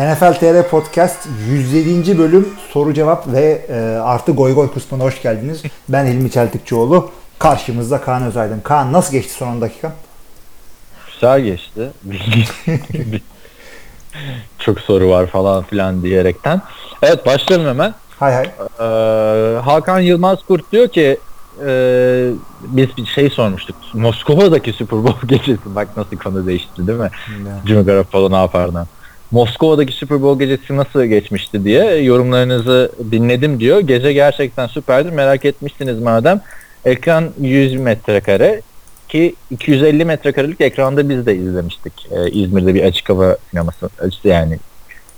NFL TR Podcast 107. bölüm soru cevap ve e, artı goy goy kısmına hoş geldiniz. Ben Hilmi Çeltikçioğlu. Karşımızda Kaan Özaydın. Kaan nasıl geçti son 10 dakika? Güzel geçti. Çok soru var falan filan diyerekten. Evet başlayalım hemen. Hay hay. Ee, Hakan Yılmaz Kurt diyor ki e, biz bir şey sormuştuk. Moskova'daki Super Bowl gecesi bak nasıl konu değişti değil mi? Jimmy Garoppolo ne yapardan. Moskova'daki Super Bowl gecesi nasıl geçmişti diye yorumlarınızı dinledim diyor. Gece gerçekten süperdi. Merak etmişsiniz madem. Ekran 100 metrekare ki 250 metrekarelik ekranda biz de izlemiştik. Ee, İzmir'de bir açık hava sineması yani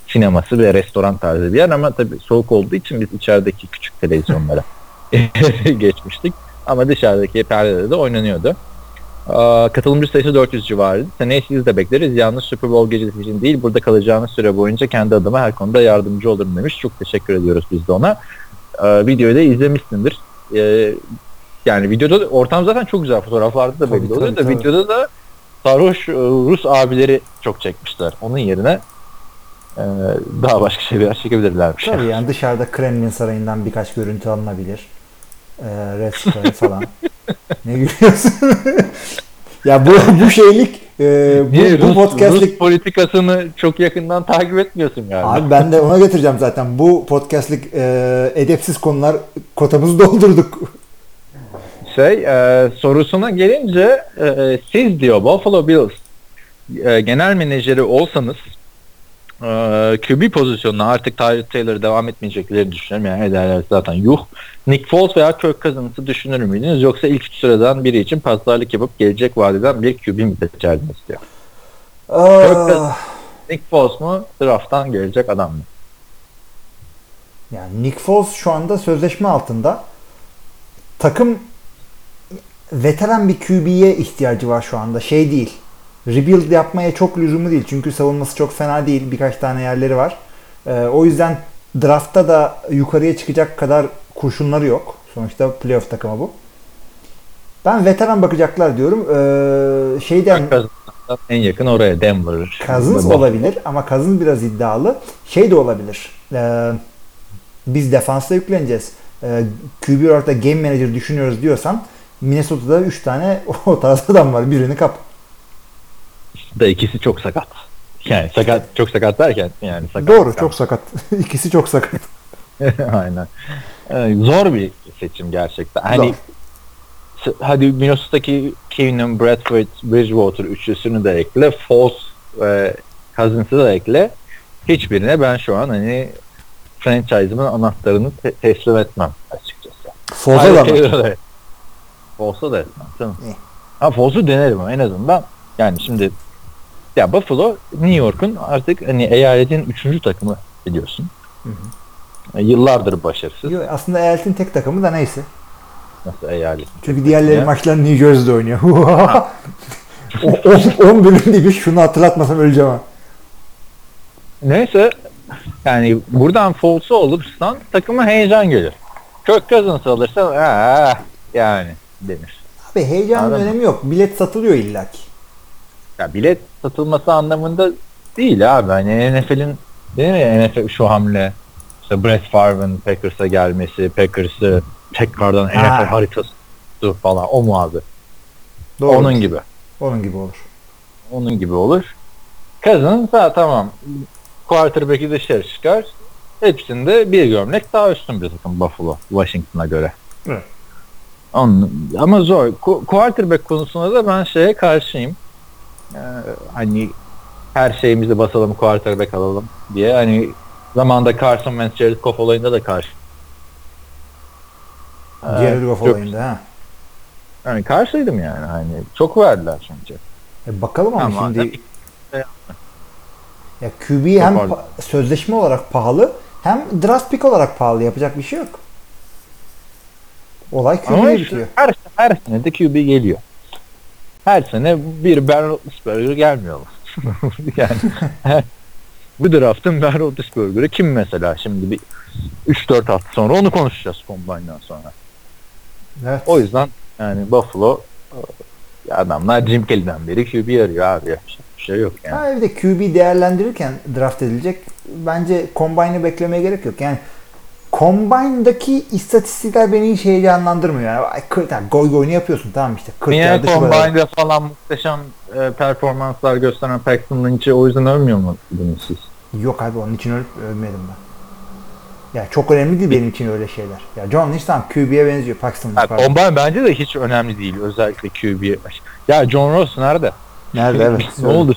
sineması ve restoran tarzı bir yer ama tabii soğuk olduğu için biz içerideki küçük televizyonlara geçmiştik. Ama dışarıdaki perdede de oynanıyordu. Aa, katılımcı sayısı 400 civarıydı. Seneye siz de bekleriz. Yalnız Super Bowl gecesi için değil, burada kalacağınız süre boyunca kendi adıma her konuda yardımcı olurum demiş. Çok teşekkür ediyoruz biz de ona. Aa, videoyu da izlemişsindir. Ee, yani videoda ortam zaten çok güzel. Fotoğraflarda da belli oluyor da tabii. videoda da sarhoş e, Rus abileri çok çekmişler. Onun yerine e, daha başka şeyler çekebilirlermiş. Tabii yani dışarıda Kremlin Sarayı'ndan birkaç görüntü alınabilir. Ee, Red Square falan. ne gülüyorsun? ya bu bu şeylik e, Niye bu, bu Rus, podcastlik Rus politikasını çok yakından takip etmiyorsun galiba. Abi ben de ona getireceğim zaten. Bu podcastlik e, edepsiz konular kotamızı doldurduk. Şey e, sorusuna gelince e, siz diyor Buffalo Bills e, genel menajeri olsanız e, QB pozisyonuna artık Tyrod Taylor devam etmeyecekleri düşünüyorum. Yani ederler zaten yuh. Nick Foles veya Kirk Cousins'ı düşünür müydünüz? Yoksa ilk üç sıradan biri için pazarlık yapıp gelecek vadeden bir QB mi seçerdiniz diyor. Aa, Nick Foles mu? Draft'tan gelecek adam mı? yani Nick Foles şu anda sözleşme altında. Takım veteran bir QB'ye ihtiyacı var şu anda. Şey değil. Rebuild yapmaya çok lüzumu değil. Çünkü savunması çok fena değil. Birkaç tane yerleri var. Ee, o yüzden draftta da yukarıya çıkacak kadar kurşunları yok. Sonuçta playoff takımı bu. Ben veteran bakacaklar diyorum. Ee, şeyden en yakın oraya Denver. Cousins olabilir ama Cousins biraz iddialı. Şey de olabilir. Ee, biz defansta yükleneceğiz. Ee, QB olarak da game manager düşünüyoruz diyorsan Minnesota'da 3 tane o tarz adam var. Birini kap. Da ikisi çok sakat. Yani sakat çok sakat derken yani sakat. Doğru çok sakat. İkisi çok sakat. Aynen. Ee, zor bir seçim gerçekten. Hani s- hadi Minnesota'daki Keenum, Bradford, Bridgewater üçlüsünü de ekle. Foles ve Cousins'ı da ekle. Hiçbirine ben şu an hani franchise'ımın anahtarını te- teslim etmem açıkçası. Tyler da mı? Foles'a da etmem. Tamam. Ha Foles'u denerim en azından yani şimdi ya Buffalo New York'un artık hani eyaletin üçüncü takımı biliyorsun. Hı E, Yıllardır başarısız. Yo, Aslında eyaletin tek takımı da neyse. Nasıl eyalet? Çünkü diğerleri Ya. maçlar New Jersey'de oynuyor. 10 bölüm bir şunu hatırlatmasam öleceğim ha. Neyse yani buradan Foles'u olursan takıma heyecan gelir. Kirk Cousins alırsan aa, yani denir. Abi heyecanın Anladım. önemi yok. Bilet satılıyor illaki. Ya bilet satılması anlamında değil abi. Hani NFL'in değil mi NFL şu hamle işte Brett Favre'ın Packers'a gelmesi, Packers'ı tekrardan Ha. NFL haritası falan o mu abi? Doğru. Onun gibi. Onun gibi olur. Onun gibi olur. Ha tamam. Quarterback'i dışarı çıkar. Hepsinde bir gömlek daha üstün bir takım Buffalo, Washington'a göre. Evet. Onun, ama zor. Quarterback konusunda da ben şeye karşıyım. Ee, hani her şeyimizi basalım quarterback alalım diye. Hani zamanda Carson Wentz, Jared Goff olayında da karşı. Ee, Jared Goff olayında ha. Yani karşıydım yani. Hani çok verdiler çünkü. E bakalım ama, Ama şimdi ya QB hem pa- sözleşme olarak pahalı hem draft pick olarak pahalı yapacak bir şey yok. Olay QB'ye bitiyor. her, her sene de QB geliyor. Her sene bir Ben Roethlisberger gelmiyor mu? yani her- bu draftın Ben Roethlisberger'ı kim mesela şimdi bir 3-4 hafta sonra onu konuşacağız Combine'dan sonra. Evet. O yüzden yani Buffalo e, adamlar Jim Kelly'den beri QB arıyor abi yapacak bir şey yok yani. Ha, bir de QB değerlendirirken draft edilecek. Bence Combine'ı beklemeye gerek yok. Yani Combine'daki istatistikler beni hiç heyecanlandırmıyor. Yani, yani goy goy ne yapıyorsun tamam işte. 40 Niye kadar. Combine'de falan muhteşem e, performanslar gösteren Paxton Lynch'i o yüzden övmüyor mu siz? Yok abi onun için ölüp övmedim ben. Ya çok önemli değil benim için öyle şeyler. Ya John Lynch tamam QB'ye benziyor. Paxton Lynch. Combine bence de hiç önemli değil özellikle QB. Ya John Ross nerede? Nerede evet. ne oldu?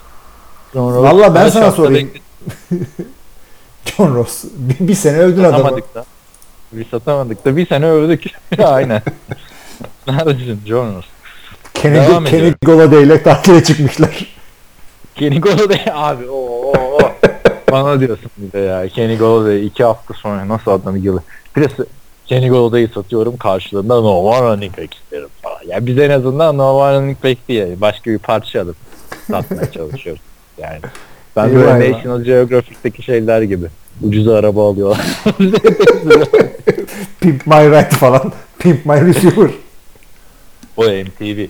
John Ross Vallahi ben sana sorayım. John Ross. Bir, bir sene övdün adamı. Satamadık da. Bir satamadık da bir sene övdük. Aynen. Neredesin John Ross? Kenny, Devam Kenny ediyorum. Golladay ile tatile çıkmışlar. Kenny Golladay abi o o o. Bana diyorsun bir de ya. Kenny Golladay iki hafta sonra nasıl adamı yılı. Bir Kenny Golladay'ı satıyorum karşılığında no one running back isterim falan. Ya biz en azından no one running back diye başka bir parça alıp satmaya çalışıyoruz. Yani ben Eyvah böyle eyvah. National Geographic'teki şeyler gibi. Ucuza araba alıyorlar. Pimp My Ride falan. Pimp My Receiver. o MTV.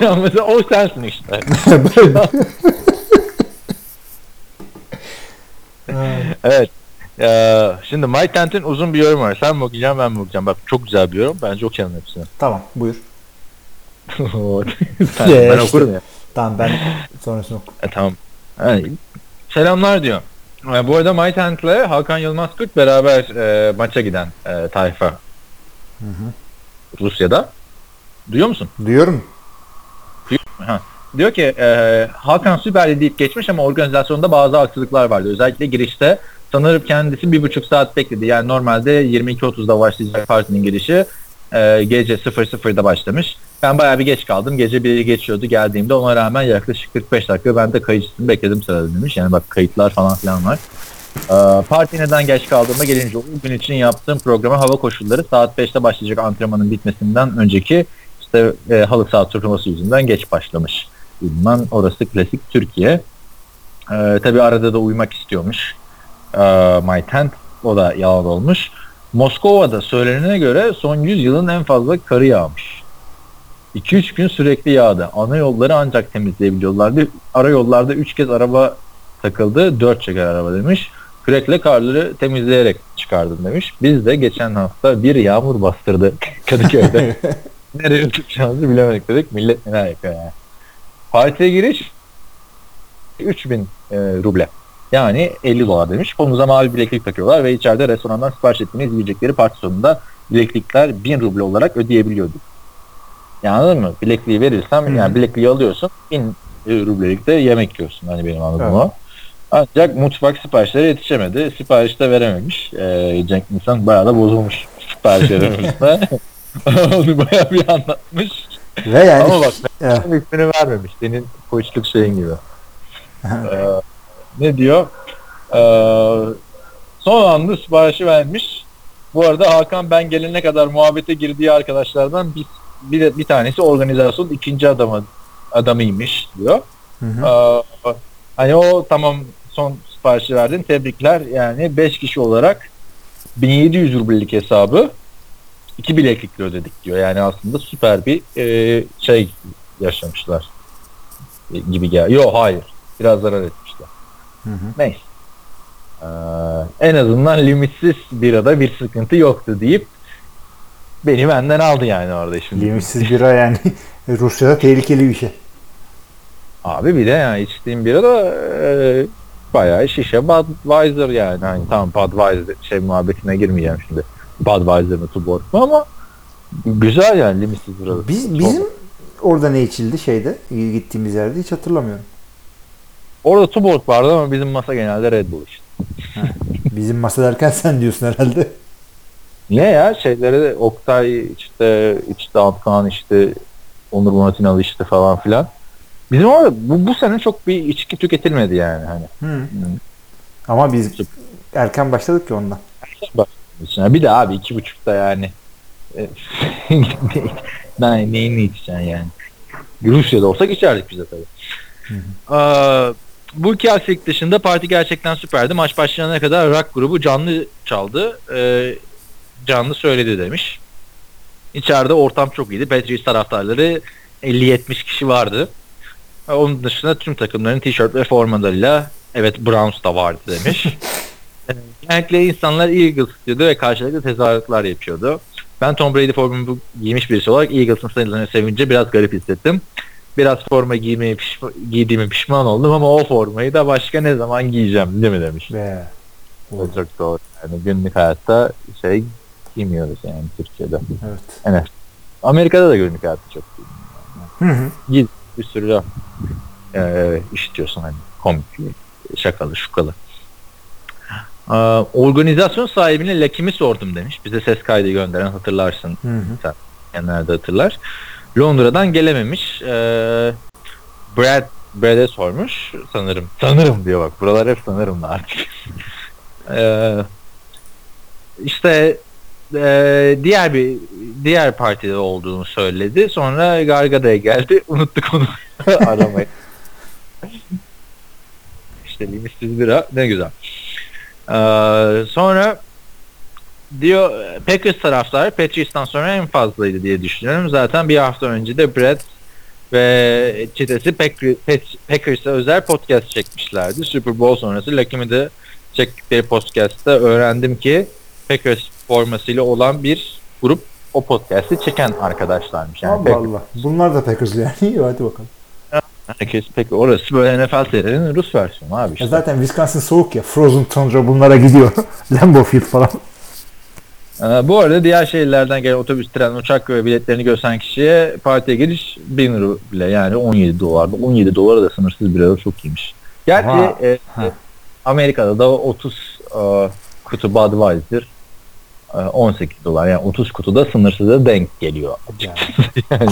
Mesela o sensin işte. Evet. Ee, şimdi Mike Tent'in uzun bir yorum var. Sen mi okuyacaksın ben mi okuyacağım? Bak çok güzel bir yorum. Bence okuyalım hepsini. tamam buyur. ben, Ya ben işte. okurum ya. Tamam ben sonrasını oku. E, tamam. Selamlar diyor. E, bu arada Mike Tent'le Hakan Yılmaz Kurt beraber e, maça giden e, tayfa Rusya'da. Duyuyor musun? Duyuyorum. Diyor ki e, Hakan Süper Lig deyip geçmiş ama organizasyonda bazı aksılıklar vardı. Özellikle girişte sanırım kendisi bir buçuk saat bekledi. Yani normalde 22.30'da başlayacak partinin girişi e, gece 00'da başlamış. Ben bayağı bir geç kaldım. Gece biri geçiyordu geldiğimde ona rağmen yaklaşık 45 dakika ben de kayıcısını bekledim sırada demiş. Yani bak kayıtlar falan filan var. E, parti neden geç kaldığıma gelince o gün için yaptığım programa hava koşulları saat 5'te başlayacak antrenmanın bitmesinden önceki işte e, halı saha turnuvası yüzünden geç başlamış. İdman orası klasik Türkiye. Ee, tabii arada da uyumak istiyormuş. My Tent o da yalan olmuş. Moskova'da söylenene göre son 100 yılın en fazla karı yağmış. 2-3 gün sürekli yağdı. Ana yolları ancak temizleyebiliyorlardı. Ara yollarda 3 kez araba takıldı. 4 çeker araba demiş. Kürekle karları temizleyerek çıkardım demiş. Biz de geçen hafta bir yağmur bastırdı Kadıköy'de. Nereye tutacağımızı bilemedik dedik. Millet neler yapıyor yani. Partiye giriş 3000 e, ruble. Yani 50 dolar demiş. Kolunuza mavi bileklik takıyorlar ve içeride restorandan sipariş ettiğiniz yiyecekleri parti sonunda bileklikler 1000 ruble olarak ödeyebiliyorduk. Yani anladın mı? Bilekliği verirsem Hı hı. yani bilekliği alıyorsun 1000 rublelikte yemek yiyorsun. Hani benim anladığım Evet. o. Ancak mutfak siparişleri yetişemedi. Sipariş de verememiş. Ee, Cenk Nisan bayağı da bozulmuş sipariş verememişse. Onu bayağı bir anlatmış. Ve yani Ama bak Evet. hükmünü vermemiş. Senin koçluk şeyin gibi. Ee, ne diyor? Ee, son anda siparişi vermiş. Bu arada Hakan ben gelene kadar muhabbete girdiği arkadaşlardan bir, bir, bir tanesi organizasyonun ikinci adamı adamıymış diyor. Hı hı. Ee, hani o tamam son siparişi verdin tebrikler yani 5 kişi olarak 1700 rublelik hesabı iki bileklikle ödedik diyor. Yani aslında süper bir e, şey yaşamışlar e, gibi gel. Yok hayır. Biraz zarar etmişler. Hı hı. Neyse. Ee, en azından limitsiz birada bir sıkıntı yoktu deyip beni benden aldı yani orada şimdi. Limitsiz bira yani Rusya'da tehlikeli bir şey. Abi bir de yani içtiğim bira da e, bayağı şişe Budweiser yani. Hani tamam Budweiser şey muhabbetine girmeyeceğim şimdi. Budweiser mı Tuborg mu ama güzel yani limitsiz bira. Biz bizim orada ne içildi şeyde gittiğimiz yerde hiç hatırlamıyorum. Orada Tuborg vardı ama bizim masa genelde Red Bull işte. Bizim masa derken sen diyorsun herhalde. Niye ya? Şeyleri de Oktay işte işte Antkan işte Onur Muratinalı işte falan filan. Bizim orada bu, bu sene çok bir içki tüketilmedi yani hani. Hı. Ama biz erken başladık ki ondan. İçine. Bir de abi iki buçukta yani. Ne, neyini içeceksin yani. Rusya'da olsak içerdik biz de tabii. Aa, bu iki aksilik dışında parti gerçekten süperdi. Maç başlayana kadar rock grubu canlı çaldı. Ee, canlı söyledi demiş. İçeride ortam çok iyiydi. Patriots taraftarları 50-70 kişi vardı. Onun dışında tüm takımların tişört ve formalarıyla evet Browns da vardı demiş. Ee, Genellikle insanlar Eagles diyordu ve karşılıklı tezahüratlar yapıyordu. Ben Tom Brady formunu giymiş birisi olarak Eagles'ın sayılarını sevince biraz garip hissettim. Biraz forma giymeyi pişma, giydiğimi pişman oldum ama o formayı da başka ne zaman giyeceğim değil mi demiş. Ve O çok doğru. Yani günlük hayatta şey giymiyoruz yani Türkiye'de. evet. Amerika'da da günlük hayatta çok Hı hı. bir sürü laf e, işitiyorsun hani komik, şakalı, şukalı. Ee, organizasyon sahibine Lakim'i sordum demiş. Bize ses kaydı gönderen hatırlarsın. Hı hı. Genelde hatırlar. Londra'dan gelememiş. Ee, Brad Brad'e sormuş sanırım. Sanırım diyor bak. Buralar hep sanırım da artık. ee, işte e, diğer bir diğer partide olduğunu söyledi. Sonra Gargada'ya geldi. Unuttuk onu aramayı. işte limitsiz bira ne güzel. Ee, sonra diyor Packers taraftarı Patriots'tan sonra en fazlaydı diye düşünüyorum. Zaten bir hafta önce de Brett ve çetesi Packers'a özel podcast çekmişlerdi. Super Bowl sonrası de çektikleri podcast'ta öğrendim ki Packers formasıyla olan bir grup o podcast'i çeken arkadaşlarmış. Yani Allah Packers- Allah. Bunlar da Packers yani. İyi hadi bakalım. Herkes peki orası böyle NFL serilerinin Rus versiyonu abi işte. Ya zaten Wisconsin soğuk ya. Frozen Tundra bunlara gidiyor. Lambeau Field falan. Ee, bu arada diğer şehirlerden gelen otobüs, tren, uçak ve biletlerini gösteren kişiye partiye giriş 1000 euro bile yani 17 dolardı. 17 dolara da sınırsız bir euro çok iyiymiş. Gerçi Aha. e, Ha. Amerika'da da 30 e, kutu Budweiser e, 18 dolar yani 30 kutu da sınırsıza denk geliyor. Yani. yani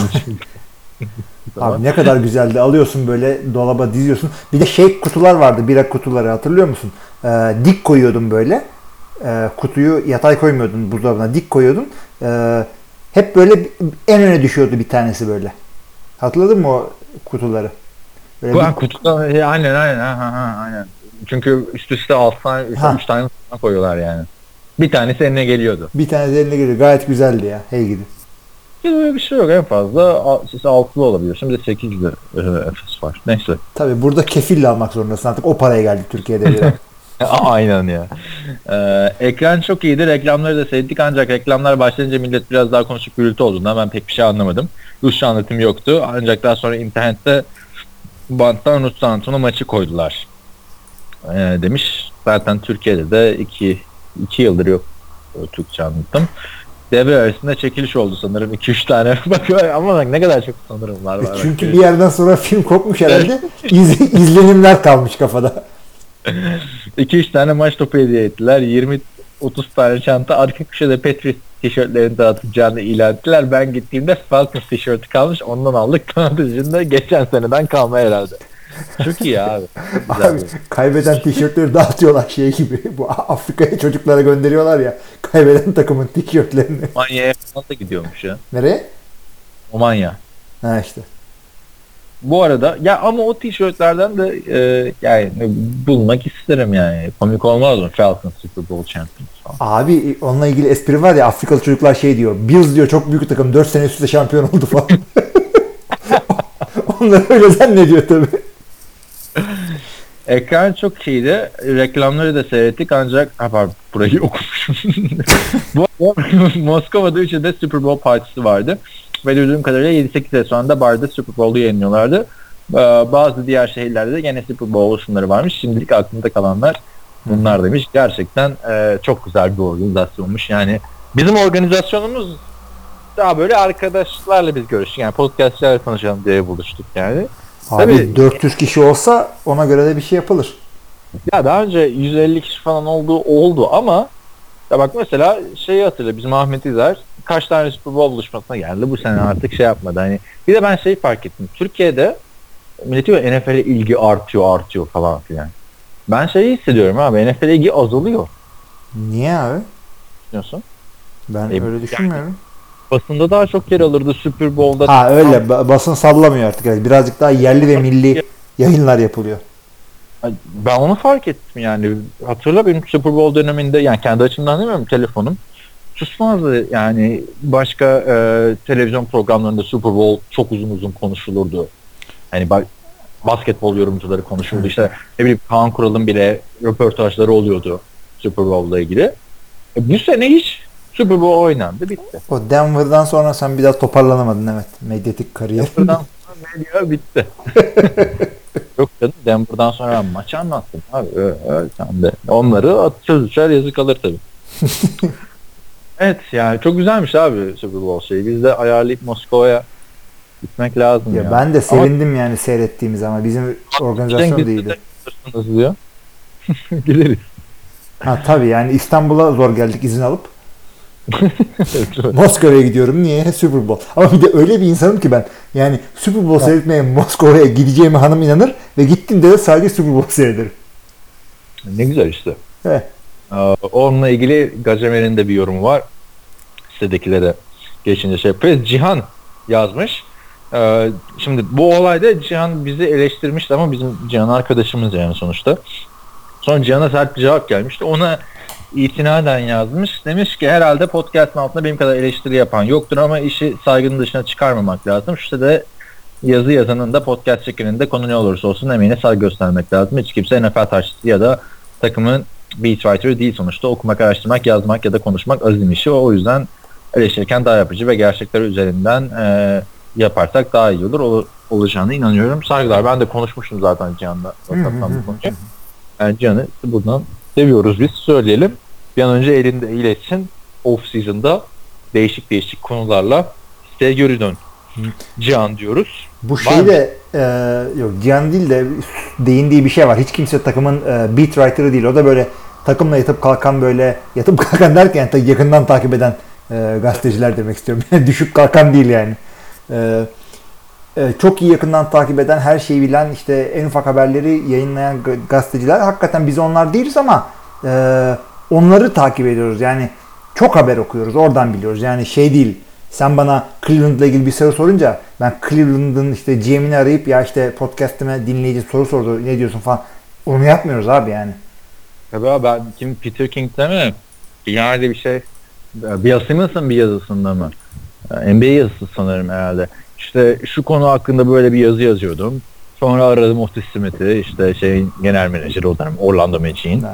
Abi ne kadar güzeldi. Alıyorsun böyle dolaba diziyorsun. Bir de şey kutular vardı. Bira kutuları hatırlıyor musun? Ee, dik koyuyordun böyle. Ee, kutuyu yatay koymuyordun buzdolabına. Dik koyuyordun. Ee, hep böyle en öne düşüyordu bir tanesi böyle. Hatırladın mı o kutuları? Böyle Bu bir- kutuda e, aynen aynen ha, ha, aynen. Çünkü üst üste 6 tane 3 Ha. tane koyuyorlar yani. Bir tanesi eline geliyordu. bir tanesi eline geliyor. Gayet güzeldi ya. Hey gidi. Böyle bir şey yok en fazla siz altılı olabiliyorsun bir de 8'li e, Efes var. Neyse. Tabii burada kefille almak zorundasın. Artık o paraya geldi Türkiye'de. Aynen ya. Ee, ekran çok iyiydi. Reklamları da sevdik ancak reklamlar başlayınca millet biraz daha konuşup gürültü olduğundan ben pek bir şey anlamadım. Rusça anlatım yoktu. Ancak daha sonra internette banttan Rus anlatımı maçı koydular. Ee, demiş. Zaten Türkiye'de de iki, iki yıldır yok e, Türkçe anlatım. Devre arasında çekiliş oldu sanırım 2-3 tane. Bak ama bak ne kadar çok sanırımlar var. Çünkü Bak, bir yerden sonra film kopmuş herhalde. İz, izlenimler kalmış kafada. 2-3 tane maç topu hediye ettiler. 20 30 tane çanta arka köşede Patriots tişörtlerini dağıtacağını ilan ettiler. Ben gittiğimde Falcons tişörtü kalmış. Ondan aldık. Onun dışında geçen seneden kalma herhalde. Çok iyi abi. Güzel. Abi kaybeden tişörtleri dağıtıyorlar şey gibi. Bu Afrika'ya çocuklara gönderiyorlar ya. Kaybeden takımın tişörtlerini. Romanya'ya falan da gidiyormuş ya. Nereye? Romanya. Ha işte. Bu arada ya ama o tişörtlerden de e, yani bulmak isterim yani. Komik olmaz mı? Falcons Super Bowl Champions falan. Abi onunla ilgili espri var ya Afrikalı çocuklar şey diyor. Bills diyor çok büyük takım 4 sene üst üste şampiyon oldu falan. Onlar öyle zannediyor tabii. Ekran çok iyiydi. Reklamları da seyrettik ancak ha pardon, burayı okumuşum. Bu Moskova'da 3 de Super Bowl partisi vardı. Ve duyduğum kadarıyla 7-8 ay sonra da barda Super Bowl'u yayınlıyorlardı. Ee, Bazı diğer şehirlerde de gene Super Bowl oluşumları varmış. Şimdilik aklımda kalanlar bunlar demiş. Gerçekten e, çok güzel bir organizasyonmuş. Yani bizim organizasyonumuz daha böyle arkadaşlarla biz görüştük. Yani podcastçılarla tanışalım diye buluştuk yani. Abi Tabii. 400 kişi olsa ona göre de bir şey yapılır. Ya daha önce 150 kişi falan olduğu oldu ama ya bak mesela şeyi hatırla bizim Ahmet İzer kaç tane Super Bowl buluşmasına geldi. Bu sene artık şey yapmadı. Hani bir de ben şeyi fark ettim. Türkiye'de millet diyor NFL'e ilgi artıyor artıyor falan filan. Ben şeyi hissediyorum abi. NFL'e ilgi azalıyor. Niye abi? biliyorsun Ben E, öyle düşünmüyorum. basında daha çok yer alırdı Super Bowl'da. Ha öyle. Ba- basın sallamıyor artık. Yani birazcık daha yerli ve milli yayınlar yapılıyor. Ben onu fark ettim yani. Hatırla benim Super Bowl döneminde yani kendi açımdan demiyorum telefonum susmazdı yani başka e, televizyon programlarında Super Bowl çok uzun uzun konuşulurdu. Hani bak basketbol yorumcuları konuşuldu. İşte ne bileyim Kaan Kural'ın bile röportajları oluyordu Super Bowl'la ilgili. E, bu sene hiç Super Bowl oynandı bitti. O Denver'dan sonra sen bir daha toparlanamadın evet. Medyatik kariyer. Denver'dan sonra medya bitti. Yok canım Denver'dan sonra maçı anlattım abi. Öyle, öyle sen de. Onları at çözüşer yazı kalır tabii. evet yani çok güzelmiş abi Super Bowl şeyi. Biz de ayarlayıp Moskova'ya gitmek lazım ya. Ya ben de sevindim yani seyrettiğimiz ama bizim organizasyon da iyiydi. diyor. Gideriz. Ha tabii yani İstanbul'a zor geldik izin alıp. Moskova'ya gidiyorum. Niye? Super Bowl. Ama bir de öyle bir insanım ki ben. Yani Super Bowl seyretmeye Moskova'ya gideceğime hanım inanır ve gittim de sadece Super Bowl seyrederim. ne güzel işte. Evet. Ee, Onunla ilgili Gacemer'in de bir yorumu var. Sitedekilere geçince şey yapıyoruz. Cihan yazmış. Ee, Şimdi bu olayda Cihan bizi eleştirmişti ama bizim Cihan arkadaşımız yani sonuçta. Sonra Cihan'a sert bir cevap gelmişti. Ona itinaden yazmış. Demiş ki herhalde podcast'ın altında benim kadar eleştiri yapan yoktur ama işi saygının dışına çıkarmamak lazım. Şu de yazı yazanın da podcast çekenin konu ne olursa olsun emeğine saygı göstermek lazım. Hiç kimse NFL tartışıcısı ya da takımın beat writer değil sonuçta. Okumak, araştırmak, yazmak ya da konuşmak azim işi. O yüzden eleştirirken daha yapıcı ve gerçekler üzerinden e, yaparsak daha iyi olur. Ol- olacağına inanıyorum. Saygılar. Ben de konuşmuştum zaten Cihan'la. Bu konuyu. Yani Cihan'ı buradan seviyoruz biz. Söyleyelim. Bir an önce elinde iletsin. Off season'da değişik değişik konularla size geri dön. Cihan diyoruz. Bu şey de e, yok Cihan değil de değindiği bir şey var. Hiç kimse takımın e, beat writer'ı değil. O da böyle takımla yatıp kalkan böyle yatıp kalkan derken tabii yakından takip eden e, gazeteciler demek istiyorum. Düşüp kalkan değil yani. E, e, çok iyi yakından takip eden, her şeyi bilen, işte en ufak haberleri yayınlayan ga- gazeteciler. Hakikaten biz onlar değiliz ama e, onları takip ediyoruz. Yani çok haber okuyoruz. Oradan biliyoruz. Yani şey değil. Sen bana Cleveland'la ilgili bir soru sorunca ben Cleveland'ın işte GM'ini arayıp ya işte podcast'ime dinleyici soru sordu ne diyorsun falan. Onu yapmıyoruz abi yani. Tabii abi ben kim Peter King'de mi? Yerde bir şey. Bill Simmons'ın bir yazısında mı? Ee, NBA yazısı sanırım herhalde. İşte şu konu hakkında böyle bir yazı yazıyordum. Sonra aradım Otis Smith'i işte şeyin genel menajeri o dönem Orlando Magic'in.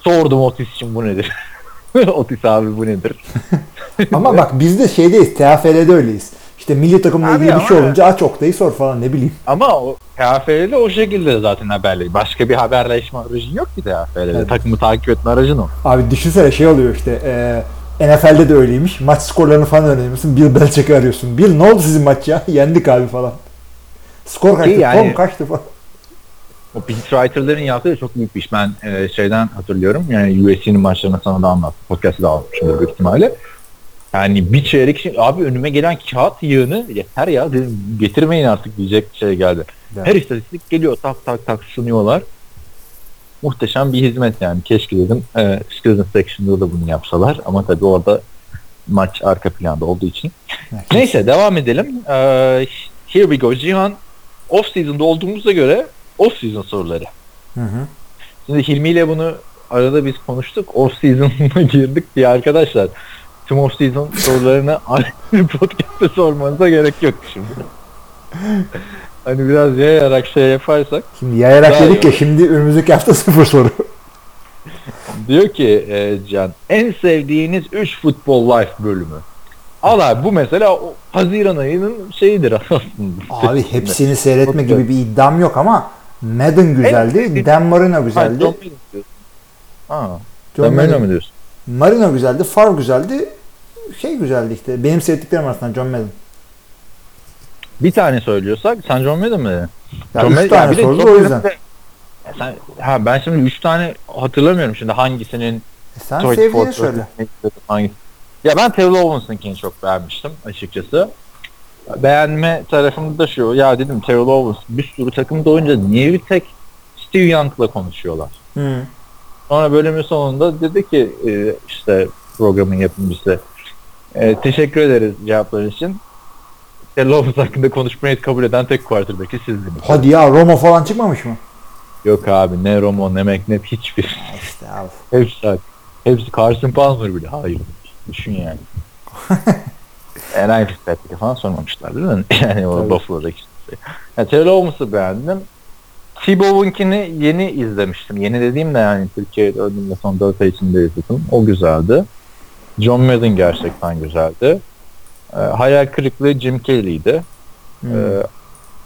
Sordum Otis için bu nedir? Otis abi bu nedir? Ama bak biz de şeydeyiz. TFL'de öyleyiz. İşte milli takımla ilgili bir şey olunca aç Oktay'ı sor falan ne bileyim. Ama o TFL'de o şekilde zaten haberleri. Başka bir haberleşme aracın yok ki TFL'de. Evet. Takımı takip etme aracın o. Abi düşünsene şey oluyor işte e, NFL'de de öyleymiş. Maç skorlarını falan öğreniyorsun. Bill Belichick'i arıyorsun. Bill ne oldu sizin maç ya? Yendik abi falan. Skor kaçtı? Yani. Kaçtı falan. O writer'ların yaptığı çok büyük bir iş. Ben e, şeyden hatırlıyorum. Yani USC'nin maçlarını sana da anlattım. Podcast'ı da almışımdır büyük ihtimalle. Yani bir çeyrek şey, abi önüme gelen kağıt yığını yeter ya dedim getirmeyin artık diyecek şey geldi. Evet. Her istatistik geliyor tak tak tak sunuyorlar. Muhteşem bir hizmet yani. Keşke dedim e, student section'da da bunu yapsalar ama tabii orada maç arka planda olduğu için. Neyse devam edelim. Ee, here we go. Cihan off season'da olduğumuza göre off season soruları. Hı hı. Şimdi Hilmi ile bunu arada biz konuştuk. Off season'a girdik diye arkadaşlar. Tüm off season sorularını ayrı bir podcast'te sormanıza gerek yok şimdi. hani biraz yayarak şey yaparsak. Şimdi yayarak dedik ya şimdi önümüzdeki hafta sıfır soru. Diyor ki e, Can en sevdiğiniz 3 Football Life bölümü. Al abi bu mesela o Haziran ayının şeyidir aslında. Abi hepsini seyretme gibi bir iddiam yok ama Madden güzeldi. Dan Marino Hayır, güzeldi. John Madden diyorsun. Ha, John John Madden Madden- mi diyorsun? Marino güzeldi. Favre güzeldi. Şey güzeldi işte. Benim sevdiklerim arasında John Madden. Bir tane söylüyorsak sen John Madden mi dedin? Ya John üç Madden- tane sordu o yüzden. Sen, ha ben şimdi 3 tane hatırlamıyorum şimdi hangisinin E sen sevdiğini söyle. hangisi. Ya ben Taylor Owens'ınkini çok beğenmiştim açıkçası. Beğenme tarafımda da şu ya dedim Taylor Owens bir sürü takımda oyunca niye bir tek Steve Young'la konuşuyorlar? Hı. Sonra bölümün sonunda dedi ki e, işte programın yapımcısı e, teşekkür ederiz cevaplar için. Owens hakkında konuşmayı kabul eden tek quarterback'i sizdiniz. Hadi ya Roma falan çıkmamış mı? Yok abi ne Romo ne McNabb hiçbir. İşte abi. Hepsi hepsi Carson Palmer bile. Hayır. Düşün yani. Ryan Fitzpatrick'e falan sormamışlar değil mi? Yani o Tabii. Buffalo'daki şey. Yani Taylor Owens'ı beğendim. Tebow'unkini yeni izlemiştim. Yeni dediğim de yani Türkiye'de ödümde son 4 ay içinde izledim. O güzeldi. John Madden gerçekten güzeldi. Ee, hayal kırıklığı Jim Kelly'ydi. Hmm. Ee,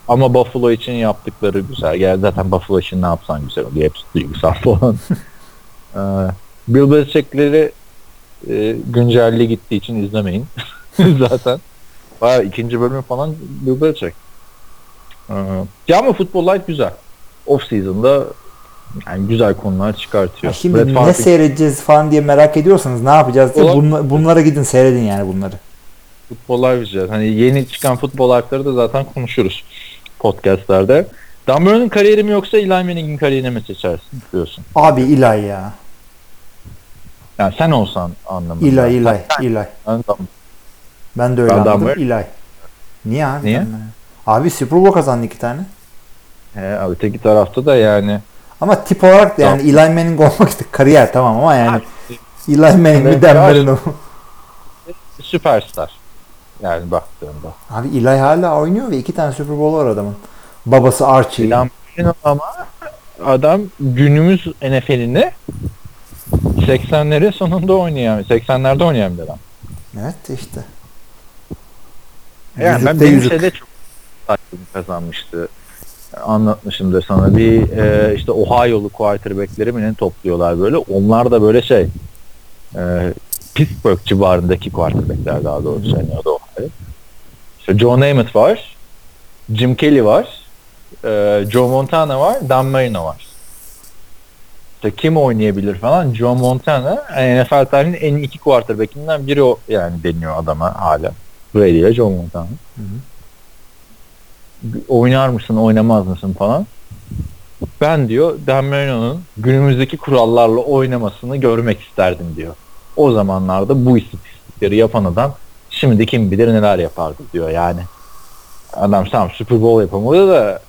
ama Buffalo için yaptıkları güzel. Yani zaten Buffalo için ne yapsan güzel oluyor. Hepsi duygusal falan. ee, Bill Belichick'leri e, güncelliği gittiği için izlemeyin. zaten. Bayağı ikinci bölümü falan Bill Belichick. Ee, ya ama Football Life güzel. Off season'da yani güzel konular çıkartıyor. Ya şimdi Brett ne Favre- seyredeceğiz falan diye merak ediyorsanız ne yapacağız diye bunla- bunlara gidin seyredin yani bunları. Futbol Live. Hani yeni çıkan futbol life'ları da zaten konuşuruz podcastlerde. Dan Marino'nun kariyeri mi yoksa Eli Manning'in kariyerini mi seçersin diyorsun. Abi İlay ya. Yani sen olsan anlamında. İlay İlay İlay. Ben, tamam. Ben de öyle Ben anladım. Damar- İlay. Niye abi? Niye? Ben- Abi Super Bowl kazandı iki tane. He, öteki tarafta da yani Ama tip olarak da yani Eli Manning olmak işte kariyer tamam ama yani Eli Manning mi. Marino mu? süperstar. Yani baktığında. Abi Eli hala oynuyor ve iki tane Super Bowl var adamın. Babası Archie. Eli Marino ama adam günümüz NFL'ini 80'lerin sonunda oynayan, 80'lerde oynayan bir adam. Evet işte. Yani ben Yüzükte benim yüzük. şeyde çok kazanmıştı. Anlatmışımdır sana. Bir e, işte Ohio'lu quarterback'leri mi ne topluyorlar böyle. Onlar da böyle şey e, Pittsburgh civarındaki quarterback'ler daha doğrusu. Yani o da Ohio. İşte Joe Namath var. Jim Kelly var. e, Joe Montana var. Dan Marino var. İşte kim oynayabilir falan. Joe Montana yani NFL tarihinin en iyi iki quarterback'inden biri o yani deniyor adama hala. Brady ile Joe Montana. Hı hı. Oynar mısın, oynamaz mısın falan. Ben diyor Dan Marino'nun günümüzdeki kurallarla oynamasını görmek isterdim diyor. O zamanlarda bu istatistikleri yapan adam şimdi kim bilir neler yapardı diyor yani. Adam tamam Super Bowl yapamadı da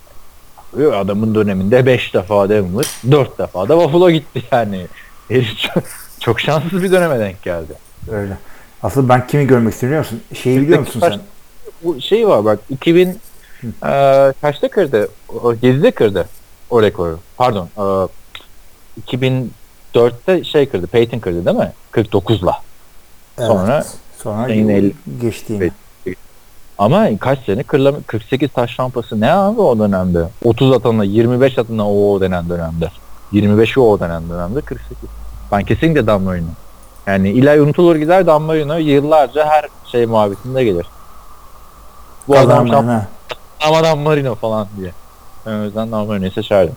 adamın döneminde 5 defa Denver, 4 defa da Buffalo gitti yani. Çok şanssız bir döneme denk geldi. Öyle. Asıl ben kimi görmek istiyorum biliyor musun? Şeyi biliyor musun sen? Bu şey var bak 2000 e, kaçta kırdı? O, 7'de kırdı o rekoru. Pardon. E, 2004'te şey kırdı. Peyton kırdı değil mi? 49'la. Sonra sonra el- geçtiğini. Evet. Ama kaç sene kırlama 48 taş rampası ne abi o dönemde? 30 atana 25 atana o, o dönem dönemde. 25 o dönem dönemde 48. Ben kesinlikle Dan Marino. Yani ilahi unutulur gider Dan Marino yıllarca her şey muhabbetinde gelir. Bu adam Kazanmayın şampiyon ha. ama Dan Marino falan diye. Ben o yüzden Dan Marino'yu seçerdim.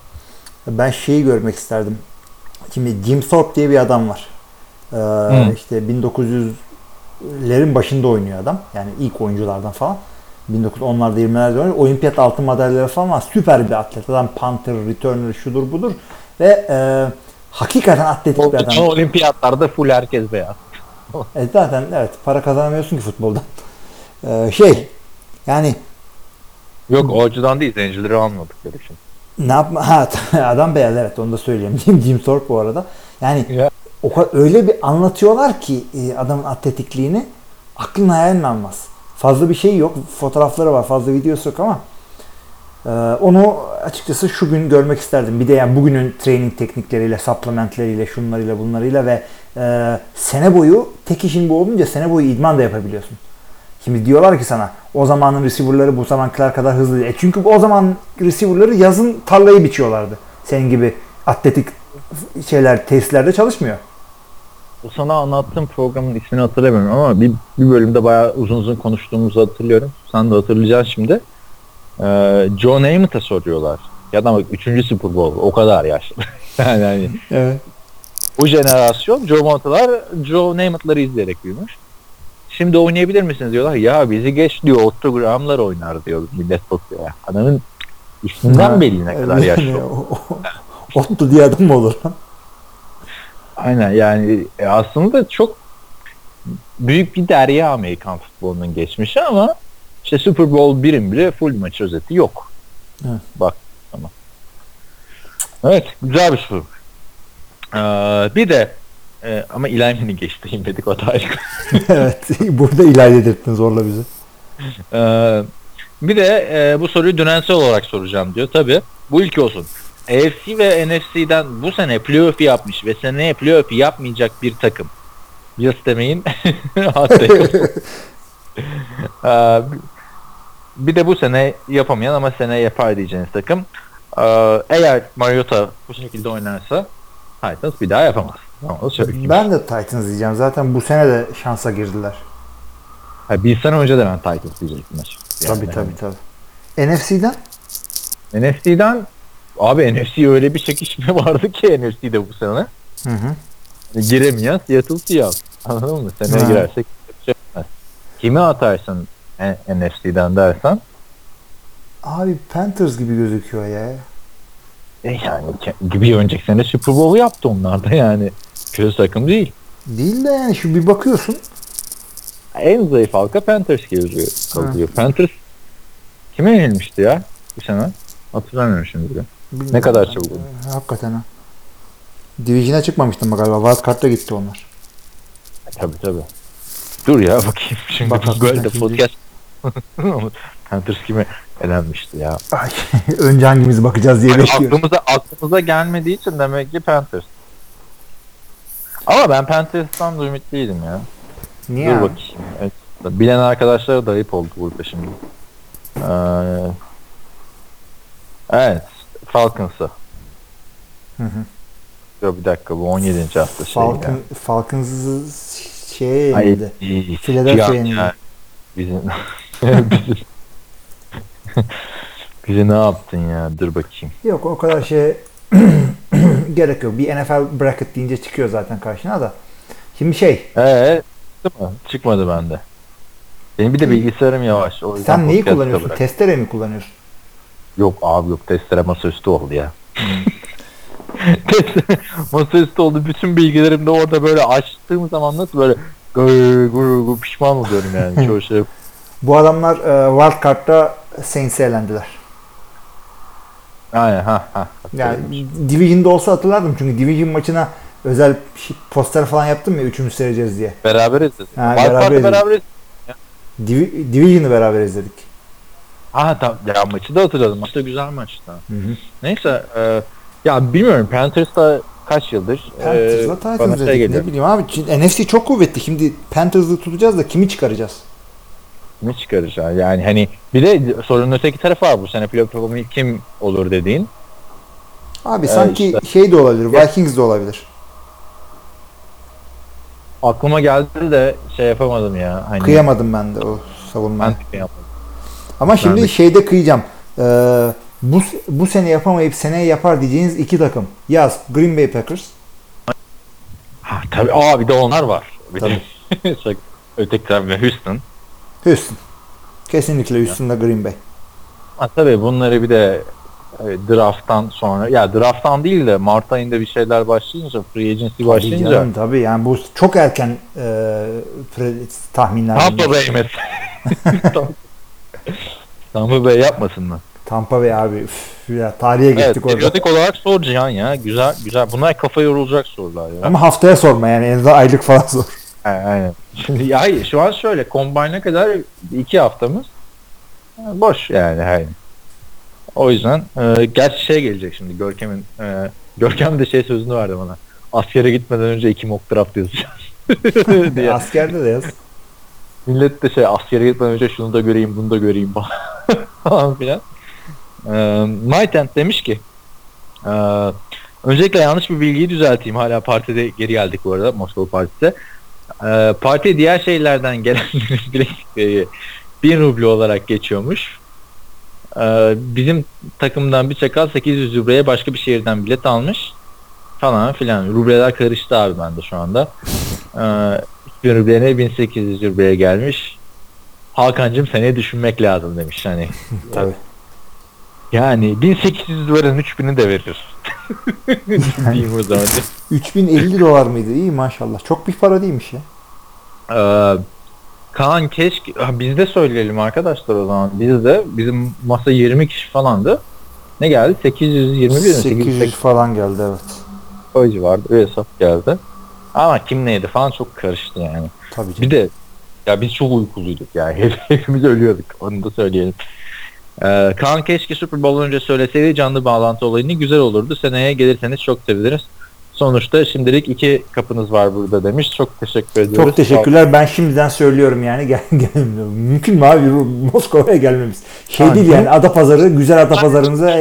Ben şeyi görmek isterdim. Şimdi Jim Thorpe diye bir adam var. Ee, işte 1900'lerin başında oynuyor adam. Yani ilk oyunculardan falan. 1910'larda 20'lerde oynuyor. Olimpiyat altın madalyaları falan var. Süper bir atlet. Adam punter, returner, şudur budur. Ve e, hakikaten atletik bir adam. Olimpiyatlarda full herkes beyaz. E zaten evet para kazanamıyorsun ki futboldan. Ee, şey yani Yok o açıdan değil zencileri almadıkları için. ne yapma ha adam beyaz evet onu da söyleyeyim. Jim, Jim Thorpe bu arada. Yani Ya. o kadar öyle bir anlatıyorlar ki e, adamın atletikliğini aklın hayalin almaz. Fazla bir şey yok. Fotoğrafları var. Fazla videosu yok ama e, onu açıkçası şu gün görmek isterdim. Bir de yani bugünün training teknikleriyle, supplementleriyle, şunlarıyla, bunlarıyla ve e, sene boyu tek işin bu olunca sene boyu idman da yapabiliyorsun. Şimdi diyorlar ki sana o zamanın receiver'ları bu zamankiler kadar hızlı değil. E çünkü o zaman receiver'ları yazın tarlayı biçiyorlardı. Senin gibi atletik şeyler tesislerde çalışmıyor. O sana anlattığım programın ismini hatırlamıyorum ama bir, bir bölümde bayağı uzun uzun konuştuğumuzu hatırlıyorum. Sen de hatırlayacaksın şimdi. Ee, Joe Namath'a soruyorlar. Ya da bak 3. Super Bowl o kadar yaşlı. yani, yani Evet. bu jenerasyon Joe Monta'lar Joe Namath'ları izleyerek büyümüş. Şimdi oynayabilir misiniz diyorlar. Ya bizi geç diyor Otto Graham'lar oynar diyor millet bakıyor ya. Adamın üstünden belli ne kadar yaşlı. Ottu diye adam mı olur? Aynen yani e, aslında çok büyük bir derya Amerikan futbolunun geçmişi ama işte Super Bowl birim bile full maç özeti yok. Evet. Bak tamam. Evet güzel bir soru. Ee, bir de e, ama Manning geçti dedik o da ayrı. evet. Burada ilerledirttin zorla bizi. Ee, Bir de e, bu soruyu dönemsel olarak soracağım diyor. Tabi bu ilk olsun. AFC ve NFC'den bu sene playoff yapmış ve seneye playoff yapmayacak bir takım. Bills demeyin. Ee, bir de bu sene yapamayan ama sene yapar diyeceğiniz takım. Ee, eğer Mariota bu şekilde oynarsa Titans bir daha yapamaz. Ama söyleyeyim. Ben de Titans diyeceğim. Zaten bu sene de şansa girdiler. Ha, bir sene önce de ben Titans diyecektim. açıkçası. Tabii Yani, tabii tabii. NFC'den? NFC'den abi NFC öyle bir çekişme vardı ki NFC'de bu sene. Hı hı. Yani giremeyen Seattle Seahawks. Anladın mı? Seneye Ha. girersek yapacak. Kimi atarsın NFC'den dersen Abi Panthers gibi gözüküyor ya. e yani gibi önceki sene Super Bowl yaptı onlar da yani. Kötü takım değil. Değil de yani şu bir bakıyorsun. En zayıf halka Panthers geliyor. kalıyor. Panthers kime yenilmişti ya bu sene? Hatırlamıyorum şimdi. bile. bilmiyorum. Ne kadar çabuk oldu. Hakikaten ha. Division'a çıkmamıştım galiba. Wildcard'da gitti onlar. E, tabii tabii. Dur ya bakayım. Şimdi Bak, bak, böyle de şimdi. podcast Panthers kime elenmişti ya. Ay, önce hangimiz bakacağız diye bekliyorum. aklımıza aklımıza gelmediği için demek ki Panthers. Ama ben Panthers'tan da ümitliydim ya. Niye? Dur abi? bakayım. Evet. Bilen arkadaşlara da ayıp oldu burada şimdi. Ee, evet. Falcons'ı. Hı hı. Dur bir dakika bu 17. hafta şey Falcon, ya. Falcons'ı şeye yenildi. iyi. Philadelphia yenildi. Bizim bizi, bizi ne yaptın ya? Dur bakayım. Yok o kadar şey gerek yok. Bir NFL bracket deyince çıkıyor zaten karşına da. Şimdi şey Ee, çıktı mı? Çıkmadı bende. Benim bir de bilgisayarım yavaş. O yüzden sen neyi kullanıyorsun? bırak- Testere mi kullanıyorsun? Yok abi yok testere masaüstü oldu ya. masaüstü oldu. Bütün bilgilerim de orada böyle açtığım zaman nasıl böyle gır gır gır pişman oluyorum yani çoğu şey. Bu adamlar e, Wildcard'da Saints'e elendiler. Aynen ha ha. Yani Division'da olsa hatırlardım çünkü Division maçına özel poster falan yaptım ya üçümüz seyredeceğiz diye. Beraber izledik. Ha, Wild beraber izledik. beraber izledik. Divi- Division'ı beraber izledik. Ha tamam. Ya maçı da hatırladım. Maç da güzel maçtı. Hı hı. Neyse e, ya bilmiyorum Panthers'ta kaç yıldır Panthers'la e, Titans bana şey. Ne bileyim abi. NFC çok kuvvetli. Şimdi Panthers'ı tutacağız da kimi çıkaracağız? Ne çıkaracağız yani hani bir de sorunun öteki tarafı var bu sene playoff yapamayı kim olur dediğin. Abi Ee, sanki işte. şey de olabilir. Vikings de olabilir. Aklıma geldi de şey yapamadım ya. Hani Kıyamadım ben de o savunmaya. Ben kıyamadım. Ama şimdi de- şeyde kıyacağım. Ee, bu bu sene yapamayıp seneye yapar diyeceğiniz iki takım. Yaz Green Bay Packers. Ha, tabii aa bir de onlar var. Bir Tabii. de Şak- öteki tarafta Houston. Houston. Kesinlikle Houston'da Green Bay. Ha, tabii bunları bir de e, drafttan sonra ya drafttan değil de Mart ayında bir şeyler başlayınca free agency Tabii başlayınca canım, tabii yani bu çok erken e, pre- tahminler. Tampa. Bay mesela. Tampa Bay yapmasın mı? Tampa Bay abi. Üf, ya, tarihe Evet, geçtik orada. periyodik olarak sor Cihan ya. Güzel güzel. Bunlar kafa yorulacak sorular ya. Ama haftaya sorma yani en azından aylık falan sor. Aynen. Şimdi ya hayır, şu an şöyle combine'e kadar iki haftamız e, boş yani hayır. O yüzden e, gerçi şey gelecek şimdi Görkem'in e, Görkem de şey sözünü verdi bana. Askere gitmeden önce iki mock draft yazacağız. diye. Askerde de yaz. Millet de şey askere gitmeden önce şunu da göreyim bunu da göreyim falan filan. Ee, Mytent demiş ki e, öncelikle yanlış bir bilgiyi düzelteyim. Hala partide geri geldik bu arada Moskova partide. Ee, parti diğer şeylerden gelenlerin bileklikleri 1000 ruble olarak geçiyormuş. Ee, bizim takımdan bir çakal 800 rubleye başka bir şehirden bilet almış falan filan. Rubleler karıştı abi bende şu anda. Ee, 1000 rubleye 1800 rubleye gelmiş. Hakan'cım seni düşünmek lazım demiş hani. Tabii. Yani 1800 veren 3000'i de verir. Diyeyim o zaman. 3050 dolar mıydı? İyi maşallah. Çok bir para değilmiş ya. Ee, Kaan keşke ha, biz de söyleyelim arkadaşlar o zaman. Biz de bizim masa 20 kişi falandı. Ne geldi? 821 mi? 800 800 falan geldi evet. o civarda bir hesap geldi. Ama kim neydi falan çok karıştı yani. Tabii canım. Bir de ya biz çok uykuluyduk yani. Hep- Hepimiz ölüyorduk. Onu da söyleyelim. Ee, Kaan keşke Super Bowl önce söyleseydi canlı bağlantı olayını güzel olurdu. Seneye gelirseniz çok seviniriz. Sonuçta şimdilik iki kapınız var burada demiş. Çok teşekkür ediyoruz. Çok teşekkürler. Ben şimdiden söylüyorum yani gel gelmiyorum. Mümkün mü abi Moskova'ya gelmemiz? Şey değil yani Adapazarı, güzel Adapazarı'nıza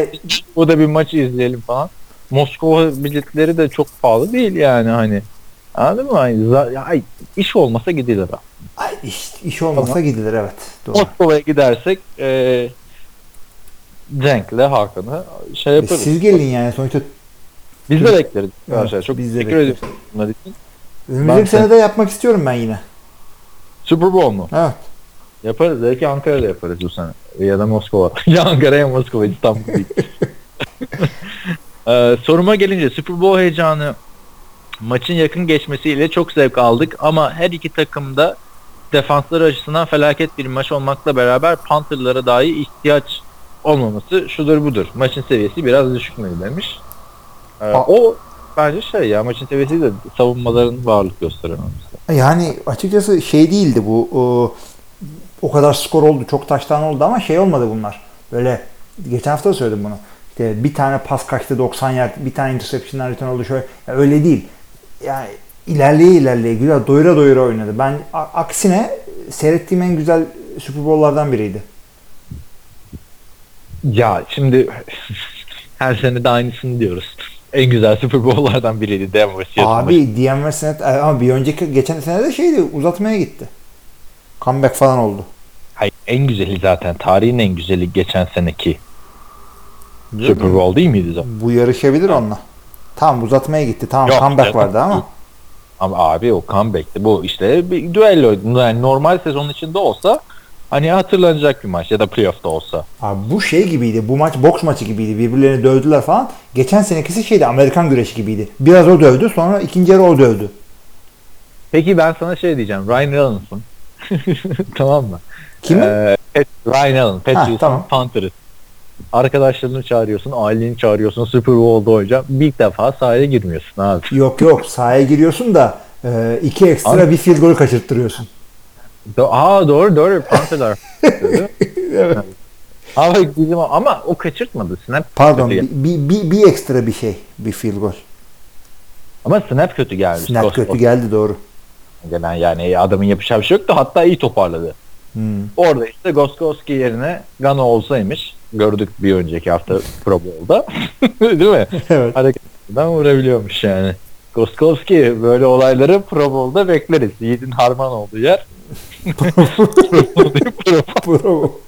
Bu da bir maç izleyelim falan. Moskova biletleri de çok pahalı değil yani hani. Anladın mı? Ay, iş olmasa gidilir. Ay, iş, iş olmasa Tamam. gidilir evet. Doğru. Moskova'ya gidersek e, Cenk'le Hakan'ı şey E, yaparız. Siz gelin yani sonuçta Biz de bekleriz. Evet. Çok biz de teşekkür ediyorum bunlar için. önümüzdeki sene de yapmak istiyorum ben yine. Super Bowl mu? Evet. Yaparız. Belki Ankara'da yaparız bu sene. Ya da Moskova. ya Ankara ya Moskova. İstanbul değil. Ee, soruma gelince Super Bowl heyecanı maçın yakın geçmesiyle çok zevk aldık ama her iki takım da defansları açısından felaket bir maç olmakla beraber Panther'lara dahi ihtiyaç olmaması şudur budur. Maçın seviyesi biraz düşük mü demiş. Ee, o bence şey ya maçın seviyesi de savunmaların varlık gösterememesi. Yani açıkçası şey değildi bu. O, kadar skor oldu, çok taştan oldu ama şey olmadı bunlar. Böyle geçen hafta söyledim bunu. İşte bir tane pas kaçtı 90 yard, bir tane interception'dan return oldu şöyle. Ya öyle değil. Yani ilerleye ilerleye güzel doyura doyura oynadı. Ben aksine seyrettiğim en güzel Super Bowl'lardan biriydi. Ya şimdi her sene de aynısını diyoruz. En güzel Super Bowl'lardan biriydi Denver Seattle. Abi Dion Versenet ama bir önceki geçen sene de şeydi uzatmaya gitti. Comeback falan oldu. Hayır, en güzeli zaten tarihin en güzeli geçen seneki Super Bowl değil miydi zaten? Bu yarışabilir onunla. Tamam uzatmaya gitti. Tamam Yok, comeback canım. vardı ama. Ama abi o comeback'ti. Bu işte bir düelloydu. Yani normal sezon içinde olsa hani hatırlanacak bir maç ya da playoff'ta olsa. Abi bu şey gibiydi. Bu maç boks maçı gibiydi. Birbirlerini dövdüler falan. Geçen senekisi şeydi Amerikan güreşi gibiydi. Biraz o dövdü sonra ikinci yarı o dövdü. Peki ben sana şey diyeceğim. Ryan Reynolds'ın. tamam mı? Kimi? Ee, Pat- Ryan Allen. Patriots'ın tamam. Panther'ı. Arkadaşlarını çağırıyorsun, aileni çağırıyorsun, Super Bowl'da oynayacağım. Bir defa sahaya girmiyorsun abi. Yok yok sahaya giriyorsun da e, iki ekstra Abi- bir field goal kaçırttırıyorsun. Do- Aa doğru doğru Panther'lar. Evet. ama bizim ama o kaçırtmadı snap. Pardon bir, geldi. bir, bir, bir ekstra bir şey bir field goal. Ama snap kötü gelmiş. Snap Ghost kötü Ghost geldi doğru. Gelen yani adamın yapacağı bir şey yoktu. Hatta iyi toparladı. Hmm. Orada işte Goskowski yerine Gano olsaymış. Gördük bir önceki hafta Pro Bowl'da. Değil mi? Evet. Hareketinden vurabiliyormuş yani. Goskowski böyle olayları Pro Bowl'da bekleriz. Yiğit'in harman olduğu yer. Bravo.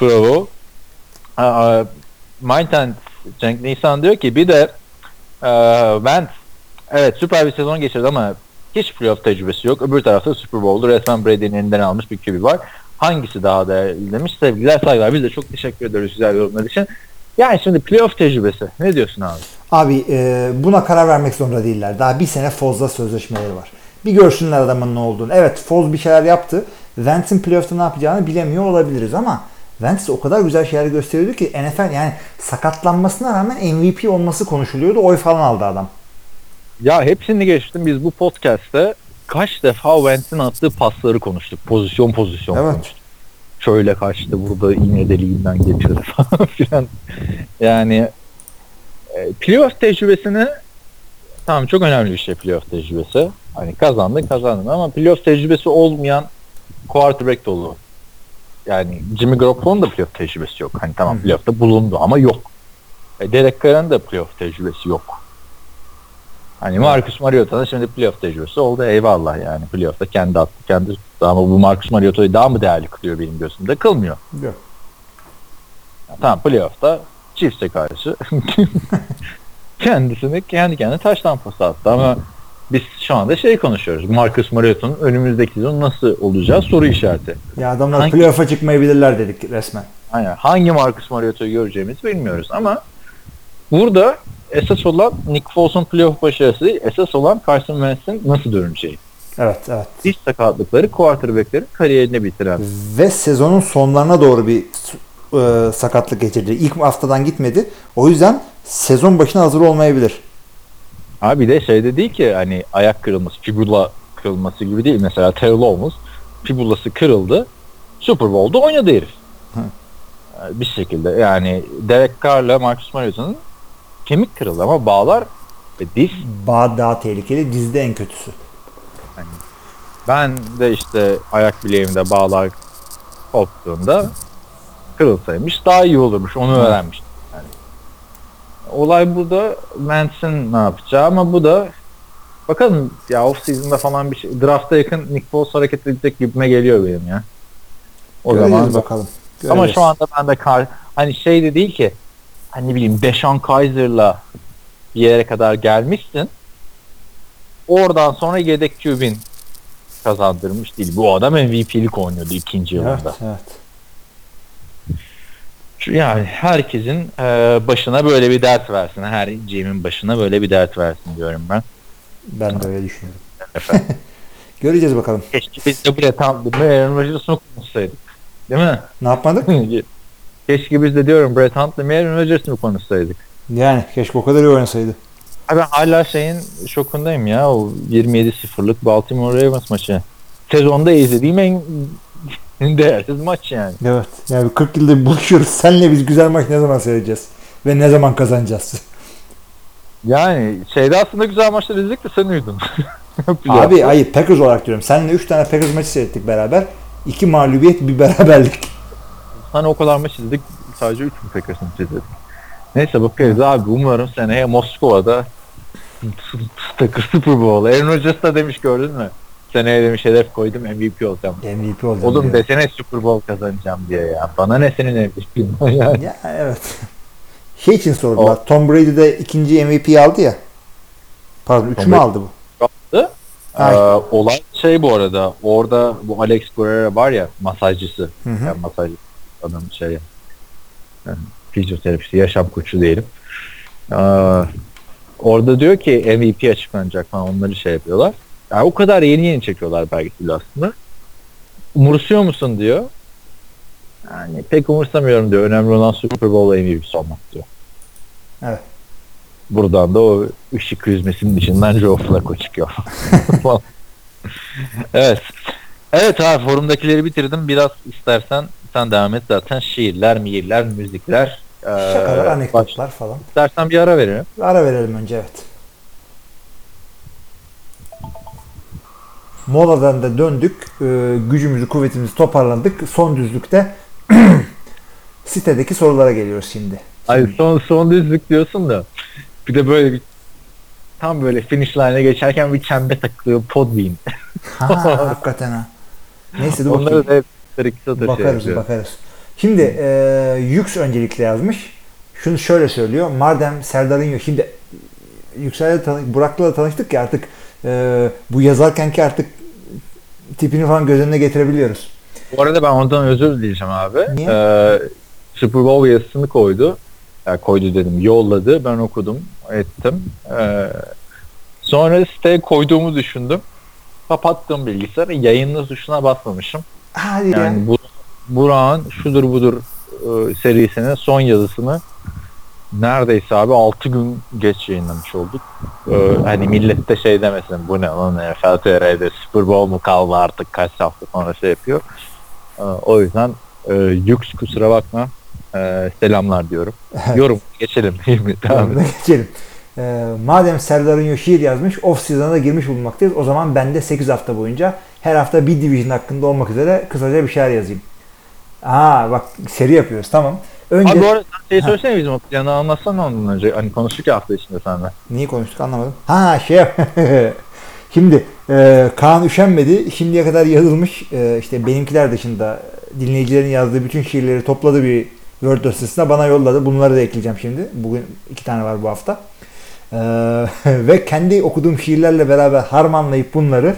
Bravo. Aa, Mindtent Cenk Nisan diyor ki bir de e, ben evet süper bir sezon geçirdi ama hiç playoff tecrübesi yok. Öbür tarafta Super Bowl'da resmen Brady'nin elinden almış bir QB var. Hangisi daha değerli demiş. Sevgiler saygılar. Biz de çok teşekkür ederiz güzel yorumlar için. Yani şimdi playoff tecrübesi. Ne diyorsun abi? Abi e, buna karar vermek zorunda değiller. Daha bir sene Foz'la sözleşmeleri var. Bir görsünler adamın ne olduğunu. Evet Foz bir şeyler yaptı. Vance'in playoff'ta ne yapacağını bilemiyor olabiliriz ama Vance o kadar güzel şeyler gösteriyordu ki NFL yani sakatlanmasına rağmen MVP olması konuşuluyordu. Oy falan aldı adam. Ya hepsini geçtim. Biz bu podcast'te kaç defa Wentz'in attığı pasları konuştuk. Pozisyon pozisyon Evet. konuştuk. Şöyle kaçtı burada iğne deliğinden geçirdi falan filan. Yani e, playoff tecrübesini tamam çok önemli bir şey playoff tecrübesi. Hani kazandın kazandın ama playoff tecrübesi olmayan quarterback dolu. Yani Jimmy Garoppolo'nun da playoff tecrübesi yok. Hani tamam playoff'ta bulundu ama yok. E, Derek Carr'ın da playoff tecrübesi yok. Hani Marcus Mariota'nın şimdi playoff tecrübesi oldu eyvallah yani. Playoff'ta kendi attı, kendi ama bu Marcus Mariota'yı daha mı değerli kılıyor benim gözümde? Kılmıyor. Yok. Ya tamam playoff'ta Chiefs'e karşı kendisini kendi kendine taş tampası attı ama biz şu anda şey konuşuyoruz. Marcus Mariota'nın önümüzdeki sezon nasıl olacağı soru işareti. Ya adamlar Hangi- playoff'a çıkmayabilirler dedik resmen. Yani hangi Marcus Mariota'yı göreceğimizi bilmiyoruz ama burada esas olan Nick Foles'un playoff başarısı değil, esas olan Carson Wentz'in nasıl döneceği. Evet evet. Diş sakatlıkları quarterback'lerin kariyerini bitiren. Ve sezonun sonlarına doğru bir e, sakatlık geçirdi. İlk haftadan gitmedi. O yüzden sezon başına hazır olmayabilir. Abi bir de şeyde değil ki hani ayak kırılması, fibula kırılması gibi değil. Mesela Terrell Owens fibulası kırıldı. Super Bowl'da oynadı herif. Hı. bir şekilde. Yani Derek Carr'la Marcus Mariota'nın kemik kırıldı ama bağlar ve diz Bağ daha tehlikeli. Dizde en kötüsü. ben de işte ayak bileğimde bağlar koptuğunda kırılsaymış daha iyi olurmuş. Onu öğrenmiştim. Olay burada Manson ne yapacağı ama bu da bakalım ya off season'da falan bir şey drafta yakın Nick Foles hareket edecek gibime geliyor benim ya. O Göreceğiz zaman bakalım. ama Göreceğiz. şu anda ben de kar hani şey de değil ki hani ne bileyim Deshaun Kaiser'la bir yere kadar gelmişsin. Oradan sonra yedek QB'in kazandırmış değil. Bu adam MVP'lik oynuyordu ikinci Evet, yılında. evet. Şu- Yani herkesin e, başına böyle bir dert versin. Her GM'in başına böyle bir dert versin diyorum ben. Ben de öyle düşünüyorum. Efendim. Göreceğiz bakalım. Keşke biz de Brett Huntley'ı Aaron Rodgers'ı konuşsaydık. Değil mi? Ne yapmadık? Keşke biz de diyorum Brett Huntley Aaron Rodgers'ı konuşsaydık? Yani keşke o kadar iyi oynasaydı. Abi ben hala şeyin şokundayım ya o 27-0'lık Baltimore Ravens maçı. Sezonda izlediğim en değersiz maç yani. Evet. Yani 40 yıldır buluşuyoruz. Senle biz güzel maç ne zaman seyredeceğiz? Ve ne zaman kazanacağız? Yani şeyde aslında güzel maçlar izledik de sen uyudun. Abi hayır Packers olarak diyorum. Seninle 3 tane Packers maçı seyrettik beraber. 2 mağlubiyet bir beraberlik. Hani o kadar maç izledik sadece 3 mü Packers'ın izledik. Neyse bakarız abi umarım seneye Moskova'da Takır Super Bowl. Aaron Rodgers da demiş gördün mü? Seneye demiş hedef koydum MVP olacağım. MVP olacağım Oğlum diyor. desene Super Bowl kazanacağım diye ya. Bana ne senin MVP'in yani. Ya evet. Şey için sordular. Tom Brady de ikinci MVP aldı ya. Pardon 3 Tom mü aldı bu? Ee, Ha. olay şey bu arada orada bu Alex Guerrero var ya masajcısı. Hı hı. Yani masaj adam şey yani fizyoterapisti, yaşam koçu diyelim. Ee, orada diyor ki MVP açıklanacak falan onları şey yapıyorlar. Yani o kadar yeni yeni çekiyorlar belgeseli aslında. Umursuyor musun diyor. Yani pek umursamıyorum diyor. Önemli olan Super Bowl MVP'si olmak diyor. Evet. Buradan da o ışık yüzmesinin içinden Joe Flacco çıkıyor. Evet. Evet abi forumdakileri bitirdim. Biraz istersen sen devam et zaten şiirler, miirler, müzikler. ee, Şakalar, baş- anekdotlar falan. İstersen bir ara verelim. Ara verelim önce evet. Moladan da döndük. Ee, gücümüzü, kuvvetimizi toparladık. Son düzlükte sitedeki sorulara geliyoruz şimdi. Ay son son düzlük diyorsun da bir de böyle bir tam böyle finish line'a geçerken bir çembe takılıyor Podbean. Ha, hakikaten ha. Neyse dur bakayım. Onları da hep şey Bakarız yapıyor. bakarız. Şimdi e, Yüks öncelikle yazmış. Şunu şöyle söylüyor. Madem Serdar'ın yok. Şimdi Yüksel'le tanı- Burak'la da tanıştık ya artık e, bu yazarkenki artık tipini falan göz önüne getirebiliyoruz. Bu arada ben ondan özür dileyeceğim abi. Niye? Ee, Super Bowl yazısını koydu. Yani koydu dedim. Yolladı. Ben okudum. Ettim. Ee, sonra siteye koyduğumu düşündüm. Kapattım bilgisayarı. Yayınla tuşuna basmamışım. Hadi ya. Yani bu Burak'ın şudur budur e, serisinin son yazısını neredeyse abi 6 gün geç yayınlamış olduk. Ee, hani millet de şey demesin bu ne lan NFL TR'de Super Bowl mu kaldı artık kaç hafta sonra şey yapıyor. Ee, o yüzden e, Yux kusura bakma. Ee, selamlar diyorum. Yorum geçelim Devamına geçelim. E, madem Serdar'ın şiir yazmış, off season'a girmiş bulunmaktayız. O zaman ben de 8 hafta boyunca her hafta bir division hakkında olmak üzere kısaca bir şeyler yazayım. Aa bak seri yapıyoruz tamam. Önce Abi bu arada şey söylesene bizim o planı anlatsana ondan önce. Hani konuştuk ya hafta içinde seninle. Neyi konuştuk anlamadım. Ha şey Şimdi e, Kaan üşenmedi. Şimdiye kadar yazılmış e, işte benimkiler dışında dinleyicilerin yazdığı bütün şiirleri topladı bir Word dosyasına bana yolladı. Bunları da ekleyeceğim şimdi. Bugün iki tane var bu hafta. E, ve kendi okuduğum şiirlerle beraber harmanlayıp bunları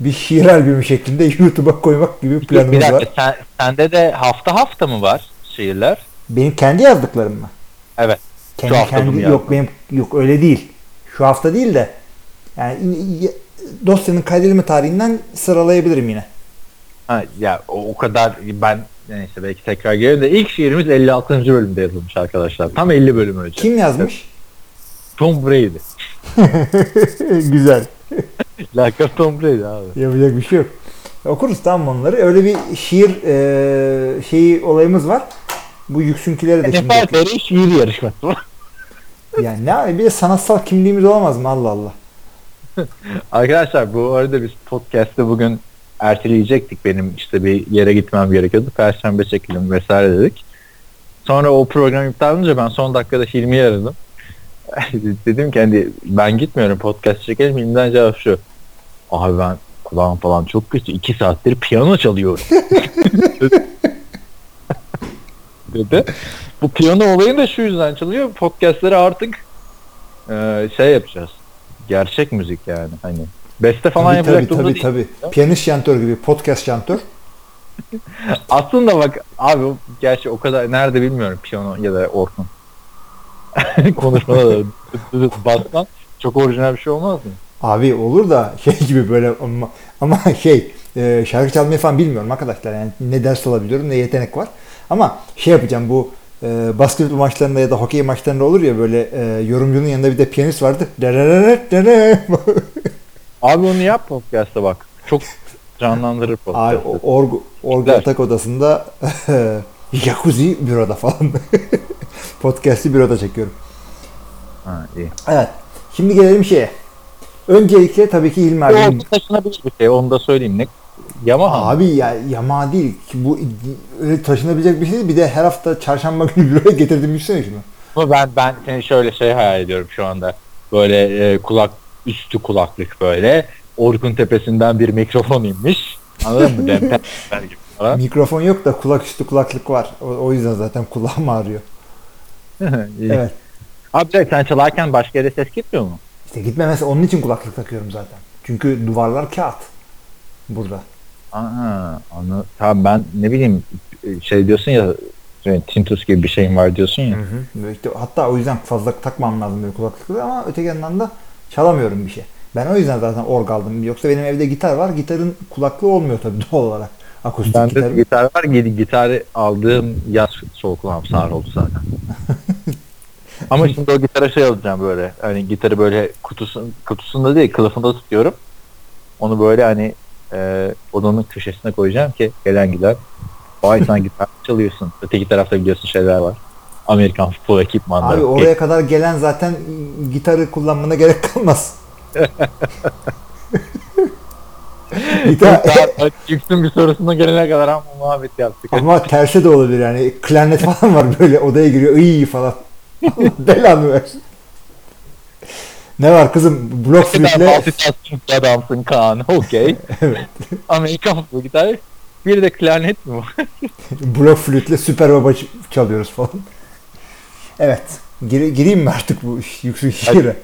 bir şiir albümü şeklinde YouTube'a koymak gibi bir Bir planımız dakika var. sen, sende de hafta hafta mı var şiirler? Benim kendi yazdıklarım mı? Evet. Kendi, hafta bunu kendi yazdın. yok benim yok öyle değil. Şu hafta değil de yani dosyanın kaydedilme tarihinden sıralayabilirim yine. Ha, ya o, o kadar ben neyse belki tekrar gelirim de ilk şiirimiz 56. bölümde yazılmış arkadaşlar. Tam 50 bölüm önce. Kim yazmış? Tom Brady. Güzel. Lakap Tom Brady abi. Yapacak bir şey yok. Okuruz tamam onları. Öyle bir şiir e, şeyi olayımız var. Bu yüksünkileri de şimdi NFL yapıyor. TR şiir yarışması. Yani ne abi bir de sanatsal kimliğimiz olamaz mı Allah Allah. Arkadaşlar bu arada biz podcast'ı bugün erteleyecektik. Benim işte bir yere gitmem gerekiyordu. Perşembe çekelim vesaire dedik. Sonra o program iptal olunca ben son dakikada Hilmi'yi aradım. Dedim ki hani ben gitmiyorum podcast çekelim. Hilmi'den cevap şu. Abi ben kulağım falan çok kötü. iki saattir piyano çalıyorum. Dedi. Bu piyano olayı da şu yüzden çalıyor. Podcastları artık e, şey yapacağız. Gerçek müzik yani. Hani beste falan Tabii yapacak tabii durumda tabii, değil. tabii. Piyanist şantör gibi podcast şantör. Aslında bak abi gerçi o kadar nerede bilmiyorum piyano ya da orkun. Konuşmada da basman çok orijinal bir şey olmaz mı? Abi olur da şey gibi böyle ama, ama şey e, şarkı çalmayı falan bilmiyorum arkadaşlar. Yani ne ders olabiliyorum ne yetenek var. Ama şey yapacağım bu e, basketbol maçlarında ya da hokey maçlarında olur ya böyle e, yorumcunun yanında bir de piyanist vardı. Abi onu yap podcast'ta bak. Çok canlandırır Abi podcast'ı. o- org, org yatak odasında jacuzzi büroda falan. Podcast'i büroda çekiyorum. Ha, iyi. Evet. Şimdi gelelim şeye. Öncelikle tabii ki İlmi abi. O taşınabilir bir şey onu da söyleyeyim. Ne? Yamaha. Abi ya yama değil ki bu öyle taşınabilecek bir şey değil. Bir de her hafta çarşamba günü büroya getirdim düşünsene şunu. Ama ben ben seni şöyle şey hayal ediyorum şu anda. Böyle e, kulak üstü kulaklık böyle. Orkun tepesinden bir mikrofon inmiş. Anladın mı? Demper gibi falan. Mikrofon yok da kulak üstü kulaklık var. O, o yüzden zaten kulağım ağrıyor. Evet. Abi dakika, sen çalarken başka yere ses gitmiyor mu? İşte gitmemesi onun için kulaklık takıyorum zaten. Çünkü duvarlar kağıt. Burada. Aa, anı, tamam ben ne bileyim şey diyorsun ya yani Tintus gibi bir şeyin var diyorsun ya. Böyle işte hatta o yüzden fazla takmam lazım böyle kulaklıkları ama öteki yandan da çalamıyorum bir şey. Ben o yüzden zaten org aldım. Yoksa benim evde gitar var. Gitarın kulaklığı olmuyor tabii doğal olarak. Akustik Bende gitar. de gitar var. Gitarı aldığım yaz sol kulağım sağır oldu zaten. Ama şimdi o gitara şey alacağım böyle. Hani gitarı böyle kutusun, kutusunda değil kılıfında tutuyorum. Onu böyle hani e, odanın köşesine koyacağım ki gelen gider. Vay sen gitar çalıyorsun. Öteki tarafta biliyorsun şeyler var. Amerikan futbol ekipmanları. Abi oraya kadar gelen zaten gitarı kullanmana gerek kalmaz. Gitar, Çıksın bir sorusuna gelene kadar ama muhabbet yaptık. ama terse de olabilir yani. Klarnet falan var böyle odaya giriyor. iyi falan. Belanı versin. Ne var kızım? Blok flütle multitasking adamsın Kaan. Okey. Evet. Amerikan futbol gitar. Bir de klarnet mi var? blok flütle süper baba çalıyoruz falan. Evet. Gir- gireyim mi artık bu yüksek şiire?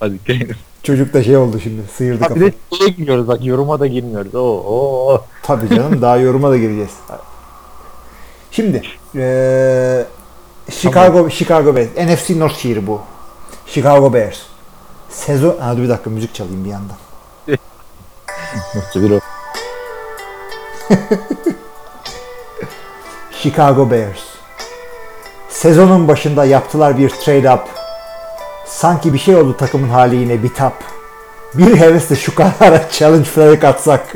Hadi girelim. Çocuk da şey oldu şimdi. Sıyırdı Ha, bir kafayı. de şeye giriyoruz bak yoruma da girmiyoruz. Oo, oo. Tabii canım daha yoruma da gireceğiz. Şimdi eee Chicago Chicago Bears NFC North şiiri bu. Chicago Bears. Sezon ha dur bir dakika müzik çalayım bir yandan. Nasıl bir o? Chicago Bears. Sezonun başında yaptılar bir trade up. Sanki bir şey oldu takımın hali yine bitap. Bir hevesle şu karara challenge flag atsak.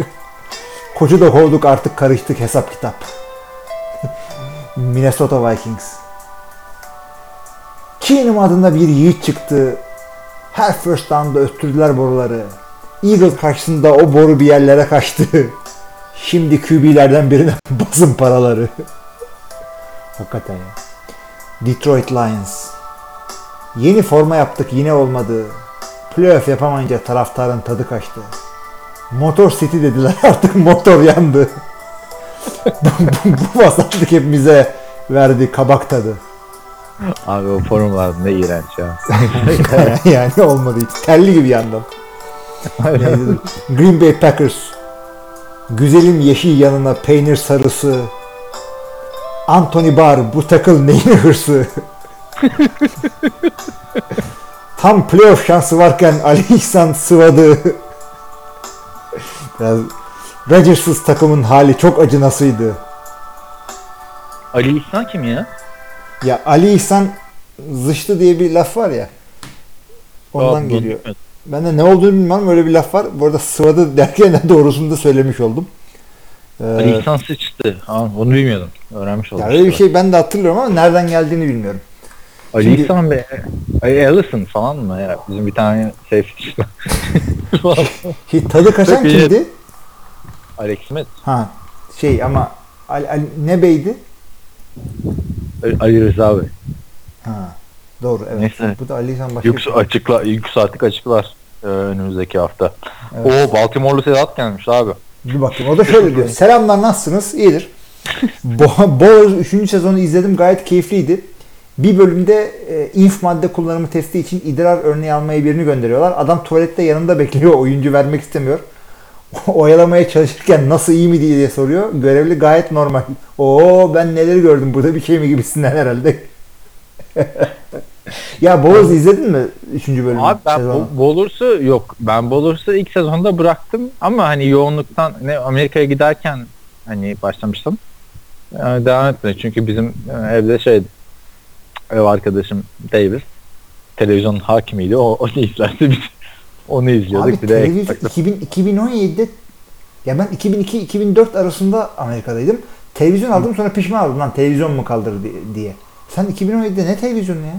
Koçu da kovduk artık karıştık hesap kitap. Minnesota Vikings. Keenum adında bir yiğit çıktı. Her first down'da öttürdüler boruları. Eagles karşısında o boru bir yerlere kaçtı. Şimdi QB'lerden birine basın paraları. Hakikaten ya. Detroit Lions. Yeni forma yaptık yine olmadı. Playoff yapamayınca taraftarın tadı kaçtı. Motor City dediler artık motor yandı. bu, bu, bu vasatlık hepimize verdi kabak tadı. Abi o forumlar ne iğrenç ya. yani olmadı hiç. Terli gibi yandım. Neydi? Green Bay Packers. Güzelim yeşil yanına peynir sarısı. Anthony Barr bu takıl neyin hırsı. Tam playoff şansı varken Ali İhsan sıvadı. Biraz Rodgers'ız takımın hali çok acınasıydı. Ali İhsan kim ya? Ya Ali İhsan zıştı diye bir laf var ya. Ondan bunu geliyor. bilmiyordum. Ben de ne olduğunu bilmem öyle bir laf var. Bu arada sıvadı derken de doğrusunu da söylemiş oldum. Ee, Ali İhsan sıçtı. Ha, onu bilmiyordum. Öğrenmiş oldum. ya öyle bir şey ben de hatırlıyorum ama nereden geldiğini bilmiyorum. Ali Şimdi- İhsan be. Ali Allison falan mı ya? Bizim bir tane safety. Şey, tadı kaçan kimdi? Alex Smith. Ha şey ama Ali, Ali- ne beydi? Ali- Rıza Bey. Ha doğru evet. Neyse. Bu da Ali İhsan başka açıkla, yük saatlik açıklar e, önümüzdeki hafta. Evet. Oo Baltimore'lu Sedat gelmiş abi. Bir bakayım. O da şöyle diyor. Selamlar nasılsınız? İyidir. Bo- Bowlers 3. sezonu izledim. Gayet keyifliydi. Bir bölümde e, inf madde kullanımı testi için idrar örneği almaya birini gönderiyorlar. Adam tuvalette yanında bekliyor. Oyuncu vermek istemiyor. Oyalamaya çalışırken nasıl iyi mi diye soruyor. Görevli gayet normal. Oo ben neleri gördüm burada bir şey mi gibisinden herhalde. ya Bowlers izledin mi 3. bölümü? Abi ben sezonu? Bo- Bowlers'ı yok. Ben Bowlers'ı ilk sezonda bıraktım ama hani yoğunluktan ne Amerika'ya giderken hani başlamıştım. Yani devam etmedi çünkü bizim e, evde şey ev arkadaşım Davis televizyon hakimiydi. O, o ne izlerse biz onu izliyorduk. Abi bir de televizyon Xbox'ta- 2000, 2017'de ya ben 2002-2004 arasında Amerika'daydım. Televizyon aldım sonra pişman oldum lan televizyon mu kaldır di- diye. Sen 2017'de ne televizyonu ya?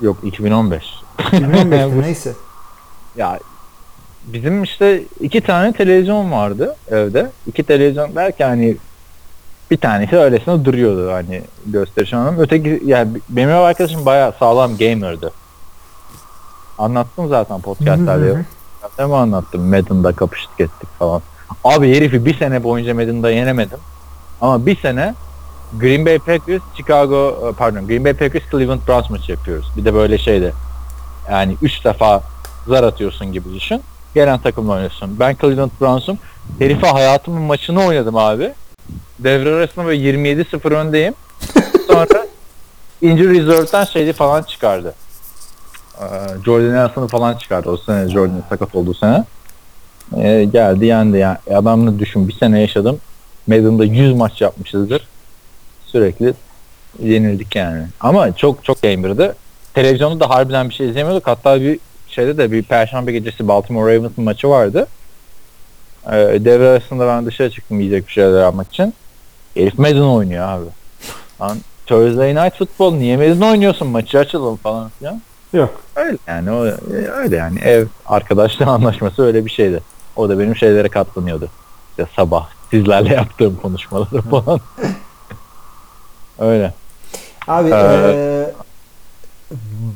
yok 2015. 2015'te neyse. Ya bizim işte iki tane televizyon vardı evde. İki televizyon derken hani bir tanesi öylesine duruyordu hani gösteriş anlamında. Öteki yani benim ev arkadaşım bayağı sağlam gamer'dı. Anlattım zaten podcastlerde. Mi anlattım? Madden'da kapıştık ettik falan. Abi herifi bir sene boyunca Madden'da yenemedim. Ama bir sene Green Bay Packers, Chicago, pardon Green Bay Packers, Cleveland Browns maçı yapıyoruz. Bir de böyle şeydi. Yani üç defa zar atıyorsun gibi düşün. Gelen takımla oynuyorsun. Ben Cleveland Browns'um. Herife hayatımın maçını oynadım abi. Devre arasında böyle 27-0 öndeyim. Sonra injury reserve'den şeydi falan çıkardı. Ee, Jordan Nelson'ı falan çıkardı o sene Jordan'ın sakat olduğu sene. Ee, geldi yendi yani. Adamla düşün bir sene yaşadım. Madden'da 100 maç yapmışızdır. Sürekli yenildik yani. Ama çok çok gamer'dı. Televizyonda da harbiden bir şey izlemiyorduk. Hatta bir şeyde de bir perşembe gecesi Baltimore Ravens'ın maçı vardı. Ee, devre arasında ben dışarı çıktım yiyecek bir şeyler almak için. Herif Madden oynuyor abi. Lan Thursday Night Football niye Madden oynuyorsun maçı açalım falan filan. Yok. Öyle yani o öyle yani ev arkadaşlığı anlaşması öyle bir şeydi. O da benim şeylere katlanıyordu. İşte sabah sizlerle yaptığım konuşmaları falan. öyle. Abi Ee, eee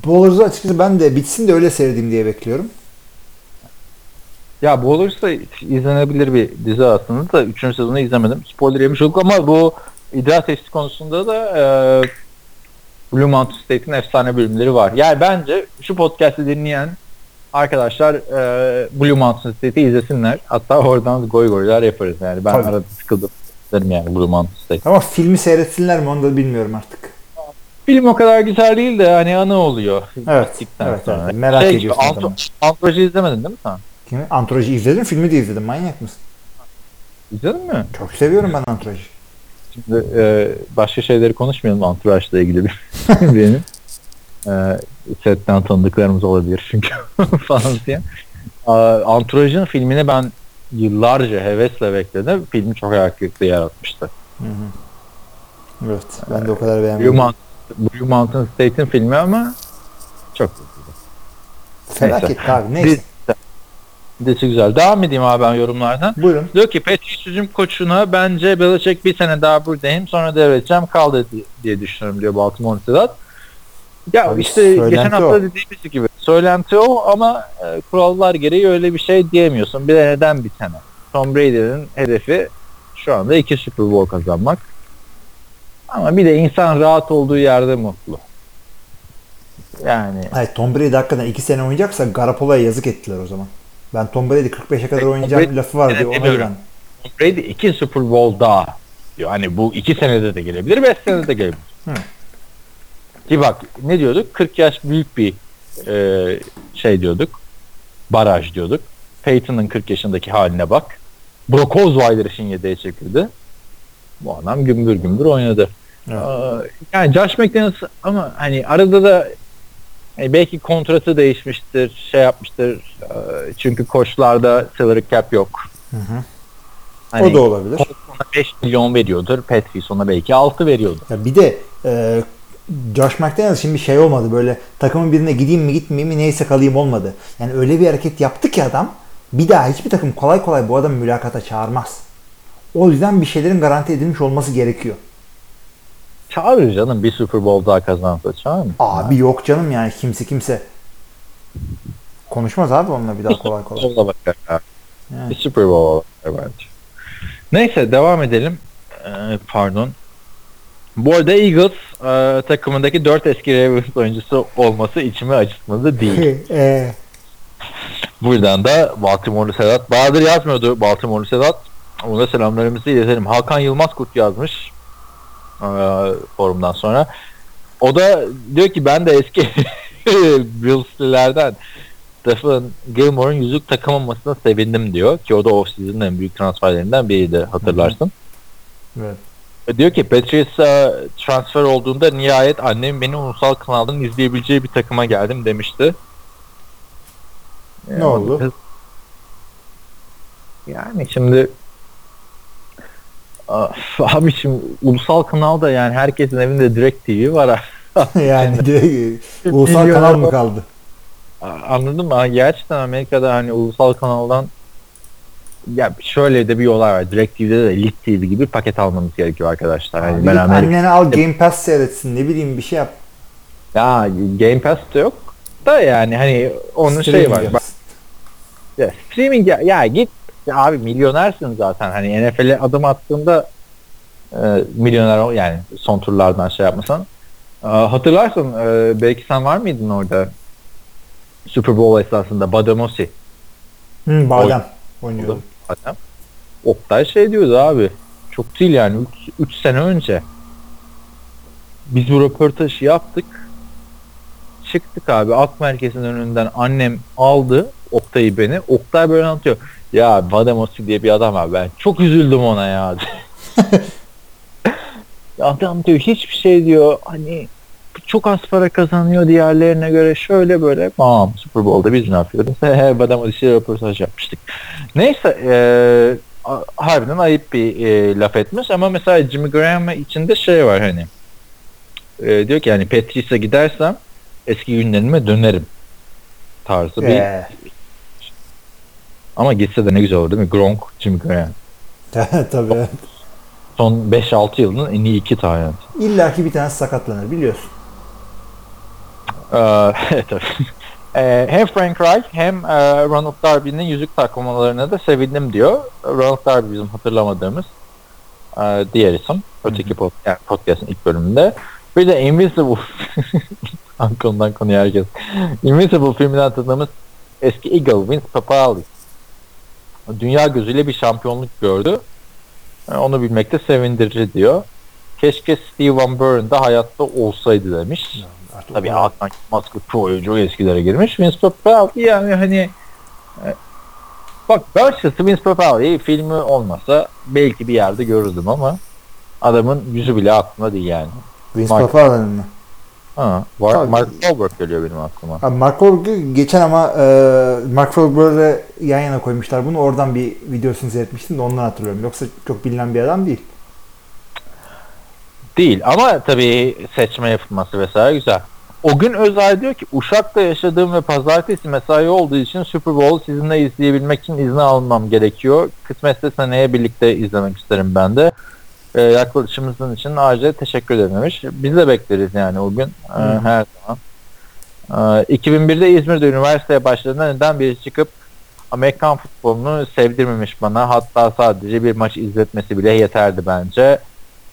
Bowlers'ı açıkçası ben de bitsin de öyle seyredeyim diye bekliyorum. Ya bu olursa izlenebilir bir dizi aslında da 3. sezonu izlemedim. Spoiler yemiş olduk ama bu idrar testi konusunda da e, Blue Mountain State'in efsane bölümleri var. Yani bence şu podcast'i dinleyen arkadaşlar e, Blue Mountain State'i izlesinler. Hatta oradan goy goylar yaparız yani. Ben Tabii. arada sıkıldım. İzlerim yani Blue Mountain State. Ama filmi seyretsinler mi onu da bilmiyorum artık. Film o kadar güzel değil de hani anı oluyor. Evet, evet, sonra. evet. Merak Şey ediyorsun Antro-. Antroji izlemedin değil mi sen? Kimi? Antroji izledim, filmi de izledim. Manyak mısın? İzledin mi? Çok seviyorum ben Antroji. Şimdi e, başka şeyleri konuşmayalım Entourage'la ilgili bir benim. E, setten tanıdıklarımız olabilir çünkü falan diye. Entourage'ın filmini ben yıllarca hevesle bekledim. Filmi çok ayak kırıklığı yaratmıştı. Hı hı. Evet, ben de o kadar Blue, beğenmedim. Mountain, Blue Mountain State'in filmi ama çok Felaket abi, neyse. Dizi- Dizisi güzel. Devam edeyim abi ben yorumlardan. Buyurun. Diyor ki Patriots hücum koçuna bence Belichick bir sene daha buradayım sonra devredeceğim kaldı di- diye düşünüyorum diyor Baltimore Sedat. Ya Abi işte geçen hafta o. dediğimiz gibi söylenti o ama e, kurallar gereği öyle bir şey diyemiyorsun. Bir de neden bir sene? Tom Brady'nin hedefi şu anda iki Super Bowl kazanmak. Ama bir de insan rahat olduğu yerde mutlu. Yani Hayır, Tom Brady hakikaten 2 sene oynayacaksa Garoppolo'ya yazık ettiler o zaman. Ben Tom Brady 45'e kadar Tom oynayacağım Brady- lafı var Evet, ona güven. Tom Brady iki Super Bowl daha diyor. Hani bu iki senede de gelebilir, beş senede de gelebilir. Hı. Ki bak ne diyorduk? 40 yaş büyük bir e, şey diyorduk. Baraj diyorduk. Peyton'ın 40 yaşındaki haline bak. Brock Osweiler için yedeğe çekildi. Bu adam gümbür gümbür oynadı. Evet. Aa, Yani Josh McDaniels ama hani arada da hani belki kontratı değişmiştir, şey yapmıştır. Ee, Çünkü koçlarda salary cap yok. Hı hı. Hani o da olabilir. Colts ona 5 milyon veriyordur. Patriots ona belki 6 veriyordur. Ya bir de e, Josh McDaniels şimdi şey olmadı böyle takımın birine gideyim mi gitmeyeyim mi neyse kalayım olmadı. Yani öyle bir hareket yaptı ki adam bir daha hiçbir takım kolay kolay bu adamı mülakata çağırmaz. O yüzden bir şeylerin garanti edilmiş olması gerekiyor. Çağırır canım bir Super Bowl daha kazansa çağır mı? Abi yok canım yani kimse kimse konuşmaz abi onunla bir daha kolay kolay. Bowl bakar ya. Yani. Bir Super Bowl bakar bence. Neyse devam edelim. Ee, pardon. Bu arada Eagles e, takımındaki 4 eski Ravens oyuncusu olması içimi acıtmadı değil. e, Buradan da Baltimore'lu Sedat. Bahadır yazmıyordu Baltimore'lu Sedat. Ona selamlarımızı iletelim. Hakan Yılmaz Kurt yazmış. E, forumdan sonra. O da diyor ki ben de eski Bills'lilerden Stephen Gilmore'un yüzük takamamasına sevindim diyor. Ki o da off-season'ın en büyük transferlerinden biriydi hatırlarsın. evet. E, Diyor ki Patrice'a transfer olduğunda nihayet annem beni ulusal kanaldan izleyebileceği bir takıma geldim demişti. Ne oldu? Yani şimdi abi şimdi ulusal kanalda yani herkesin evinde direkt TV var. yani ulusal kanal mı kaldı? Anladın mı? Gerçekten Amerika'da hani ulusal kanaldan ya şöyle de bir olay var. Direkt TV'de de Lit TV gibi paket almamız gerekiyor arkadaşlar. Abi ben Amerika- al Game Pass seyretsin ne bileyim bir şey yap. Ya Game Pass da yok da yani hani onun şeyi Streaming var. Bak, ya, streaming ya, ya git ya abi milyonersin zaten. Hani NFL'e adım attığında e, milyoner yani son turlardan şey yapmasan. E, hatırlarsın e, belki sen var mıydın orada Super Bowl esasında Bademosi Hı, badem oynuyordu. adam. Oktay şey diyordu abi. Çok değil yani 3 sene önce. Biz bu röportajı yaptık. Çıktık abi Ak Merkez'in önünden annem aldı Oktay'ı beni. Oktay böyle anlatıyor. Ya Vademosi diye bir adam var ben çok üzüldüm ona ya. Adam diyor hiçbir şey diyor hani çok az para kazanıyor diğerlerine göre şöyle böyle. Tamam Super Bowl'da biz ne yapıyoruz? Vademosi röportaj yapmıştık. Neyse e, a- harbiden ayıp bir e, laf etmiş ama mesela Jimmy Graham içinde şey var hani e, diyor ki yani Patrice'e gidersem eski günlerime dönerim tarzı bir Ee, ama gitse de ne güzel olur değil mi? Gronk, Jimmy Graham. tabii. Son 5-6 yılın en iyi iki tane. İlla ki bir tanesi sakatlanır biliyorsun. Ee, tabii. Ee, hem Frank Reich hem e, Ronald Darby'nin yüzük takmalarına da sevindim diyor. Ronald Darby bizim hatırlamadığımız e, diğer isim. Öteki pod, yani podcast'ın ilk bölümünde. Bir de Invincible konudan konuya herkes. Invincible filminden tanıdığımız eski Eagle Vince Papali. Dünya gözüyle bir şampiyonluk gördü. E, Onu bilmekte sevindirici diyor. Keşke Steve Van Buren de hayatta olsaydı demiş. Artık Tabii Hakan Maskut çoğu oyuncu eskilere girmiş. Vince Papale yani hani e, bak ben açıkçası Vince Papale'yi filmi olmasa belki bir yerde görürdüm ama adamın yüzü bile aklımda değil yani. Vince Papale'nin mi? Ha, var, Tabii. Mark Wahlberg geliyor benim aklıma. Abi Mark Wahlberg'ı geçen ama e, Mark Wahlberg'le yan yana koymuşlar bunu. Oradan bir videosunu seyretmiştim de ondan hatırlıyorum. Yoksa çok bilinen bir adam değil. Değil ama tabii seçme yapılması vesaire güzel. O gün Özay diyor ki Uşak'ta yaşadığım ve pazartesi mesai olduğu için Super Bowl sizinle izleyebilmek için izni almam gerekiyor. Kısmetse seneye birlikte izlemek isterim ben de. Ee, yaklaşımınızın için ayrıca teşekkür ederim demiş. Biz de bekleriz yani o gün Hı. her zaman. Ee, 2001'de İzmir'de üniversiteye başladığında neden biri çıkıp Amerikan futbolunu sevdirmemiş bana. Hatta sadece bir maç izletmesi bile yeterdi bence.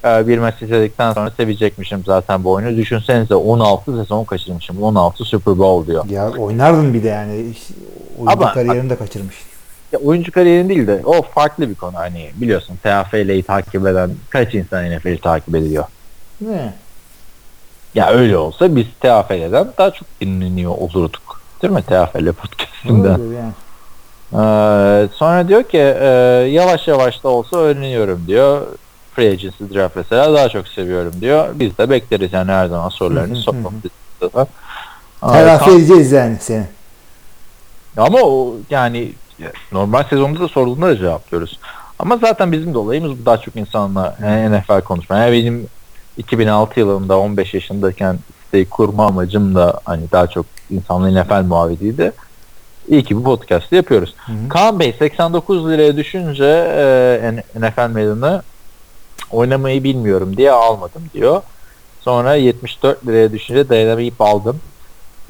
Ee, bir maç izledikten sonra sevecekmişim zaten bu oyunu. Düşünsenize 16 sezon kaçırmışım. 16 Super Bowl diyor. Ya oynardın bir de yani. Oyuncu Ama- kariyerini de kaçırmış. Ya, oyuncu kariyerin değil de o farklı bir konu. Hani biliyorsun TFL'yi takip eden kaç insan NFL'i takip ediyor. Ne? Ya öyle olsa biz TFL'den daha çok dinleniyor olurduk. Değil mi TFL podcast'inden? Olabilir yani. Ee, sonra diyor ki e, yavaş yavaş da olsa öğreniyorum diyor. Free agency draft mesela daha çok seviyorum diyor. Biz de bekleriz yani her zaman sorularını istiyorsan. Aa, Telafi edeceğiz yani seni. Ama o yani normal sezonda da sorduğunda da cevaplıyoruz. Ama zaten bizim de olayımız daha çok insanla NFL konuşma. Yani benim 2006 yılında 15 yaşındayken siteyi kurma amacım da hani daha çok insanla NFL muhabbetiydi. İyi ki bu podcast'ı yapıyoruz. Hı hı. Kaan Bey 89 liraya düşünce e, NFL meydanı oynamayı bilmiyorum diye almadım diyor. Sonra 74 liraya düşünce dayanamayıp aldım.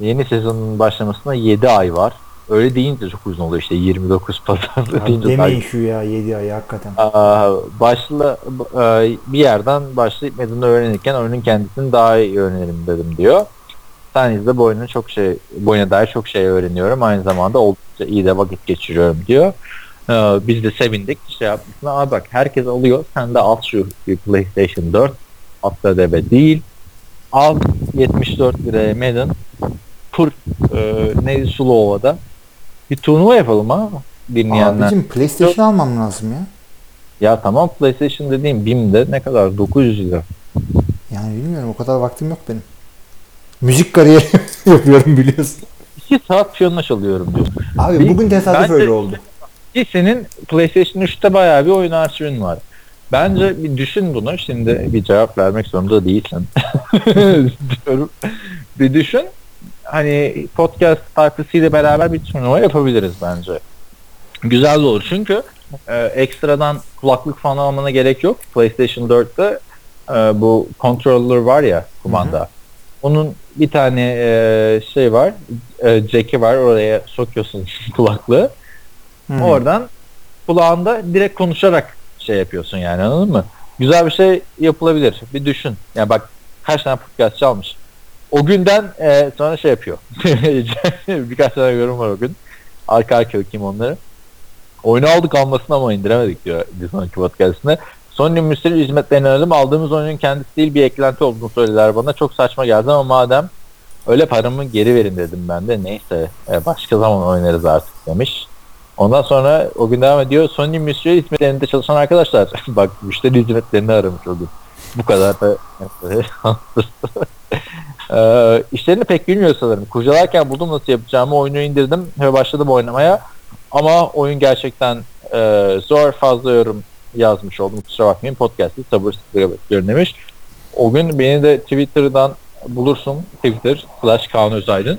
Yeni sezonun başlamasına 7 ay var. Öyle deyince çok uzun oluyor işte 29 pazarlı Ya deyince demeyin şu ya 7 ay hakikaten. Aa, başla e, bir yerden başlayıp metodunu öğrenirken oyunun kendisini daha iyi öğrenirim dedim diyor. Sayende bu oyunun çok şey, bu oyuna dair çok şey öğreniyorum. Aynı zamanda oldukça iyi de vakit geçiriyorum diyor. Ee, biz de sevindik. Şey yapmışsın. Abi bak herkes alıyor. Sen de al şu PlayStation 4. Hatta debe değil. Al 74 liraya Madden. Kur e, neydi Suluova'da. Bir turnuva yapalım ha dinleyenler. Abicim PlayStation almam lazım ya. Ya tamam PlayStation dediğim BİM'de ne kadar? 900 lira. Yani bilmiyorum o kadar vaktim yok benim. Müzik kariyeri yapıyorum biliyorsun. 2 saat piyano çalıyorum diyor. Abi Bir- bugün tesadüf öyle oldu. Ki senin PlayStation 3'te bayağı bir oyun arşivin var. Bence bir düşün bunu. Şimdi bir cevap vermek zorunda değilsin. Diyorum. Bir düşün. Hani podcast tayfasıyla beraber bir turnuva yapabiliriz bence. Güzel olur. Çünkü e, ekstradan kulaklık falan almana gerek yok. PlayStation 4'te e, bu controller var ya kumanda. Onun bir tane e, şey var. E, jack'i var. Oraya sokuyorsun kulaklığı. Hı. Oradan kulağında direkt konuşarak şey yapıyorsun yani anladın mı? Güzel bir şey yapılabilir. Bir düşün. Yani bak kaç tane podcast çalmış. O günden e, sonra şey yapıyor. Birkaç tane yorum var o gün. Arka arka okuyayım onları. Oyunu aldık almasını ama indiremedik diyor bir sonraki podcastinde. Sony müşteri hizmetlerini aradım. Aldığımız oyunun kendisi değil bir eklenti olduğunu söylediler bana. Çok saçma geldi ama madem öyle paramı geri verin dedim ben de. Neyse e, başka zaman oynarız artık demiş. Ondan sonra o gün devam ediyor. Sony müşteri hizmetlerinde çalışan arkadaşlar bak müşteri hizmetlerini aramış o gün. Bu kadar da ee, işlerini pek bilmiyor sanırım. Kurcalarken buldum nasıl yapacağımı. Oyunu indirdim ve başladım oynamaya. Ama oyun gerçekten e, zor. Fazla yorum yazmış oldum. Kusura bakmayın. Podcast'ı sabırsızlıkla bekliyorum demiş. O gün beni de Twitter'dan bulursun. Twitter slash Kaan Özaydın.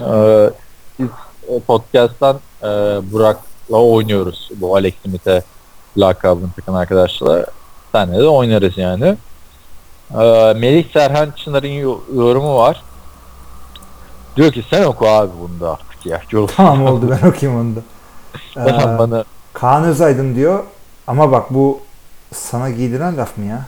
Ee, biz e, podcast'tan e, Burak'la oynuyoruz. Bu Alex Smith'e lakabını takan arkadaşlar. Senle de oynarız yani. Ee, Melih Serhan Çınar'ın yo- yorumu var. Diyor ki sen oku abi bunu da artık ya. Yoruldum. Tamam oldu ben okuyayım onu da. Ee, bana Kaan Özaydın diyor ama bak bu sana giydiren laf mı ya?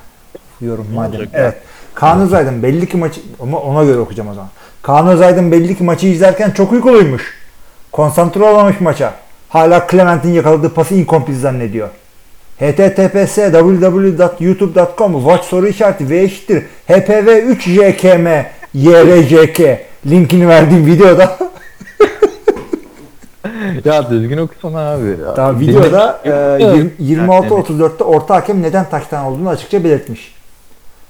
Yorum Ne madem. Evet. Kaan Özaydın belli ki maçı ama ona göre okuyacağım o zaman. Kaan Özaydın belli ki maçı izlerken çok uykuluymuş. Konsantre olamamış maça. Hala Clement'in yakaladığı pası incomplete zannediyor. Https www.youtube.com watch soru işareti v eşittir hpv 3 jkm yrjk linkini verdiğim videoda ya düzgün okusana abi. Ya. Daha Dinle- videoda e, Evet. 26-34'te orta hakem neden taştan olduğunu açıkça belirtmiş.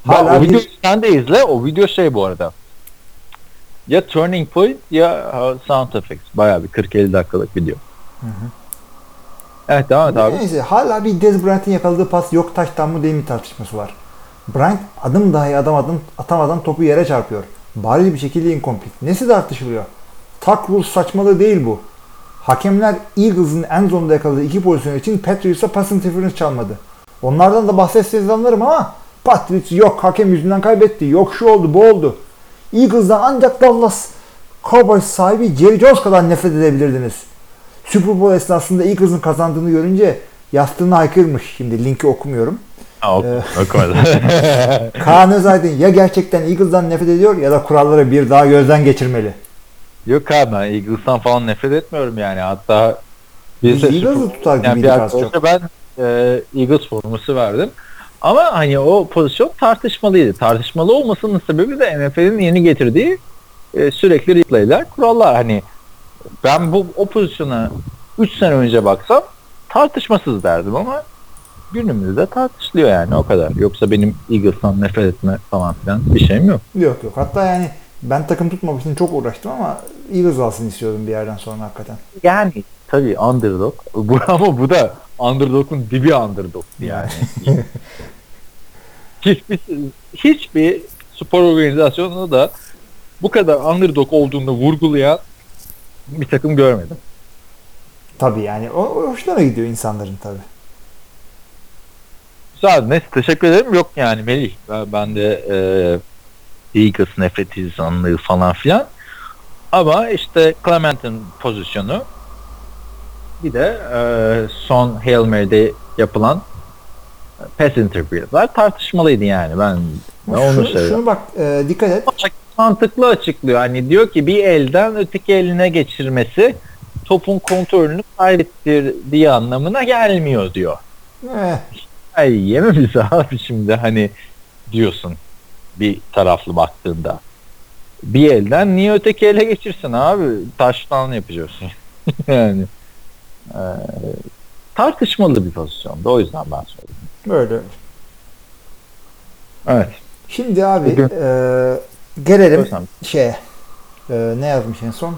Hala o bir- videoyu sen de izle. O video şey bu arada. Ya Turning Point ya Sound Effects. Bayağı bir 40-50 dakikalık video. Evet devam et abi. Neyse hala bir Dez Bryant'in yakaladığı pas yok taştan mı değil mi tartışması var. Bryant adım dahi adam adım atamadan topu yere çarpıyor. Bariz bir şekilde incomplete. Nesi tartışılıyor? Tak rules saçmalığı değil bu. Hakemler Eagles'ın en zonda yakaladığı iki pozisyon için Patriots'a pass interference çalmadı. Onlardan da bahsetseniz anlarım ama Patriots yok hakem yüzünden kaybetti. Yok şu oldu bu oldu. Eagles'dan ancak Dallas Cowboys sahibi Jerry Jones kadar nefret edebilirdiniz. Super Bowl esnasında Eagles'ın kazandığını görünce yastığını haykırmış. Şimdi linki okumuyorum. Ha, oku- Ee, okumadım. Kaan Özaydın ya gerçekten Eagles'dan nefret ediyor ya da kuralları bir daha gözden geçirmeli. Yok abi ben Eagles'tan falan nefret etmiyorum yani. Hatta Biz Eagles'ı tutar yani bir gibiydik az çok. ben e, Eagles forması verdim. Ama hani o pozisyon tartışmalıydı. Tartışmalı olmasının sebebi de NFL'in yeni getirdiği e, sürekli replayler, kurallar. Hani ben bu o pozisyona 3 sene önce baksam tartışmasız derdim ama günümüzde tartışılıyor yani o kadar. Yoksa benim Eagles'tan nefret etme falan filan bir şeyim yok. Yok yok. Hatta yani ben takım tutmamak için çok uğraştım ama Eagles alsın istiyordum bir yerden sonra hakikaten. Yani tabii underdog. Bu, ama bu da underdog'un dibi underdog'tu yani. hiçbir, hiçbir spor organizasyonunda da bu kadar underdog olduğunu vurgulayan bir takım görmedim. Tabii yani o, o hoşlarına gidiyor insanların tabii. Güzel. Neyse teşekkür ederim. Yok yani Melih. Ben, ben de e, Eagles nefret insanlığı falan filan. Ama işte Clement'in pozisyonu bir de e, son Hail Mary'de yapılan pass interference'lar tartışmalıydı yani. Ben, ben onu Şunu, söylüyorum. şunu bak e, dikkat et. Mantıklı açıklıyor. Hani diyor ki bir elden öteki eline geçirmesi topun kontrolünü kaybettirdiği anlamına gelmiyor diyor. Eh, Ay yememiş abi şimdi hani diyorsun bir taraflı baktığında. Bir elden niye öteki ele geçirsin abi? Taştan yapacaksın. yani e, tartışmalı bir pozisyonda o yüzden ben söyledim. böyle. Evet. Şimdi abi Bugün- e, gelelim Söylesem. şeye. E, ne yazmış en son?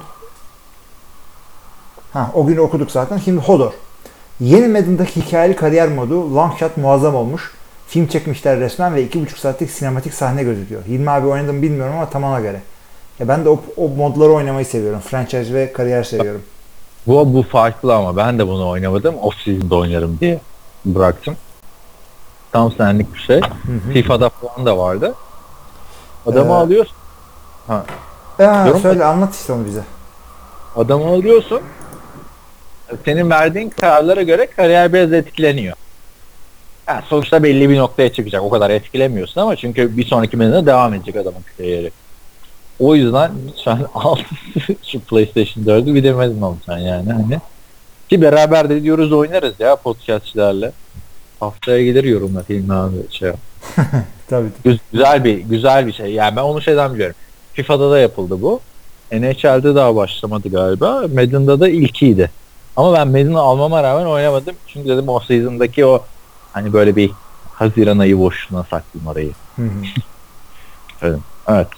Ha, o günü okuduk zaten. Şimdi Hodor. Yeni Madden'daki hikayeli kariyer modu Longshot muazzam olmuş. Film çekmişler resmen ve 2,5 saatlik sinematik sahne gözüküyor. Hilmi abi oynadım bilmiyorum ama tam ona göre. Ya ben de o, o modları oynamayı seviyorum. Franchise ve kariyer seviyorum. Bu, bu farklı ama ben de bunu oynamadım. Off season'da oynarım diye bıraktım. Tam senlik bir şey. Hı hı. FIFA'da falan da vardı. Adamı Ee, alıyorsun. Ee, Yorum- söyle anlat işte onu bize. Adamı alıyorsun. Senin verdiğin kararlara göre kariyer biraz etkileniyor. Yani sonuçta belli bir noktaya çıkacak. O kadar etkilemiyorsun ama çünkü bir sonraki menüde devam edecek adamın kariyeri. O yüzden lütfen al şu PlayStation 4'ü bir demedin olacaksın yani hani. Ki beraber de diyoruz oynarız ya podcastçilerle. Haftaya gelir yorumlar film abi şey. yap. Tabii. Güz- güzel bir güzel bir şey. Yani ben onu şeyden biliyorum. FIFA'da da yapıldı bu. NHL'de daha başlamadı galiba. Madden'da da ilkiydi. Ama ben Madden'ı almama rağmen oynamadım. Çünkü dedim o season'daki o hani böyle bir Haziran ayı boşluğuna saklayayım arayı. Hı hı. Evet.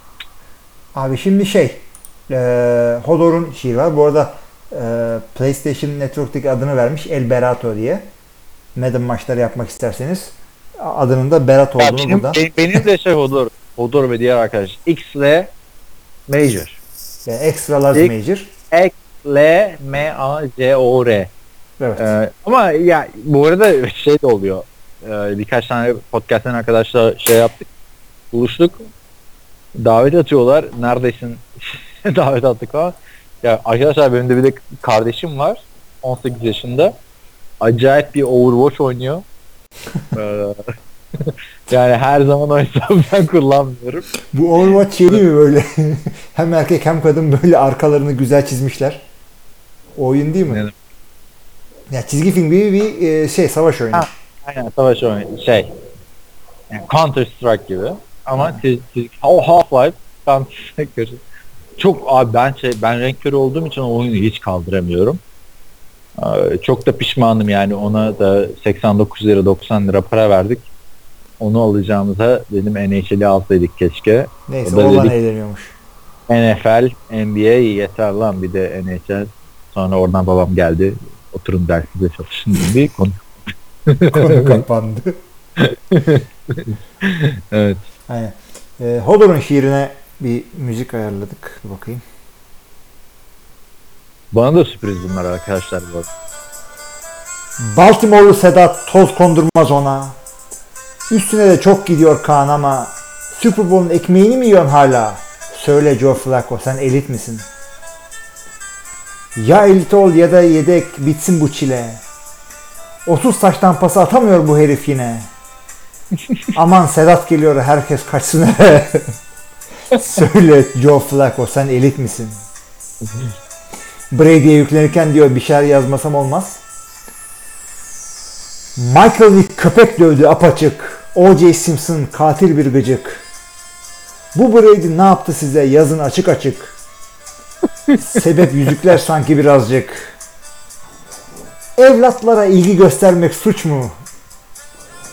Abi şimdi şey e, Hodor'un şiiri var. Bu arada e, PlayStation Network'taki adını vermiş El Berato diye. Madden maçları yapmak isterseniz adının da Berat olduğunu benim, buradan. benim, de şey Hodor. Hodor ve diğer arkadaş. X ile Major. Yani extra large İlk- major. L M A C O R. Evet. Ee, ama ya bu arada şey de oluyor. Ee, birkaç tane podcast'ten arkadaşla şey yaptık. Buluştuk. Davet atıyorlar. Neredesin? Davet attık falan. Ya arkadaşlar benim de bir de kardeşim var. 18 yaşında. Acayip bir Overwatch oynuyor. Ee, yani her zaman o hesabı ben kullanmıyorum. Bu Overwatch yeni mi böyle? hem erkek hem kadın böyle arkalarını güzel çizmişler. O oyun değil mi? Ne- Ya çizgi film gibi bir e, şey savaş oyunu. Ha. Aynen savaş oyunu. Şey. Yani Counter Strike gibi. Ama çiz, çiz, o Half-Life Counter Strike Çok abi ben şey ben renk körü olduğum için o oyunu hiç kaldıramıyorum. Ee, çok da pişmanım yani ona da 89 lira 90 lira para verdik. Onu alacağımıza dedim NHL'i alsaydık keşke. Neyse o da dedik- eğleniyormuş. NFL, NBA yeter lan bir de NHL. Sonra oradan babam geldi. Oturun dersize çalışın dedi. Konu. Konu kapandı. Evet. Aynen. E, Hodor'un şiirine bir müzik ayarladık. Bir bakayım. Bana da sürpriz bunlar arkadaşlar. bu arada. Baltimore'lu Sedat toz kondurmaz ona. Üstüne de çok gidiyor Kaan ama Super Bowl'un ekmeğini mi yiyorsun hala? Söyle Joe Flacco sen elit misin? Ya elit ol ya da yedek bitsin bu çile. 30 taştan pası atamıyor bu herif yine. Aman Sedat geliyor herkes kaçsın eve. Söyle Joe Flacco sen elit misin? Brady'ye yüklenirken diyor bir şeyler yazmasam olmaz. Michael Vick köpek dövdü apaçık. O.J. Simpson katil bir gıcık. Bu Brady ne yaptı size yazın açık açık. Sebep yüzükler sanki birazcık. Evlatlara ilgi göstermek suç mu?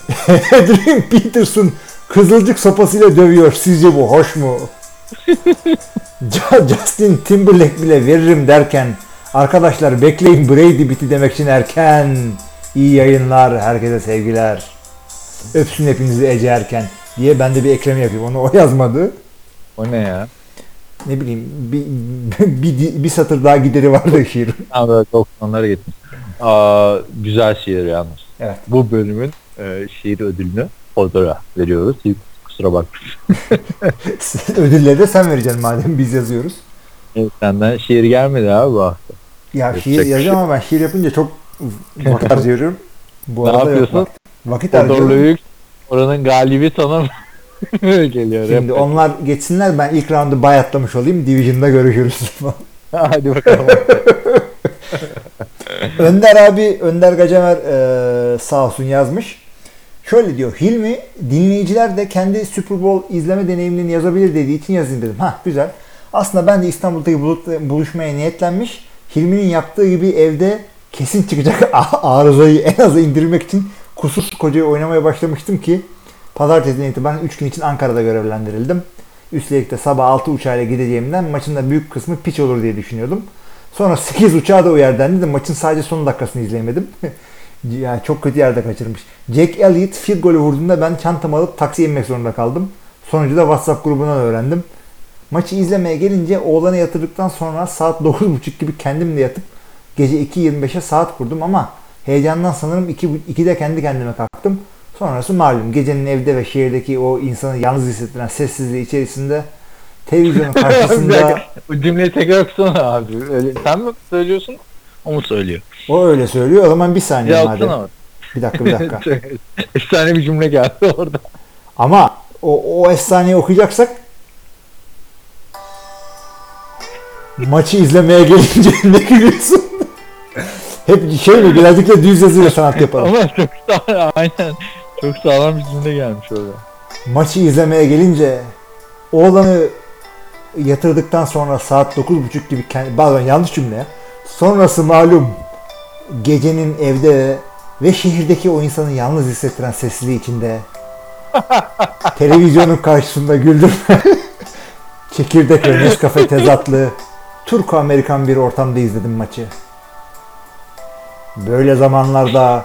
Adrian Peterson kızılcık sopasıyla dövüyor. Sizce bu hoş mu? Justin Timberlake bile veririm derken arkadaşlar bekleyin Brady biti demek için erken. İyi yayınlar, herkese sevgiler. Öpsün hepinizi Ece Erken diye ben de bir ekleme yapayım. Onu o yazmadı. O ne ya? Ne bileyim bir, bir, bir satır daha gideri vardı şiir. Böyle 90'lara gitmiş. Aa, güzel şiir yalnız. Evet. Bu bölümün e, şiir ödülünü Odor'a veriyoruz. Kusura bakma. Ödülleri de sen vereceksin madem biz yazıyoruz. Evet, Senden şiir gelmedi abi bu hafta. Ya Yapacak şiir şey yazacağım ama ben şiir yapınca çok vakit harcıyorum. Bu Ne arada yok yapıyorsun? vakit. Vakit harcıyorum. oranın galibi sana geliyor? Şimdi Hep- onlar geçsinler ben ilk roundu bayatlamış olayım. Division'da görüşürüz. Hadi bakalım. Önder abi, Önder Gacemer e, sağ olsun yazmış. Şöyle diyor. Hilmi dinleyiciler de kendi Super Bowl izleme deneyimlerini yazabilir dediği için yazayım dedim. Ha güzel. Aslında ben de İstanbul'daki buluşmaya niyetlenmiş. Hilmi'nin yaptığı gibi evde kesin çıkacak arızayı en aza indirmek için kusursuz kocayı oynamaya başlamıştım ki pazartesinden itibaren 3 gün için Ankara'da görevlendirildim. Üstelik de sabah 6 uçağıyla gideceğimden maçın da büyük kısmı piç olur diye düşünüyordum. Sonra 8 uçağa da uyar dendi de maçın sadece son dakikasını izleyemedim. yani çok kötü yerde kaçırmış. Jack Elliott field golü vurduğunda ben çantamı alıp taksiye inmek zorunda kaldım. Sonucu da WhatsApp grubundan öğrendim. Maçı izlemeye gelince oğlanı yatırdıktan sonra saat 9.30 gibi kendimle yatıp gece 2.25'e saat kurdum ama heyecandan sanırım 2, 2'de kendi kendime kalktım. Sonrası malum gecenin evde ve şehirdeki o insanı yalnız hissettiren sessizliği içerisinde televizyonun karşısında Bu cümleyi tekrar okusana abi. Öyle, sen mi söylüyorsun? O mu söylüyor? o öyle söylüyor. O zaman bir saniye Ya madem. okusana. Bir dakika bir dakika. Efsane bir cümle geldi orada. Ama o, o efsaneyi okuyacaksak maçı izlemeye gelince ne gülüyorsun? Hep şey mi birazcık da düz yazıyla sanat yapalım. Ama çok sağlam, aynen. Çok sağlam bir cümle gelmiş orada. Maçı izlemeye gelince oğlanı yatırdıktan sonra saat 9.30 gibi kendi, bazen yanlış cümle ya. Sonrası malum gecenin evde ve şehirdeki o insanı yalnız hissettiren sessizliği içinde televizyonun karşısında güldürme çekirdek ve Nescafe tezatlı Turko-Amerikan bir ortamda izledim maçı. Böyle zamanlarda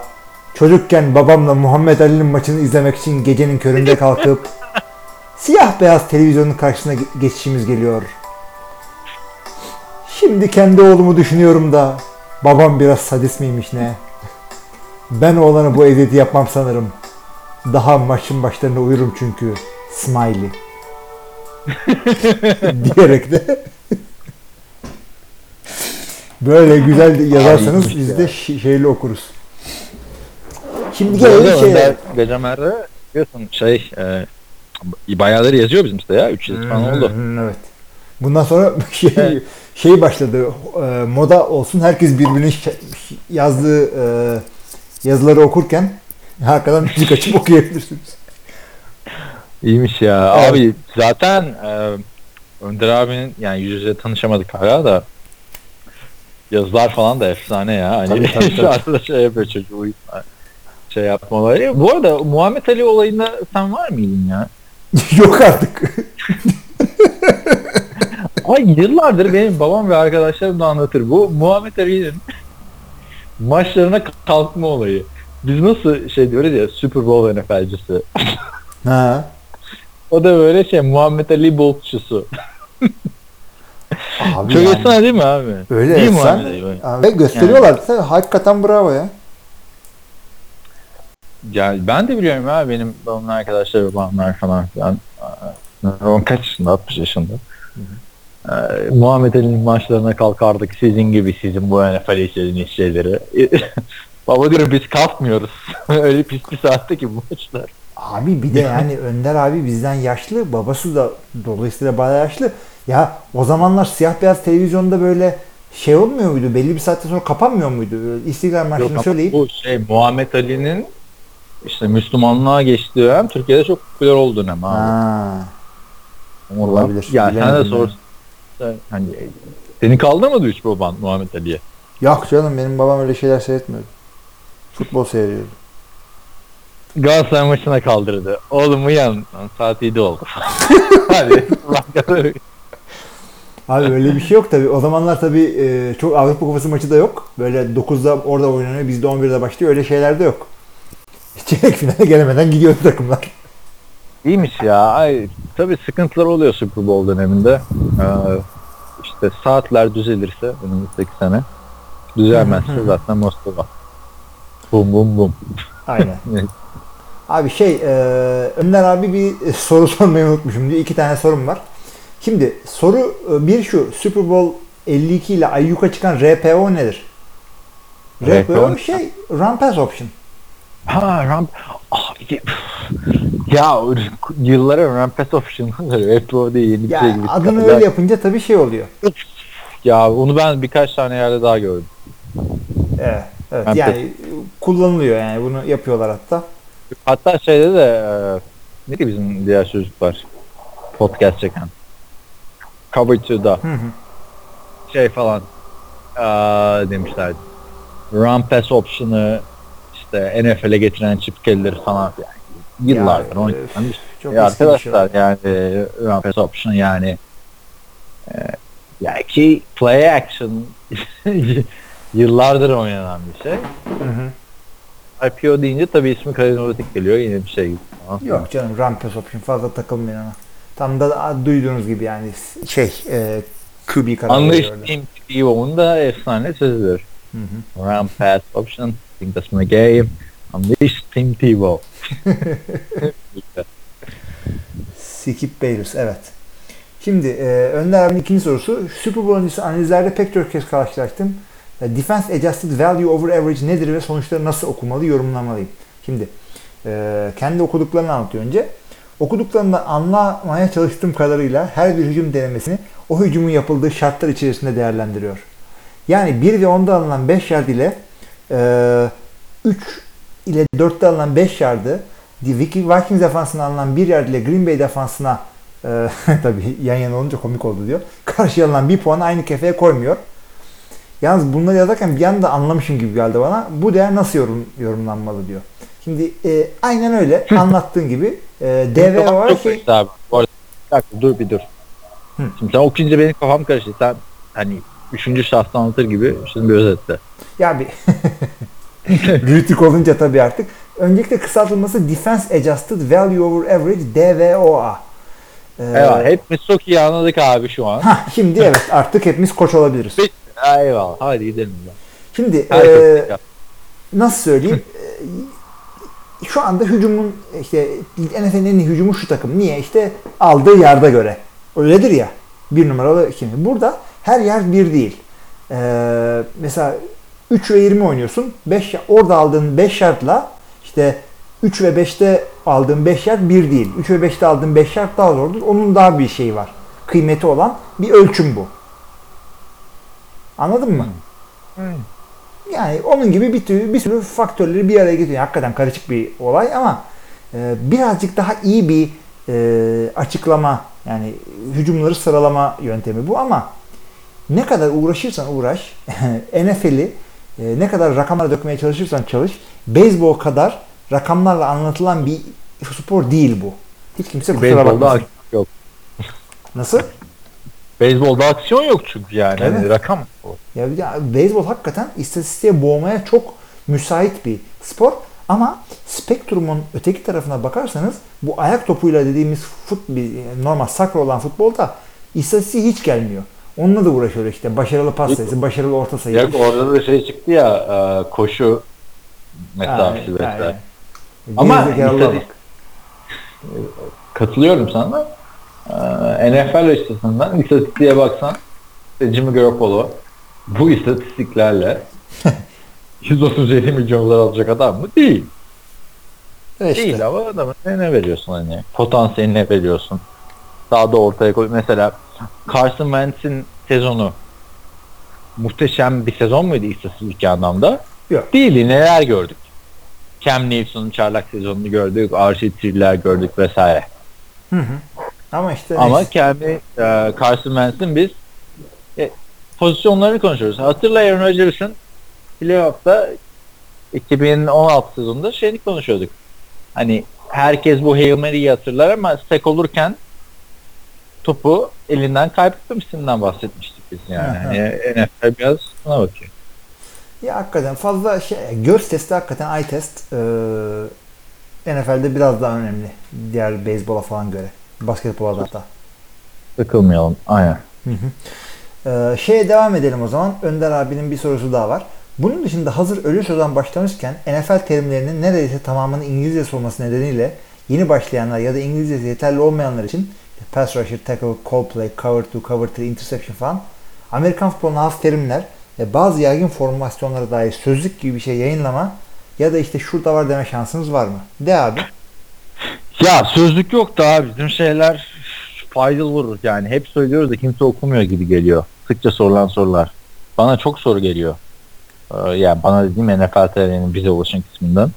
çocukken babamla Muhammed Ali'nin maçını izlemek için gecenin köründe kalkıp siyah beyaz televizyonun karşısına ge- geçişimiz geliyor. Şimdi kendi oğlumu düşünüyorum da babam biraz sadist miymiş ne? Ben oğlanı bu eziyeti yapmam sanırım. Daha maçın başlarında uyurum çünkü. Smiley. Diyerek de böyle güzel yazarsanız iyiymiş biz de şeyli okuruz. Şimdi gelelim şeye. Önder Gacemer'de biliyorsun şey e, bayağıdır yazıyor bizim site ya. 3 yıl falan oldu. Evet. Bundan sonra şey, Evet. şey başladı. e, moda olsun. Herkes birbirinin yazdığı e, yazıları okurken arkadan müzik açıp okuyabilirsiniz. İyiymiş ya. Evet. Abi zaten e, Önder abinin yani yüz yüze tanışamadık hala da yazılar falan da efsane ya. Hani Tabii, tabii, şey yapıyor çocuk bu şey yapma olayı. Bu arada Muhammed Ali olayında sen var mıydın ya? Yok artık. Ay yıllardır benim babam ve arkadaşlarım da anlatır. Bu Muhammed Ali'nin maçlarına kalkma olayı. Biz nasıl şey diyoruz ya Super Bowl NFL'cisi. ha. O da böyle şey Muhammed Ali boltçusu. Abi Çok yani, efsane değil mi abi? Öyle değil efsane. Böyle? Ve gösteriyorlar. Tabii, Hakikaten bravo ya. Ya ben de biliyorum ha benim babamın arkadaşları babamlar falan filan. On kaç yaşında? 60 yaşında. Ee, Muhammed Ali'nin maçlarına kalkardık sizin gibi sizin bu NFL istediğiniz şeyleri. Baba diyorum biz kalkmıyoruz. Öyle pis bir saatte ki bu maçlar. Abi bir de yani Önder abi bizden yaşlı. Babası da dolayısıyla bayağı yaşlı. Ya o zamanlar siyah beyaz televizyonda böyle şey olmuyor muydu? Belli bir saatte sonra kapanmıyor muydu? İstiklal Yok Marşı'nı ama söyleyip bu şey Muhammed Ali'nin işte Müslümanlığa geçtiği dönem Türkiye'de çok popüler oldu dönem abi. Ha. Olabilir. Ya sen de Bilemedim Hani seni kaldırmadı hiç baban Muhammed Ali'ye? Yok canım benim babam öyle şeyler seyretmiyordu. Futbol seyrediyordu. Galatasaray maçına kaldırdı. Oğlum uyan. Lan Saat 7 oldu. Hadi. Abi öyle bir şey yok tabii. O zamanlar tabii e, çok Avrupa Kupası maçı da yok. Böyle 9'da orada oynanıyor. Bizde 11'de başlıyor. Öyle şeyler de yok. Çeyrek finale gelemeden gidiyor takımlar. İyiymiş ya. Ay, tabii sıkıntılar oluyor Super Bowl döneminde. Ee, işte saatler düzelirse önümüzdeki sene. Düzelmezse zaten Moskova. Bum bum bum. Aynen. Abi şey, e, Önder abi bir soru sormayı unutmuşum diyor. İki tane sorum var. Şimdi soru e, bir şu. Super Bowl 52 ile ayyuka çıkan RPO nedir? RPO, RPO şey, Run Pass Option. Ha ramp. Ah, ye- ya yıllara rampes option'ları hep o değil yeni bir şey gibi. adını öyle yapınca tabii şey oluyor. Ya onu ben birkaç tane yerde daha gördüm. Evet, evet. Run yani kullanılıyor yani bunu yapıyorlar hatta. Hatta şeyde de e, neydi bizim diğer çocuklar podcast çeken. Cover 2'da Hı hı. şey falan aa, demişlerdi. Run pass option'ı işte NFL'e getiren Chip Kelly'leri falan yani yıllardır Ya, oynayan bir Çok ya şey arkadaşlar oldu. yani run pass option yani e, ya ki play action yıllardır oynanan bir şey. Hı hı. IPO deyince tabii ismi karizmatik geliyor yine bir şey gibi. Yok canım Pass Option fazla takılmayın ona. Tam da duyduğunuz gibi yani şey e, QB veriyorlar. Team T-Bone da efsane sözüdür. Hı hı. Run pass option, think that's my game. Unleashed Team T-Bone. Skip Bayless evet. Şimdi e, Önder abinin ikinci sorusu. Super Bowl öncesi analizlerde pek çok kez karşılaştım. E, Defense Adjusted Value Over Average nedir ve sonuçları nasıl okumalı, yorumlamalıyım? Şimdi e, kendi okuduklarını anlatıyor önce. Okuduklarında anlamaya çalıştığım kadarıyla her bir hücum denemesini o hücumun yapıldığı şartlar içerisinde değerlendiriyor. Yani 1 ve 10'da alınan 5 yard ile e, 3 ile 4'te alınan 5 yardı Vikings defansına alınan 1 yard ile Green Bay defansına e, tabii yan yana olunca komik oldu diyor. Karşıya alınan bir puanı aynı kefeye koymuyor. Yalnız bunları yazarken bir anda anlamışım gibi geldi bana. Bu değer nasıl yorum, yorumlanmalı diyor. Şimdi e, aynen öyle anlattığın gibi e, DVO Çok şey, abi. Bu dur bir dur. Hı. Şimdi sen okuyunca benim kafam karıştı. Sen hani üçüncü şahsı anlatır gibi şimdi bir özetle. Ya bir büyütük olunca tabii artık. Öncelikle kısaltılması Defense Adjusted Value Over Average DVOA. Ee, Evet, hepimiz çok iyi anladık abi şu an. hah, şimdi evet artık hepimiz koç olabiliriz. Eyvallah. Hadi gidelim. ya. Şimdi e, nasıl söyleyeyim? E, şu anda hücumun işte iyi hücumu şu takım. Niye? İşte aldığı yarda göre. Öyledir ya. Bir numaralı kimi. Burada her yer bir değil. Ee, mesela 3 ve 20 oynuyorsun. 5 orada aldığın 5 yardla işte 3 ve 5'te aldığın 5 yard bir değil. 3 ve 5'te aldığın 5 yard daha zordur. Onun daha bir şeyi var. Kıymeti olan bir ölçüm bu. Anladın mı? Yani onun gibi bir sürü, bir sürü faktörleri bir araya getiriyor. Hakikaten karışık bir olay ama e, birazcık daha iyi bir e, açıklama yani hücumları sıralama yöntemi bu ama ne kadar uğraşırsan uğraş NFL'i e, ne kadar rakamlara dökmeye çalışırsan çalış beyzbol kadar rakamlarla anlatılan bir spor değil bu. Hiç kimse kusura Beyzbolda bakmasın. aksiyon yok. Nasıl? Beyzbolda aksiyon yok çünkü yani. Evet. rakam. Ya bir de beyzbol hakikaten istatistiğe boğmaya çok müsait bir spor. Ama spektrumun öteki tarafına bakarsanız bu ayak topuyla dediğimiz fut, normal sakra olan futbolda istatistiği hiç gelmiyor. Onunla da uğraşıyor işte. Başarılı pas sayısı, başarılı orta sayı. Yok orada da şey çıktı ya e, koşu mesafesi vesaire. Ama istatistik- Katılıyorum sana. Ee, NFL açısından istatistiğe baksan Jimmy Garoppolo bu istatistiklerle 137 milyon dolar alacak adam mı? Değil. E işte. Değil ama adamın ne veriyorsun hani? Potansiyeline veriyorsun. Daha da ortaya koy. Mesela Carson Wentz'in sezonu muhteşem bir sezon muydu istatistik anlamda? Yok. Değildi. Neler gördük? Cam Newton'un çarlak sezonunu gördük. RC3'ler gördük vesaire. Hı hı. Ama işte Ama neyse. kendi e, Carson Wentz'in biz e, pozisyonlarını konuşuyoruz. Hatırla Aaron Rodgers'ın playoff'ta 2016 sezonunda şeyini konuşuyorduk. Hani herkes bu Hail Mary'yi hatırlar ama sek olurken topu elinden kaybetmemişsinden bahsetmiştik biz yani. Hı hı. Hani NFL biraz buna bakıyor. Ya hakikaten fazla şey göz testi hakikaten eye test eee NFL'de biraz daha önemli. Diğer beyzbola falan göre. Basketbola hatta. Sıkılmayalım. Aynen. Hı hı. Ee, şeye devam edelim o zaman. Önder abinin bir sorusu daha var. Bunun dışında hazır ölü sözden başlamışken NFL terimlerinin neredeyse tamamının İngilizce olması nedeniyle yeni başlayanlar ya da İngilizcesi yeterli olmayanlar için pass rusher, tackle, call play, cover 2, cover 3, interception falan Amerikan futboluna has terimler ve bazı yaygın formasyonlara dair sözlük gibi bir şey yayınlama ya da işte şurada var deme şansınız var mı? De abi. Ya sözlük yok da. Bizim şeyler faydalı olur. Yani hep söylüyoruz da kimse okumuyor gibi geliyor. Sıkça sorulan sorular. Bana çok soru geliyor. Ee, yani bana dediğim NFL TR'nin bize ulaşan kısmından.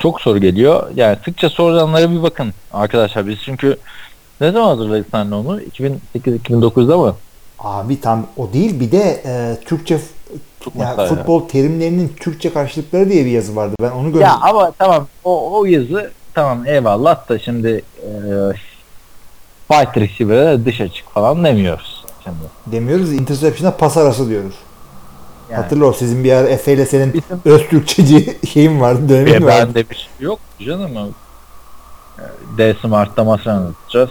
Çok soru geliyor. Yani sıkça sorulanlara bir bakın arkadaşlar. Biz çünkü ne zaman hazırladık seninle onu? 2008-2009'da mı? Abi tam o değil bir de e, Türkçe yani ya. futbol terimlerinin Türkçe karşılıkları diye bir yazı vardı. Ben onu gördüm. Ya ama tamam o, o yazı tamam eyvallah da şimdi e, fight receiver'e dış açık falan demiyoruz. Şimdi. Demiyoruz interception'a pas arası diyoruz. Yani. Hatırla o sizin bir ara Efe ile senin Bizim Öztürkçeci şeyin vardı dönemin E, vardı. bende bir şey yok canım. e, D Smart'ta masa anlatacağız.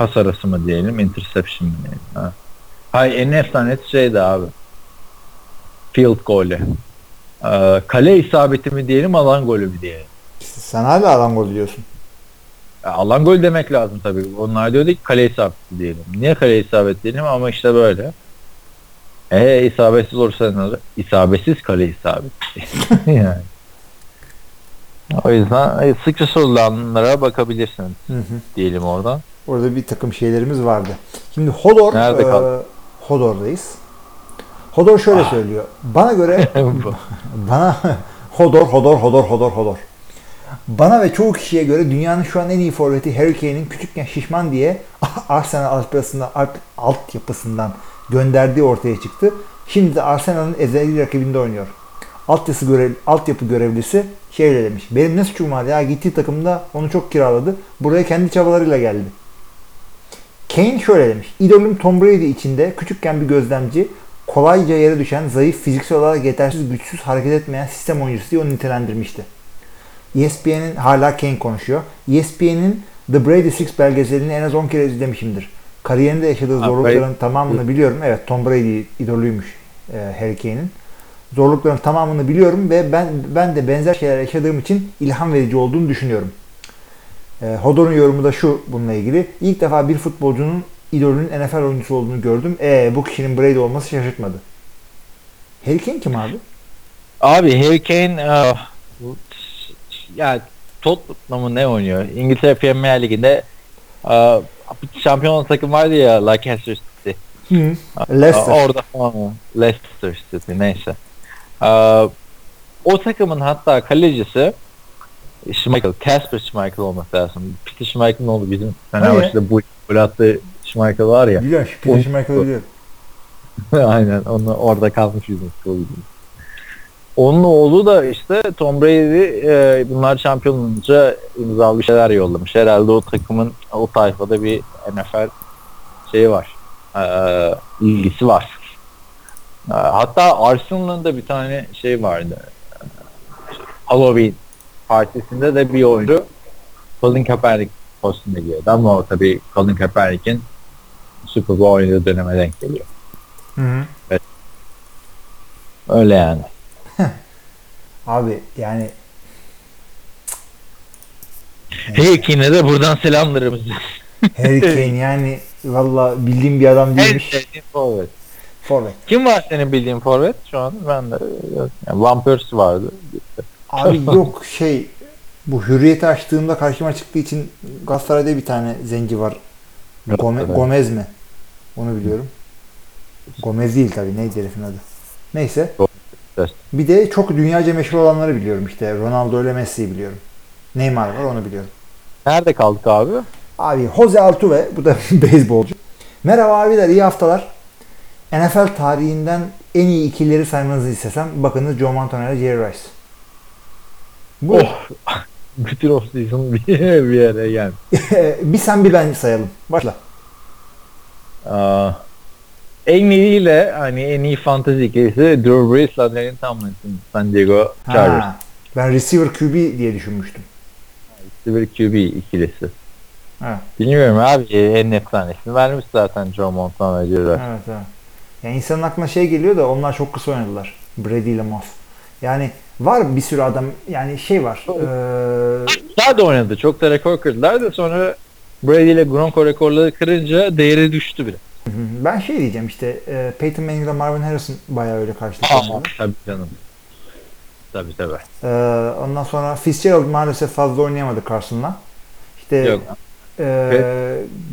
Pas arası mı diyelim, interception mı diyelim. Ha. Hay en efsanesi şeydi abi. Field golü. Ee, kale isabeti mi diyelim, alan golü mü diyelim. Sen hala alan gol diyorsun. Ya, alan gol demek lazım tabii. Onlar diyordu ki kale isabeti diyelim. Niye kale isabeti diyelim ama işte böyle. E isabetsiz olursa ne olur? İsabetsiz kale isabeti. yani. O yüzden e, sıkça sorulanlara bakabilirsiniz Hı hı. diyelim oradan. Orada bir takım şeylerimiz vardı. Şimdi Hodor Nerede e? Hodor'dayız. Hodor şöyle Ah. söylüyor. Bana göre. Bana Hodor, Hodor, Hodor, Hodor, Hodor. Bana ve çoğu kişiye göre dünyanın şu an en iyi forveti Harry Kane'in küçükken şişman diye Arsenal altyapısından, alt- altyapısından gönderdiği ortaya çıktı. Şimdi de Arsenal'ın ezeli rakibinde oynuyor. Altyapı, görev, altyapı görevlisi şöyle demiş. Benim ne suçum var ya gittiği takımda onu çok kiraladı. Buraya kendi çabalarıyla geldi. Kane şöyle demiş. İdolüm Tom Brady içinde küçükken bir gözlemci kolayca yere düşen, zayıf, fiziksel olarak yetersiz, güçsüz, hareket etmeyen sistem oyuncusu diye onu nitelendirmişti. ESPN'in hala Kane konuşuyor. ESPN'in The Brady Six belgeselini en az 10 kere izlemişimdir. Kariyerinde yaşadığı zorlukların tamamını biliyorum. Evet Tom Brady idolüymüş e, Harry Kane'in. Zorlukların tamamını biliyorum ve ben ben de benzer şeyler yaşadığım için ilham verici olduğunu düşünüyorum. E, Hodor'un yorumu da şu bununla ilgili. İlk defa bir futbolcunun idolünün NFL oyuncusu olduğunu gördüm. E bu kişinin Brady olması şaşırtmadı. Harry Kane kim abi? Abi Harry Kane e, bu- ya Tottenham'ın ne oynuyor? İngiltere Premier Ligi'nde e, bir şampiyon takım vardı ya Leicester City. Leicester. Aa, Orada falan mı? Leicester City neyse. Aa, o takımın hatta kalecisi Schmeichel, Casper Schmeichel olması lazım. Peter Schmeichel'ın oldu bizim Fenerbahçe'de bu gol attığı Schmeichel var ya. Biliyorum. Peter Schmeichel'ı biliyorum. Aynen onu orada kalmış bizim futbolcu. Onun oğlu da işte Tom Brady e, bunlar şampiyon olunca imzalı bir şeyler yollamış. Herhalde o takımın o tayfada bir NFL şeyi var. E, ilgisi var. E, hatta Arsenal'ın da bir tane şey vardı. E, Halloween partisinde de bir oyuncu Colin Kaepernick kostümüne giriyordu ama o tabii Colin Kaepernick'in Super Bowl oynadığı döneme denk geliyor. Hı hı. Öyle yani. Abi yani Hey Kane'e de buradan selamlarımız. Harry Kane yani valla bildiğim bir adam değilmiş. sevdiğim forvet. Forvet. Kim var senin bildiğin forvet şu an? Ben de yok. Yani Van Persie vardı. Abi yok şey bu hürriyeti açtığımda karşıma çıktığı için Galatasaray'da bir tane zenci var. Gome-. Gomez mi? Onu biliyorum. Gomez değil tabii. Neydi herifin adı? Neyse. Bir de çok dünyaca meşhur olanları biliyorum işte. Ronaldo ile Messi'yi biliyorum. Neymar var onu biliyorum. Nerede kaldık abi? Abi Jose Altuve bu da beyzbolcu. Merhaba abiler iyi haftalar. NFL tarihinden en iyi ikilileri saymanızı istesem bakınız Joe Montana ile Jerry Rice. Bu Oh. Bütün off season bir, bir yere gelmiş. bir sen bir ben sayalım. Başla. Aa, en iyiyle hani en iyi fantasy ikilisi Drew Brees'la Darren Tomlinson San Diego Chargers. Ha, ben receiver QB diye düşünmüştüm. Bir QB ikilisi. Ha, Bilmiyorum abi en efsanesini vermiş zaten Joe Montana diyorlar. evet evet. Yani insanın aklına şey geliyor da onlar çok kısa oynadılar. Brady ile Moss. Yani var bir sürü adam yani şey var. Ee, Daha da oynadı. Çok da rekor kırdılar da sonra Brady ile Gronk o rekorları kırınca değeri düştü bile. Hı hı. Ben şey diyeceğim işte Peyton Manning ile Marvin Harrison bayağı öyle yapıyorlar. tabii canım. Tabii tabii. E, ondan sonra Fitzgerald maalesef fazla oynayamadı Carson'la. İşte Yok. e,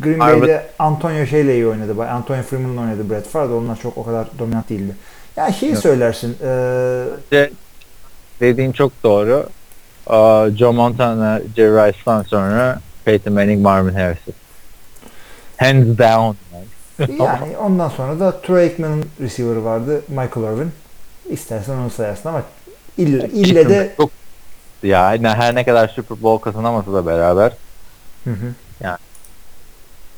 Green Bay'de Antonio şeyle iyi oynadı. Bay- Antonio Freeman'la oynadı Brett Favre de onlar çok o kadar dominant değildi. Yani şeyi Yok. söylersin. E, De, dediğin çok doğru. Aa, Joe Montana, Jerry Rice'dan sonra Peyton Manning, Marvin Harrison. Hands down. Yani. yani ondan sonra da Troy Aikman'ın receiver'ı vardı. Michael Irvin. İstersen onu sayarsın ama ille, ille de çok ya ne- her ne kadar Super Bowl kazanamasa da beraber Hı hı.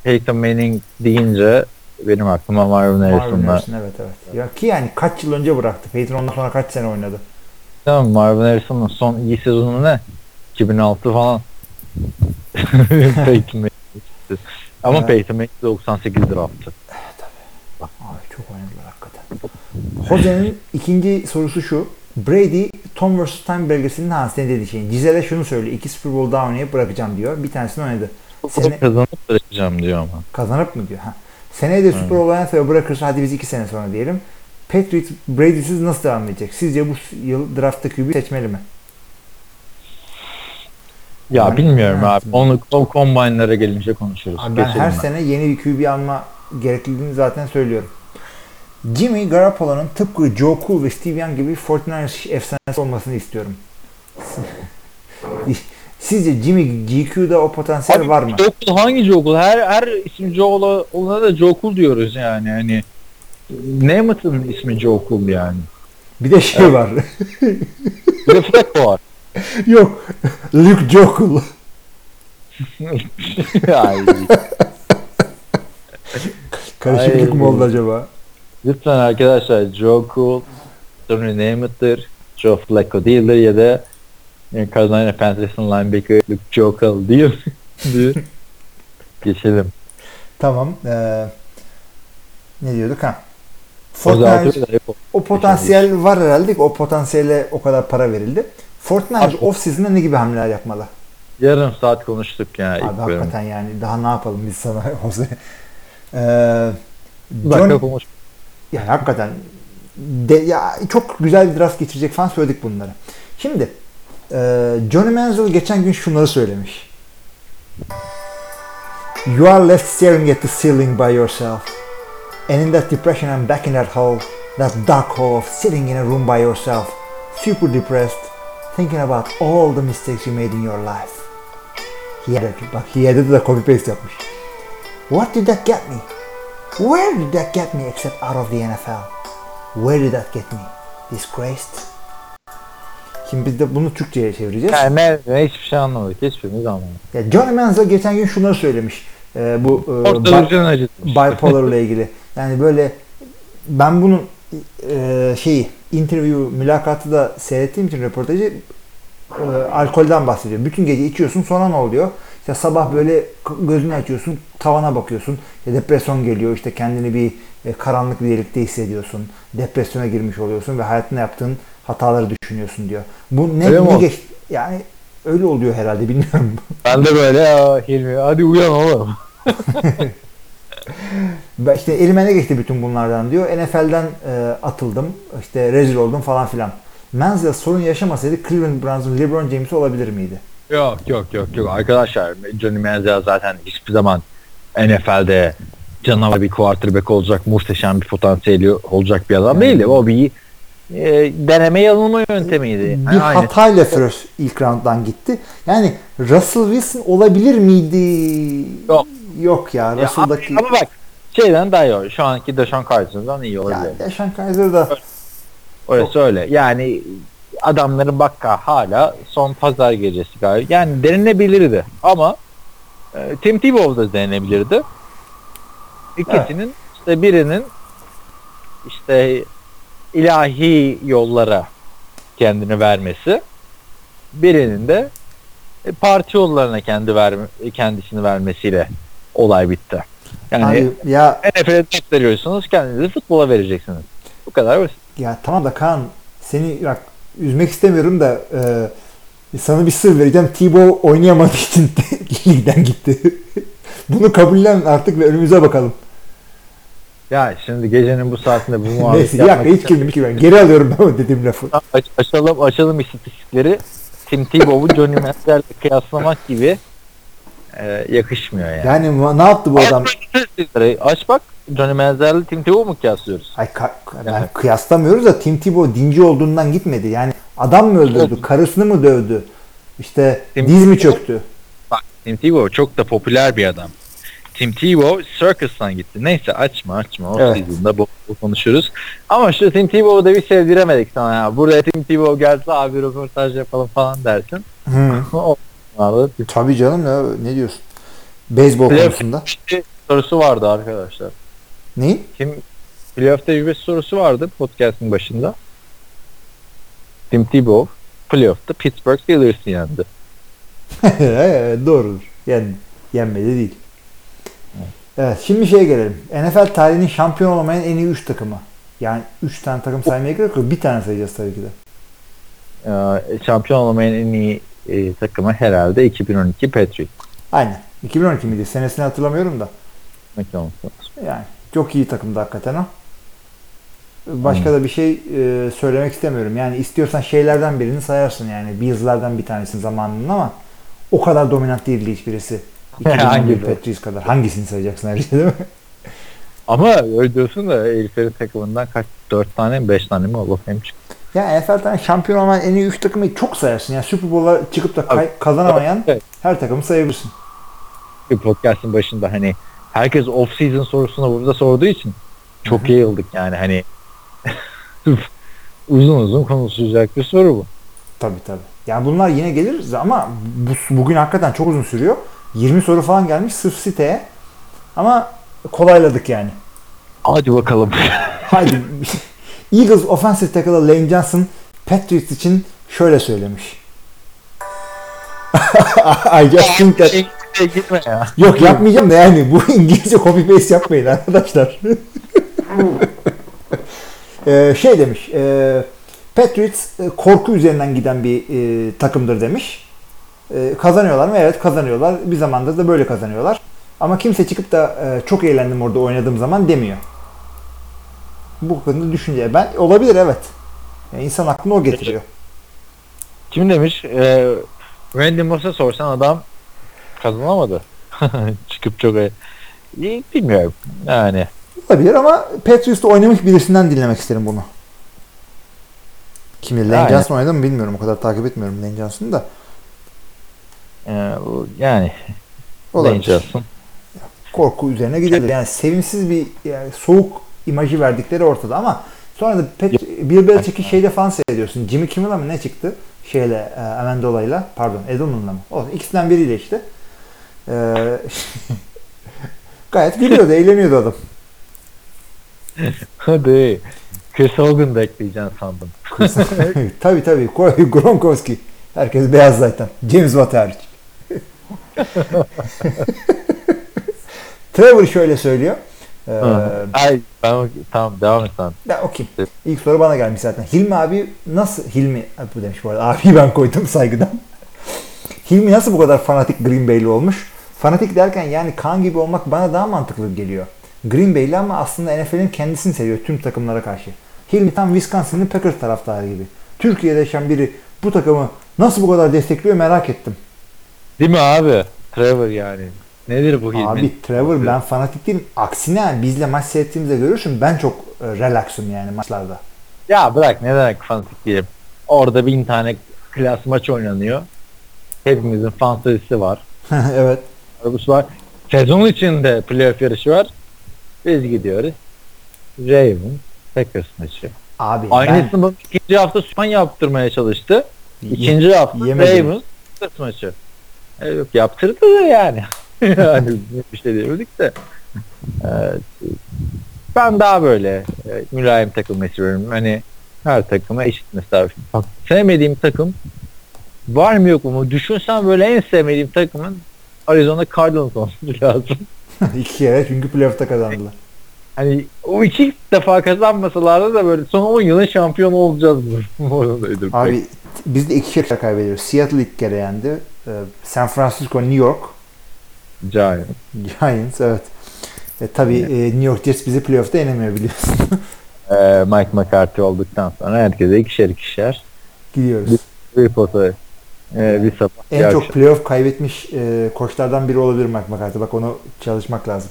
Peyton Manning deyince benim aklıma Marvin Marvin Harrison'la. Harrison evet evet. Ya ki yani kaç yıl önce bıraktı. Peyton ondan sonra kaç sene oynadı. Tamam Marvin Harrison'ın son iyi sezonu ne? 2006 falan. Peyton Manning. Ama Evet. Peyton Manning 98 draftı. Ay çok oynadılar hakikaten. Jose'nin ikinci sorusu şu. Brady Tom vs. Time belgeselinin ha senin dediğin şeyin. Cizel'e şunu söyle. iki Super Bowl daha oynayıp bırakacağım diyor. Bir tanesini oynadı. Sene, Kazanıp bırakacağım diyor ama. kazanıp mı diyor. Ha. Seneye de Super Bowl oynarsa bırakırsa hadi biz iki sene sonra diyelim. Patriots Brady'siz nasıl devam edecek? Sizce bu yıl draftta QB seçmeli mi? Ya Ben- bilmiyorum Evet. abi. Onu o combine'lara gelince konuşuruz. Abi ben Geçelim her ben. sene yeni bir QB alma gerekliliğini zaten söylüyorum. Jimmy Garoppolo'nun tıpkı Joe Cool ve Steve Young gibi 49ers efsanesi olmasını istiyorum. Sizce Jimmy GQ'da o potansiyel Abi, var mı? Joe Cool hangi Joe Cool? Her, her isim Joe olana da Joe Cool diyoruz yani. Hani Namath'ın ismi Joe yani. Bir de şey var. Bir de Flacco var. Yok. Luke Joe. Ay, Karışıklık Ay. mı oldu acaba? lütfen arkadaşlar Joe Cool, Tony Namath'tır, Joe Flacco değildir ya da yani Carolina Panthers'ın linebacker Luke Joe Cool değil. diyor. Geçelim. Tamam. Ee, ne diyorduk ha? Fortnite, o potansiyel var herhalde. O potansiyele o kadar para verildi. Fortnite Abi- off season'da ne gibi hamleler yapmalı? Yarım saat konuştuk ya ilk Abi bölüm. hakikaten yani daha ne yapalım biz sana Jose. Ee, John, konuş. yani hakikaten de, ya çok güzel bir draft geçirecek falan söyledik bunları. Şimdi e, Johnny Manziel geçen gün şunları söylemiş. You are left staring at the ceiling by yourself. And in that depression I'm back in that hole, that dark hole of sitting in a room by yourself, super depressed, thinking about all the mistakes you made in your life. He added, bak he added da copy paste yapmış. What did that get me? Where did that get me except out of the NFL? Where did that get me? Disgraced? Şimdi biz de bunu Türkçe'ye çevireceğiz. Yani ne hiçbir şey anlamadık. Hiçbirimiz anlamadık. Ya Johnny Manziel geçen gün şunları söylemiş. Ee, bu e, bi- bipolar ile ilgili. Yani böyle ben bunun e, şeyi interview mülakatı da seyrettiğim için röportajı e, alkolden bahsediyor. Bütün gece içiyorsun sonra ne oluyor? İşte sabah böyle gözünü açıyorsun tavana bakıyorsun. İşte depresyon geliyor işte kendini bir e, karanlık bir delikte hissediyorsun. Depresyona girmiş oluyorsun ve hayatında yaptığın hataları düşünüyorsun diyor. Bu ne, Öyle ne geç yani öyle oluyor herhalde bilmiyorum. Ben de böyle ya Hilmi hadi uyan oğlum. İşte elime ne geçti bütün bunlardan diyor. NFL'den e, atıldım. işte rezil oldum falan filan. Manziel sorun yaşamasaydı Cleveland Browns'un LeBron James'i olabilir miydi? Yok yok yok yok arkadaşlar Johnny Manziel zaten hiçbir zaman NFL'de canavar bir quarterback olacak muhteşem bir potansiyeli olacak bir adam değildi. O bir e, deneme yanılma yöntemiydi. Bir Yani aynı. hatayla first ilk round'dan gitti. Yani Russell Wilson olabilir miydi? Yok. Yok ya. Russell'daki ama bak şeyden daha iyi. Şu anki Deshaun Kaiser'dan iyi olabilir. yani Deshaun Kaiser da Orası öyle. Yani adamların bakka hala son pazar gecesi galiba. Yani denilebilirdi ama e, Tim Tebow da denenebilirdi. İkisinin işte birinin işte ilahi yollara kendini vermesi birinin de e, parti yollarına kendi verme, kendisini vermesiyle olay bitti. Yani Abi, ya NFL'e ders veriyorsunuz kendinizi futbola vereceksiniz. Bu kadar basit. Ya tamam da Kaan seni bak üzmek istemiyorum da e, sana bir sır vereceğim. Tebow oynayamadığı için ligden gitti. Bunu kabullen artık ve önümüze bakalım. Ya şimdi gecenin bu saatinde bu muhabbet Neyse yapmak yakma hiç girdim hiç girdim. Geri alıyorum ben o dediğim lafı. Aç, açalım, açalım istatistikleri. Tim Tebow'u Johnny Manziel'le kıyaslamak gibi e, yakışmıyor yani. Yani ne yaptı bu adam? Aç bak Johnny Manziel'le Tim Tebow mu kıyaslıyoruz? Ay ka- Evet. kıyaslamıyoruz da Tim Tebow dinci olduğundan gitmedi. Yani adam mı öldürdü? Karısını mı dövdü? İşte Tim diz mi çöktü? Bak Tim Tebow çok da popüler bir adam. Tim Tebow Circus'tan gitti. Neyse açma açma. O Evet. season'da bu, bu konuşuruz. Ama şu Tim Tebow'u da bir sevdiremedik sana ya. Buraya Tim Tebow gelse abi röportaj yapalım falan dersin. Hı. O Abi, Tabii canım ya ne diyorsun? Beyzbol konusunda. sorusu vardı arkadaşlar. Neyin? Kim playoff tecrübesi sorusu vardı podcast'ın başında. Tim Tebow playoff'ta Pittsburgh Steelers'ı yendi. Doğrudur. Yen, yenmedi değil. Evet şimdi şeye gelelim. NFL tarihinin şampiyon olamayan en iyi 3 takımı. Yani 3 tane takım saymaya gerek yok. Bir tane sayacağız tabii ki de. Ee, şampiyon olamayan en iyi e, takımı herhalde 2012 Patriots. Aynen. 2012 miydi? Senesini hatırlamıyorum da. Yani çok iyi takımdı hakikaten o. Başka da bir şey e, söylemek istemiyorum. Yani istiyorsan şeylerden birini sayarsın yani. Bills'lardan bir tanesini zamanının ama o kadar dominant değildi hiçbirisi. 2011 Hangi? Patriots kadar. Hangisini sayacaksın ayrıca değil mi? Ama öyle diyorsun da heriflerin takımından kaç 4 tane mi 5 tane mi Hall of Fame çıktı. Ya NFL'den şampiyon olan en iyi 3 takımı çok sayarsın. Yani Super Bowl'a çıkıp da kay- kazanamayan Evet. her takımı sayabilirsin. Bir podcast'ın başında hani herkes off season sorusunu burada sorduğu için çok yayıldık yani hani uzun uzun konuşulacak bir soru bu. Tabii tabii. Yani bunlar yine gelir ama bu, bugün hakikaten çok uzun sürüyor. 20 soru falan gelmiş sırf siteye. Ama kolayladık yani. Hadi bakalım. Haydi. Eagles offensive tackle'ı Lane Johnson Patriots için şöyle söylemiş. I just think that... Gitme ya. Yok yapmayacağım da yani bu İngilizce copy paste yapmayın arkadaşlar. Ee, şey demiş. E, Patriots e, korku üzerinden giden bir e, takımdır demiş. E, kazanıyorlar mı? Evet kazanıyorlar. Bir zamandır da böyle kazanıyorlar. Ama kimse çıkıp da e, çok eğlendim orada oynadığım zaman demiyor. Bu konuda düşünce. Ben olabilir evet. Yani insan aklına o getiriyor. Kim demiş? Ee, Randy Moss'a sorsan adam kazanamadı. Çıkıp çok İyi, bilmiyorum. Yani Olabilir ama Patriots'ta oynamış birisinden dinlemek isterim bunu. Kimi? Lane Aynen. Johnson oynadı mı bilmiyorum. O kadar takip etmiyorum Lane Johnson'ı da. e, o- yani Olabilir. Lane Johnson. Korku üzerine gidilir. Yani sevimsiz bir yani soğuk imajı verdikleri ortada ama sonra da Pat, Bill Belichick'i şeyde falan seyrediyorsun. Jimmy Kimmel'a mı ne çıktı? Şeyle, e, Amendola'yla, pardon Edelman'la mı? O, ikisinden biriyle işte. E, gayet gülüyordu, eğleniyordu adam. Hadi. Chris Hogan da ekleyeceksin sandım. tabii tabii. Gronkowski. Herkes beyaz zaten. James Watt hariç. Trevor şöyle söylüyor. Ee, Ay ben tamam devam et sen. ben okuyayım. İlk soru bana gelmiş zaten. Hilmi abi nasıl Hilmi bu demiş bu arada. Abi ben koydum saygıdan. Hilmi nasıl bu kadar fanatik Green Bay'li olmuş? Fanatik derken yani kan gibi olmak bana daha mantıklı geliyor. Green Bay'li ama aslında NFL'in kendisini seviyor tüm takımlara karşı. Hilmi tam Wisconsin'ın Packers taraftarı gibi. Türkiye'de yaşayan biri bu takımı nasıl bu kadar destekliyor merak ettim. Değil mi abi? Trevor yani. Nedir bu? Abi Trevor ben fanatik değilim. Aksine yani bizle maç seyrettiğimizde görürsün ben çok e, relaxım yani maçlarda. Ya bırak ne demek fanatik diyelim. Orada bin tane klas maç oynanıyor. Hepimizin fantezisi var. evet. Arabası var. Sezon içinde playoff yarışı var. Biz gidiyoruz. Ravens, Packers maçı. Abi Aynısını bana ikinci hafta Süpan yaptırmaya çalıştı. İkinci hafta Yemedim. Ravens Steelers maçı. E, yok yaptırdı da yani. yani bir şey diyemedik de. Evet. Ben daha böyle e, mülayim takım istiyorum. Hani her takıma eşit mesafe. Bak sevmediğim takım var mı yok mu? Düşünsen böyle en sevmediğim takımın Arizona Cardinals olması lazım. iki kere çünkü playoff'ta kazandılar. Hani o iki defa kazanmasalardı da böyle son 10 yılın şampiyonu olacağız bu. Abi biz de iki kere kaybediyoruz. Seattle ilk kere yendi. Ee, San Francisco, New York. Giants. Giants evet. E, tabii e, New York Jets bizi playoff'ta yenemiyor biliyorsun. Ee, Mike McCarthy olduktan sonra herkese ikişer ikişer Gidiyoruz. bir pota e, bir sabah bir En çok akşam. playoff kaybetmiş e, koçlardan biri olabilir Mike McCarthy. Bak onu çalışmak lazım.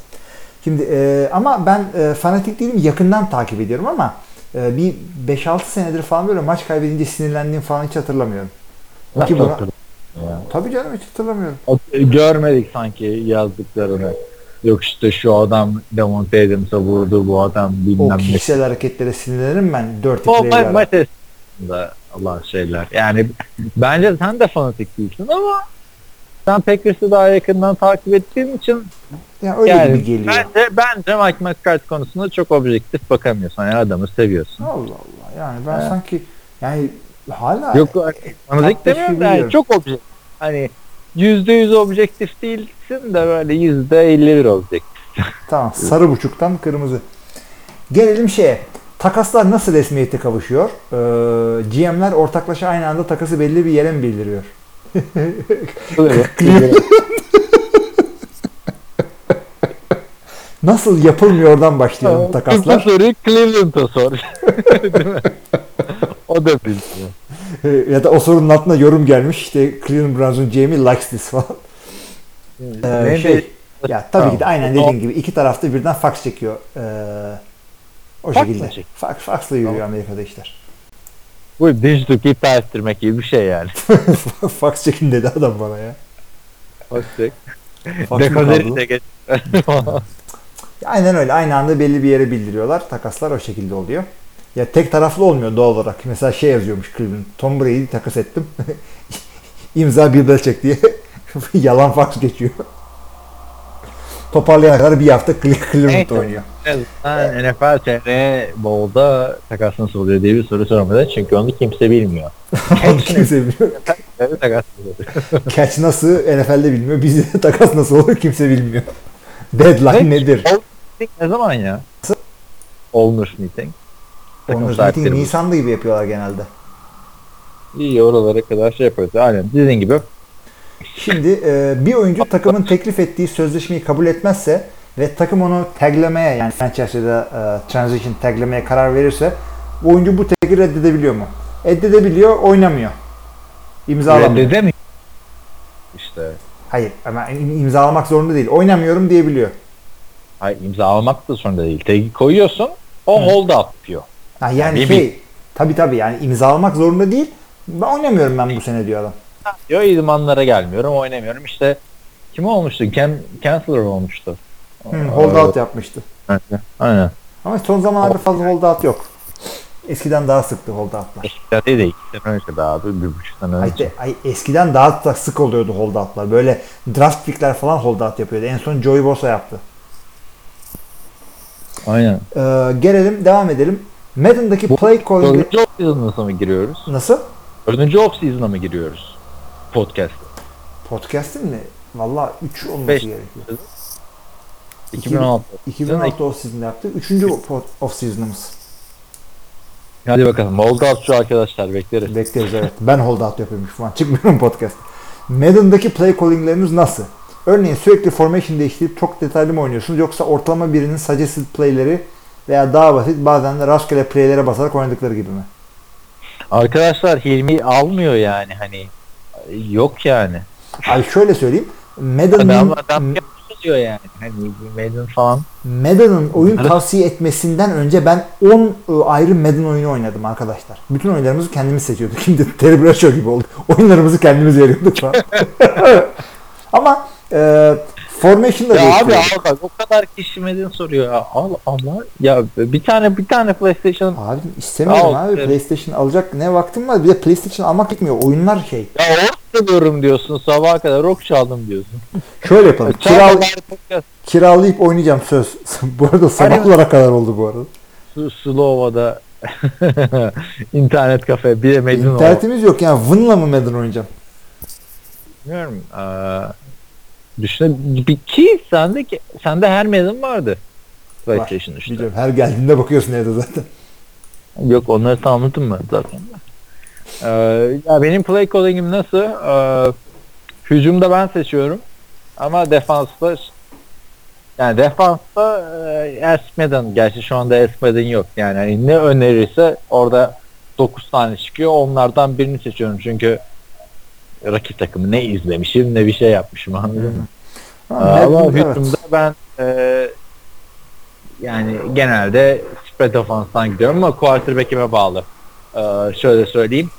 Şimdi e, ama ben e, fanatik değilim. Yakından takip ediyorum ama e, bir 5-6 senedir falan böyle maç kaybedince sinirlendiğim falan hiç hatırlamıyorum. Ki buna- ya? Tabii canım hiç hatırlamıyorum. O- Görmedik sanki yazdıklarını. Yok işte şu adam Devontae Adams'a vurdu bu adam O bilmem ne. kişisel hareketlere sinirlenirim ben 4 O ma- maç esnasında Allah şeyler. Yani bence sen de fanatik değilsin ama sen Packers'ı daha yakından takip ettiğin için Yani öyle yani gibi geliyor. bence, bence Mike McCarthy konusunda çok objektif bakamıyorsun. Yani adamı seviyorsun. Allah Allah. Yani ben Evet. sanki yani hala Yok fanatik demiyorum da yani çok objektif. Hani yüzde yüz objektif değilsin de böyle yüzde elli bir objektif. Tamam. Sarı buçuktan kırmızı. Gelelim şeye. Takaslar nasıl resmiyete kavuşuyor? Ee, GM'ler ortaklaşa aynı anda takası belli bir yere mi bildiriyor? Nasıl yapılmıyordan başlayalım takaslar. Bu soruyu Cleveland'a sor. O da bilmiyor. Ee, ya da o sorunun altına yorum gelmiş. İşte Cleveland Browns'un GM'i likes this falan. Ee, Ne şey, ya tabii ki de aynen Tamam. dediğin gibi iki tarafta birden fax çekiyor. Ee, o Fax şekilde. Fax, faxla yürüyor Tamam. Amerika'da işler. Bu dijital iptal ettirmek gibi bir şey yani. fax çekin dedi adam bana ya. Fax Dekoderi kaldı? de geç. Aynen öyle. Aynı anda belli bir yere bildiriyorlar. Takaslar o şekilde oluyor. Ya tek taraflı olmuyor doğal olarak. Mesela şey yazıyormuş Cleveland. Tom Brady takas ettim. İmza bir Belichick diye. Yalan fax geçiyor. Toparlayana kadar bir hafta Cle- Cleveland Evet. oynuyor. Ben NFL TR Bowl'da takas nasıl oluyor diye bir soru sormadı. Çünkü onu kimse bilmiyor. Kimse bilmiyor. Evet. Catch nasıl NFL'de bilmiyor. Bizde takas nasıl olur kimse bilmiyor. Deadline nedir? All meeting ne zaman ya? Owners meeting. Takım Owners Meeting Nisan'da gibi yapıyorlar genelde. İyi oralara kadar şey yapıyoruz. Aynen dediğin gibi. Şimdi e, bir oyuncu takımın teklif ettiği sözleşmeyi kabul etmezse ve takım onu taglemeye yani franchise ya da e, transition taglemeye karar verirse bu oyuncu bu tagi reddedebiliyor mu? Reddedebiliyor, oynamıyor. İmzalamıyor. Reddedemiyor. İşte. Hayır ama im- imzalamak zorunda değil. Oynamıyorum diyebiliyor. Hayır imza almak da zorunda değil. Tagi koyuyorsun. O hold up diyor. Ha, yani Bir- şey tabi tabi yani imzalamak zorunda değil. Ben oynamıyorum ben bu sene diyor adam. Diyor idmanlara gelmiyorum oynamıyorum. İşte kim olmuştu? Ken, Chancellor olmuştu. Hı, hold out yapmıştı. Aynen. Aynen. Ama son zamanlarda fazla hold out yok. Eskiden daha sıktı hold out'lar. Eskiden değil de iki sene önce daha abi. Bir buçuk sene Ay, önce. de- ay, eskiden daha da sık oluyordu hold out'lar. Böyle draft pickler falan hold out yapıyordu. En son Joey Bosa yaptı. Aynen. Ee, gelelim devam edelim. Madden'daki Bu- play calling Dördüncü off season'a mı giriyoruz? nasıl? Dördüncü off season'a mı giriyoruz? Podcast. Podcast'in mi? Valla 3 olması Beş. gerekiyor. 2016. 2016 off season'da yaptık. 3. off season'ımız. Hadi bakalım. Hold up şu arkadaşlar bekleriz. Bekleriz evet. Ben hold out yapıyormuş falan. Çıkmıyorum podcast. Madden'daki play calling'leriniz nasıl? Örneğin sürekli formation değiştirip çok detaylı mı oynuyorsunuz yoksa ortalama birinin suggested play'leri veya daha basit bazen de rastgele play'lere basarak oynadıkları gibi mi? Arkadaşlar Hilmi almıyor yani hani. Yok yani. Abi şöyle söyleyeyim. Madden'ın, yapıyor yani. Hani Madden falan. Madden'ın oyun tavsiye etmesinden önce ben 10 ayrı Madden oyunu oynadım arkadaşlar. Bütün oyunlarımızı kendimiz seçiyorduk. Şimdi Terry gibi oldu. Oyunlarımızı kendimiz veriyorduk falan. Ama e, Formation da Ya abi al bak o kadar kişi Madden soruyor ya. Al ama ya bir tane bir tane PlayStation Abi istemiyorum Al, abi. evet. PlayStation alacak ne vaktim var? Bir de PlayStation almak gitmiyor. Oyunlar şey. ya çalıyorum diyorsun sabaha kadar rock çaldım diyorsun. Şöyle yapalım. Kiral, kiralayıp oynayacağım söz. bu arada sabahlara kadar oldu bu arada. Slova'da internet kafe bir de o. İnternetimiz yok yani. Vınla mı Madden oynayacağım? Bilmiyorum. Aa, düşüne bir ki sende sende her Madden vardı. PlayStation işte. Biliyorum. Her geldiğinde bakıyorsun evde zaten. Yok onları tamamladım ben zaten. Ee, ya benim play calling'im nasıl? Ee, hücumda ben seçiyorum. Ama defansta yani defansta e, Esmeden gerçi şu anda Esmeden yok. Yani hani ne önerirse orada 9 tane çıkıyor. Onlardan birini seçiyorum. Çünkü rakip takımı ne izlemişim ne bir şey yapmışım anladın mı? Ha, Ama Madden, evet. hücumda ben e, yani genelde spread ofanstan gidiyorum ama quarterback'ime bağlı. E, şöyle söyleyeyim.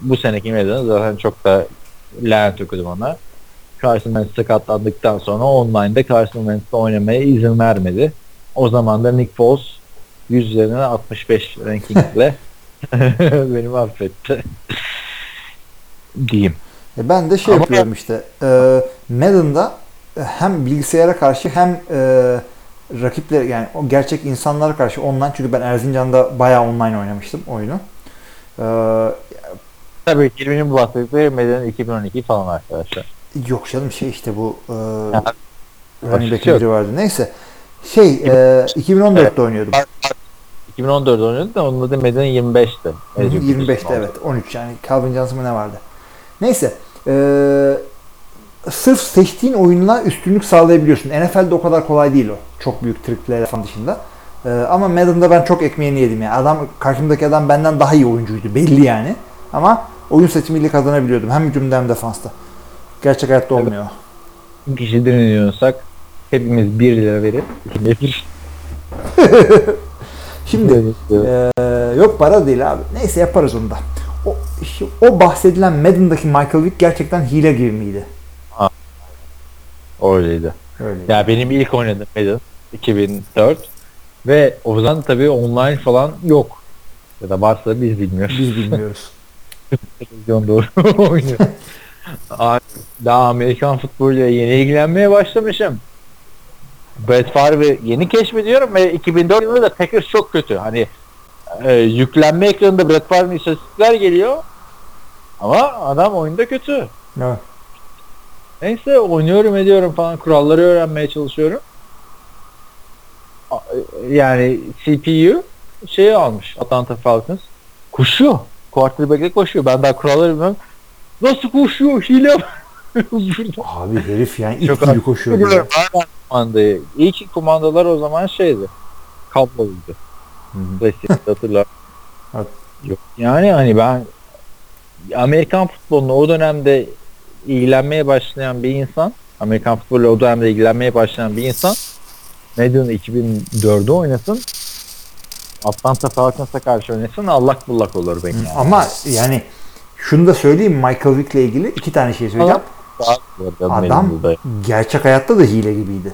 Bu seneki Madden'ı zaten çok da lanet okudum ona. Carson Wentz sakatlandıktan sonra online'da Carson Wentz'le oynamaya izin vermedi. O zaman da Nick Foles 100 üzerinden 65 rankingle beni affetti. Diyeyim. E Ben de şey Ama- yapıyorum işte. E, Madden'da hem bilgisayara karşı hem e, rakiple yani o gerçek insanlara karşı online çünkü ben Erzincan'da bayağı online oynamıştım oyunu. E, Tabii ki benim bu bahsettikleri Madden 2012 falan arkadaşlar. yok canım şey işte bu e, Ya, running back'in biri vardı. Neyse. Şey e, 2014'te oynuyordum. 2014 oynadı da onun adı Madden 25'ti. Hı hı, 25'te evet. 13 yani Calvin Johnson ne vardı? Neyse. Ee, sırf seçtiğin oyunla üstünlük sağlayabiliyorsun. NFL'de o kadar kolay değil o. Çok büyük trikler falan dışında. Ee, ama Madden'da ben çok ekmeğini yedim yani. Adam karşımdaki adam benden daha iyi oyuncuydu belli yani. Ama oyun seçimiyle kazanabiliyordum. Hem hücumda hem defansta. Gerçek hayatta olmuyor. kişi dinliyorsak hepimiz 1 lira verip bir Şimdi Ee, yok para değil abi. Neyse yaparız onu da. O, bahsedilen Madden'daki Michael Vick gerçekten hile gibi miydi? öyleydi. Öyle. Ya benim ilk oynadığım Madden 2004 ve o zaman tabii online falan yok. Ya da varsa biz bilmiyoruz. Biz bilmiyoruz. Televizyon doğru oynuyor. Daha Amerikan futboluyla yeni ilgilenmeye başlamışım. Brett Favre'ı yeni keşfediyorum ve 2004 yılında da Packers çok kötü. Hani e, yüklenme ekranında Brett Favre'ın istatistikler geliyor. Ama adam oyunda kötü. Evet. Neyse oynuyorum ediyorum falan kuralları öğrenmeye çalışıyorum. A- Yani CPU şeyi almış Atlanta Falcons. Koşuyor. Quarterback'e koşuyor. Ben daha kuralları bilmem. Nasıl koşuyor? Hile. Abi herif yani Çok it gibi koşuyor. Kumandayı. İlk kumandalar o zaman şeydi. Kabloluydu. Hı hı. Hatırlar. Yok. Yani hani ben Amerikan futboluna o dönemde ilgilenmeye başlayan bir insan Amerikan futboluyla o dönemde ilgilenmeye başlayan bir insan Madden 2004'ü oynasın Atlanta Falcons'a karşı oynasın allak bullak olur benim yani. Ama yani şunu da söyleyeyim Michael Vick'le ilgili iki tane şey söyleyeceğim. Adam gerçek hayatta da hile gibiydi.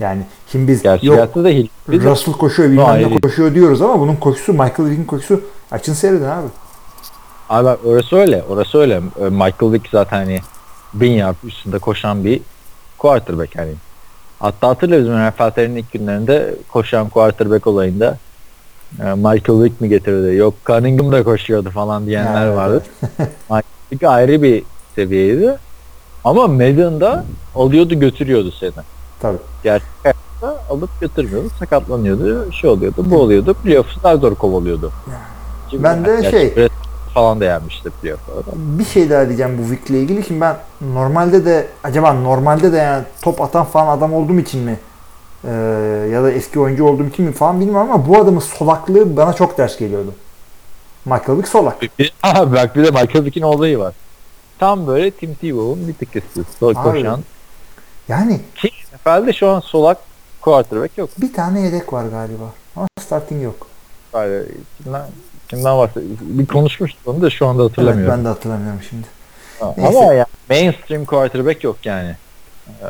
Yani şimdi biz Gerçi yok hayatta da hile. Russell koşuyor bilmem ne koşuyor diyoruz ama bunun koşusu Michael Vick'in koşusu açın seyredin abi. Abi bak orası öyle. Orası öyle. Ee, Michael Vick zaten hani bin yard üstünde koşan bir quarterback hani. Hatta hatırlıyoruz NFL'lerin ilk günlerinde koşan quarterback olayında e, Michael Vick mi getirdi? Yok Cunningham da koşuyordu falan diyenler Yani, vardı. Michael Vick ayrı bir seviyeydi. Ama Madden'da alıyordu götürüyordu seni. Tabii. Gerçek hayatta alıp götürmüyordu. Sakatlanıyordu. Şey oluyordu. Bu oluyordu. Playoff'u daha zor kovalıyordu. Ben de gerçi şey- falan da yenmişti playoff'larda. Bir şey daha diyeceğim bu Vick'le ilgili. Şimdi ben normalde de acaba normalde de yani top atan falan adam olduğum için mi Ee, ya da eski oyuncu olduğum için mi falan bilmiyorum ama bu adamın solaklığı bana çok ders geliyordu. Michael Vick solak. Aha bak bir de Michael Vick'in olayı var. Tam böyle Tim Tebow'un bir tık üstü. Sol Abi. koşan. Yani Ki NFL'de şu an solak quarterback yok. bir tane yedek var galiba. Ama starting yok. Yani kimden, kimden bahsediyor? Bir konuşmuştuk onu da şu anda Evet, hatırlamıyorum. ben de hatırlamıyorum şimdi. Ha, Neyse. Ama yani mainstream quarterback yok yani. Ee,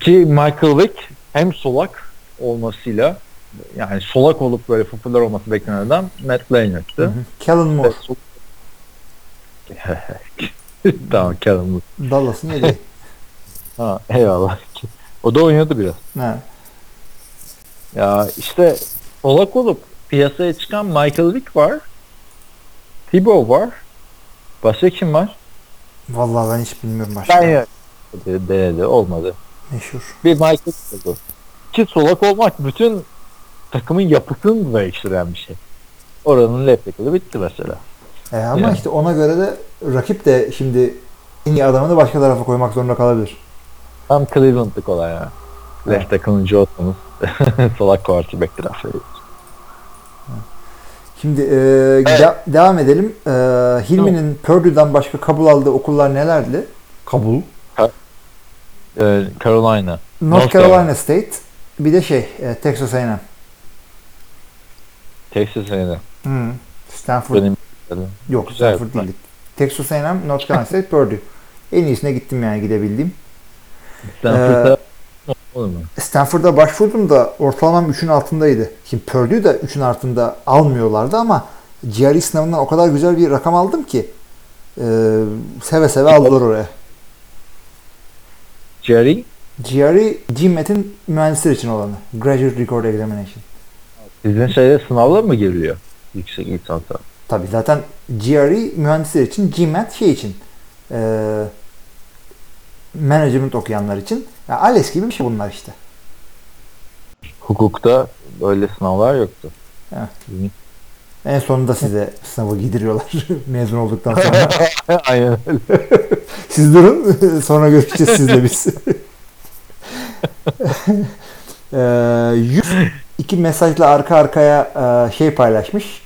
ki Michael Vick hem solak olmasıyla yani solak olup böyle popüler olması beklenen adam Matt Leinart'tı. Kellen Moore. Tamam Kellen Moore. Dallas'ın yedeği. Ha, eyvallah. O da oynuyordu biraz. ha. Ya işte solak olup piyasaya çıkan Michael Vick var. Thibaut var. Başka kim var? Vallahi ben hiç bilmiyorum başka. Ben denedi, denedi olmadı. Meşhur. Bir Michael Vick oldu. Ki solak olmak bütün takımın yapısını değiştiren bir şey. Oranın left tackle'ı bitti mesela. E ama Yani. işte ona göre de rakip de şimdi en iyi adamını başka tarafa koymak zorunda kalabilir. Tam Cleveland'lık olay ya. Left tackle'ıncı olsanız solak quarterback ediyoruz. Şimdi e, de- devam edelim. E, Hilmi'nin Purdue'dan başka kabul aldığı okullar nelerdi? Kabul. Ee, Carolina. North North Carolina State. Bir de şey e, Texas A&M. Texas A&M. Hmm. Stanford. Benim Yok Güzel. Stanford değildi. Texas A&M, North Carolina State, Purdue. En iyisine gittim yani gidebildiğim. Stanford'da olur mu? Stanford'a başvurdum da ortalamam 3'ün altındaydı. Şimdi Purdue da 3'ün altında almıyorlardı ama GRE sınavından o kadar güzel bir rakam aldım ki e, seve seve aldılar oraya. Jerry GRE, GMAT'in mühendisler için olanı. Graduate Record Examination. sizin şeyde sınavla mı giriliyor? Yüksek lisansa. Tabi zaten GRE mühendisler için, GMAT şey için e, management okuyanlar için. Ya ALES gibi bir şey bunlar işte. Hukukta böyle sınavlar yoktu. Evet. En sonunda size sınavı giydiriyorlar mezun olduktan sonra. Aynen öyle. Siz durun sonra görüşeceğiz sizle biz. Ee, 102 mesajla arka arkaya e, şey paylaşmış.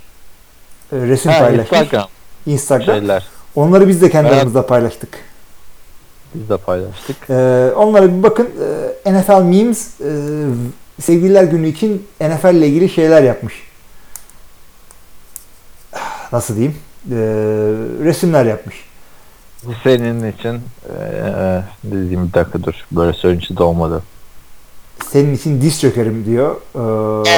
E, Resim Ha, paylaşmış. Instagram Instagram. şeyler. Onları biz de kendi Evet. aramızda paylaştık. Biz de paylaştık. Ee, onlara bir bakın. Ee, NFL Memes e, sevgililer günü için NFL ile ilgili şeyler yapmış. Nasıl diyeyim? Ee, resimler yapmış. Senin için eee dediğim bir dakika dur. Böyle söyleyince de olmadı. Senin için diz çökerim diyor. Ee,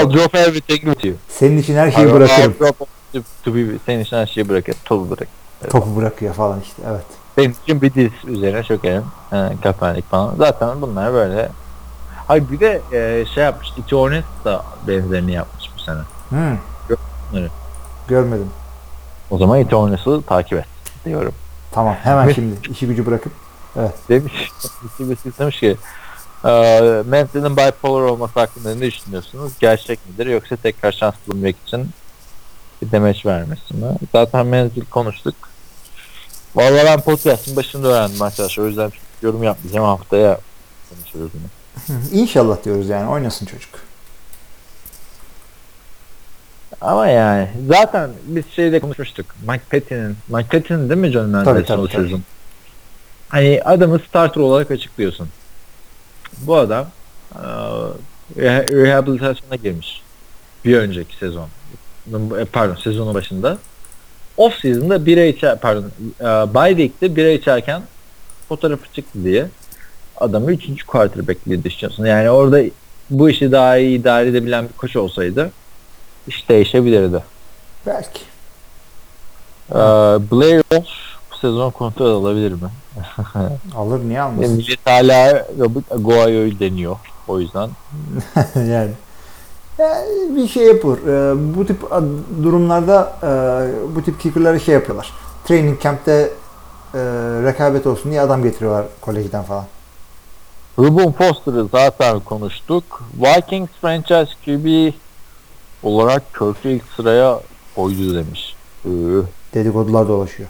I'll drop everything with you. senin için her şeyi I'll- bırakırım. I'll drop to, be, senin için her şeyi bırakır. Topu bırak. Topu bırakıyor falan işte. Evet. Benim için bir diz üzerine çökerim. Ee, Kaepernick falan. Zaten bunlar böyle. Hayır bir de e, şey yapmış. Iti Hornets da benzerini yapmış bu sene. Hmm. Evet. Görmedim. O zaman Iti Hornets'ı takip et diyorum. Tamam. Hemen Evet. şimdi işi gücü bırakıp. Demiş, birisi demiş ki e, Mental'in bipolar olması hakkında ne düşünüyorsunuz? Gerçek midir yoksa tekrar şans bulmak için bir demeç vermesi mi? Zaten Mental konuştuk. Vallahi ben podcast'ın başında öğrendim arkadaşlar. O yüzden yorum yapmayacağım. Haftaya konuşuruz bunu. Hı, İnşallah diyoruz yani. Oynasın çocuk. Ama yani zaten biz şeyde konuşmuştuk. Mike Pettin'in, Mike Pettin'in değil mi John tabii, o sezon? Hani adamı starter olarak açıklıyorsun. Bu adam rehabilitasyona girmiş. Bir önceki sezon. Pardon sezonun başında. Off season'da bira içer, pardon eee bye week'te bira içerken fotoğrafı çıktı diye adamı üçüncü quarterback diye düşünüyorsun. Yani orada bu işi daha iyi idare edebilen bir koç olsaydı iş değişebilirdi. Belki. Ee, Blair Walsh bu sezon kontrol alabilir mi? Alır niye almasın? millet hala Robert Aguayo'yu deniyor. O yüzden. yani. Yani bir şey yapılır. Ee, bu tip durumlarda e, bu tip kicker'ları şey yapıyorlar. Training camp'te e, rekabet olsun diye adam getiriyorlar kolejden falan. Ruben Foster'ı zaten konuştuk. Vikings franchise QB olarak Kirk'ü ilk sıraya koydu demiş. Ee, Dedikodular dolaşıyor.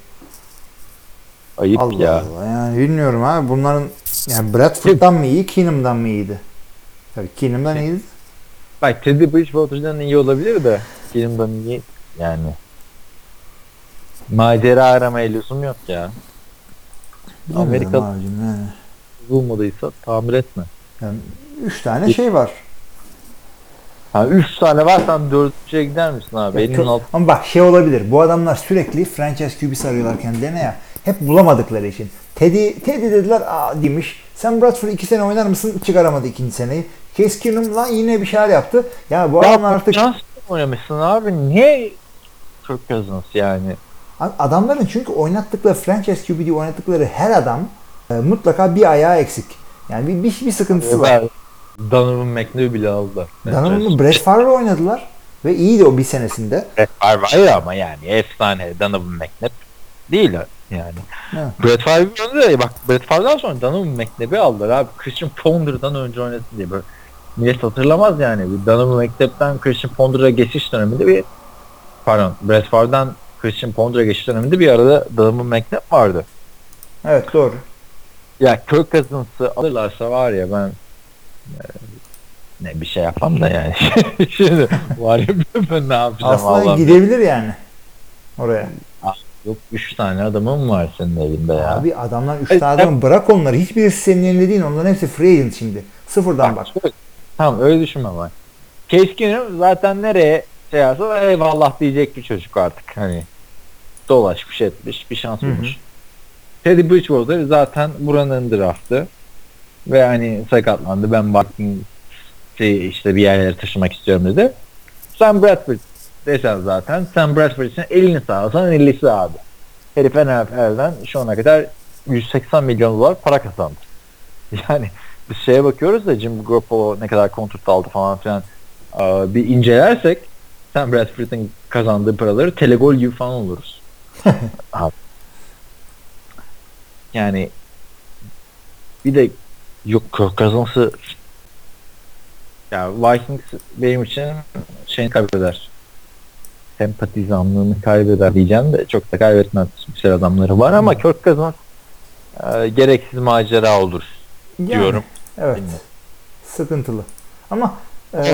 ayıp Allah ya. Allah. Yani bilmiyorum abi. Bunların yani Bradford'dan mı iyi, Keenum'dan mı iyiydi? Tabii Keenum'dan iyiydi. Bak Teddy Bridgewater'dan iyi olabilir de Keenum'dan iyi yani. Macera aramaya lüzum yok ya. Bilmiyorum Amerika- abicim yani. Bulmadıysa tamir etme. Yani üç tane şey var. Ha 3 tane varsan dördüncüye gider misin abi? Ya çok- alt Ama bak şey olabilir. Bu adamlar sürekli franchise QB'si arıyorlar kendilerine ya. Hep bulamadıkları için. Teddy, Teddy dediler aa demiş. Sam Bradford iki sene oynar mısın? Çıkaramadı ikinci seneyi. Case Keenum lan yine bir şeyler yaptı. Ya bu adamlar artık nasıl oynamışsın abi? Niye Kirk Cousins yani? adamların çünkü oynattıkları franchise QB diye oynattıkları her adam e, mutlaka bir ayağı eksik. Yani bir, bir, bir sıkıntısı var. Donovan McNabb bile aldılar. Donovan'ı Brett Favre oynadılar ve iyiydi o bir senesinde. Brett Favre ama yani efsane Donovan McNabb değil yani. Evet. Brett Favre önde de bak Brett Favre'dan sonra Donovan McNabb'i aldılar abi. Christian Ponder'dan önce oynadı diye böyle. Millet hatırlamaz yani. Bir Donovan McNabb'den Christian Ponder'a geçiş döneminde bir pardon Brett Favre'dan Christian Ponder'a geçiş döneminde bir arada Donovan McNabb vardı. Evet doğru. Ya Kirk Cousins'ı alırlarsa var ya ben e, ne bir şey yapmam da yani. Şimdi var ya ben ne yapacağım Aslında Allah'ım. gidebilir yani oraya. Yok 3 tane adamım var senin evinde ya. Abi adamlar 3 Ay, tane adam bırak onları. Hiçbirisi senin elinde değil. Onların hepsi free agent şimdi. Sıfırdan bak. şöyle- Tamam öyle düşünme bak. Keenum zaten nereye şey yapsa eyvallah diyecek bir çocuk artık. Hani dolaşmış etmiş bir şans bulmuş. Teddy Bridgewater zaten buranın draftı. Ve hani sakatlandı. Ben baktım şey işte bir yerlere taşımak istiyorum dedi. Sam Bradford desen zaten Sam Bradford için elini sağlasan 50'si abi. Herif NFL'den şu ana kadar 180 milyon dolar para kazandı. Yani biz şeye bakıyoruz da Jim Garoppolo ne kadar kontrat aldı falan filan bir incelersek Sam Bradford'ın kazandığı paraları telegol gibi falan oluruz. Abi. Yani bir de yok Cousins'ı ya Vikings benim için şeyini kaybeder. Sempatizanlığını kaybeder diyeceğim de çok da kaybetmez. Güzel adamları var ama Kirk Cousins e, gereksiz macera olur Yani, diyorum. Evet. Bilmiyorum. Sıkıntılı. Ama e,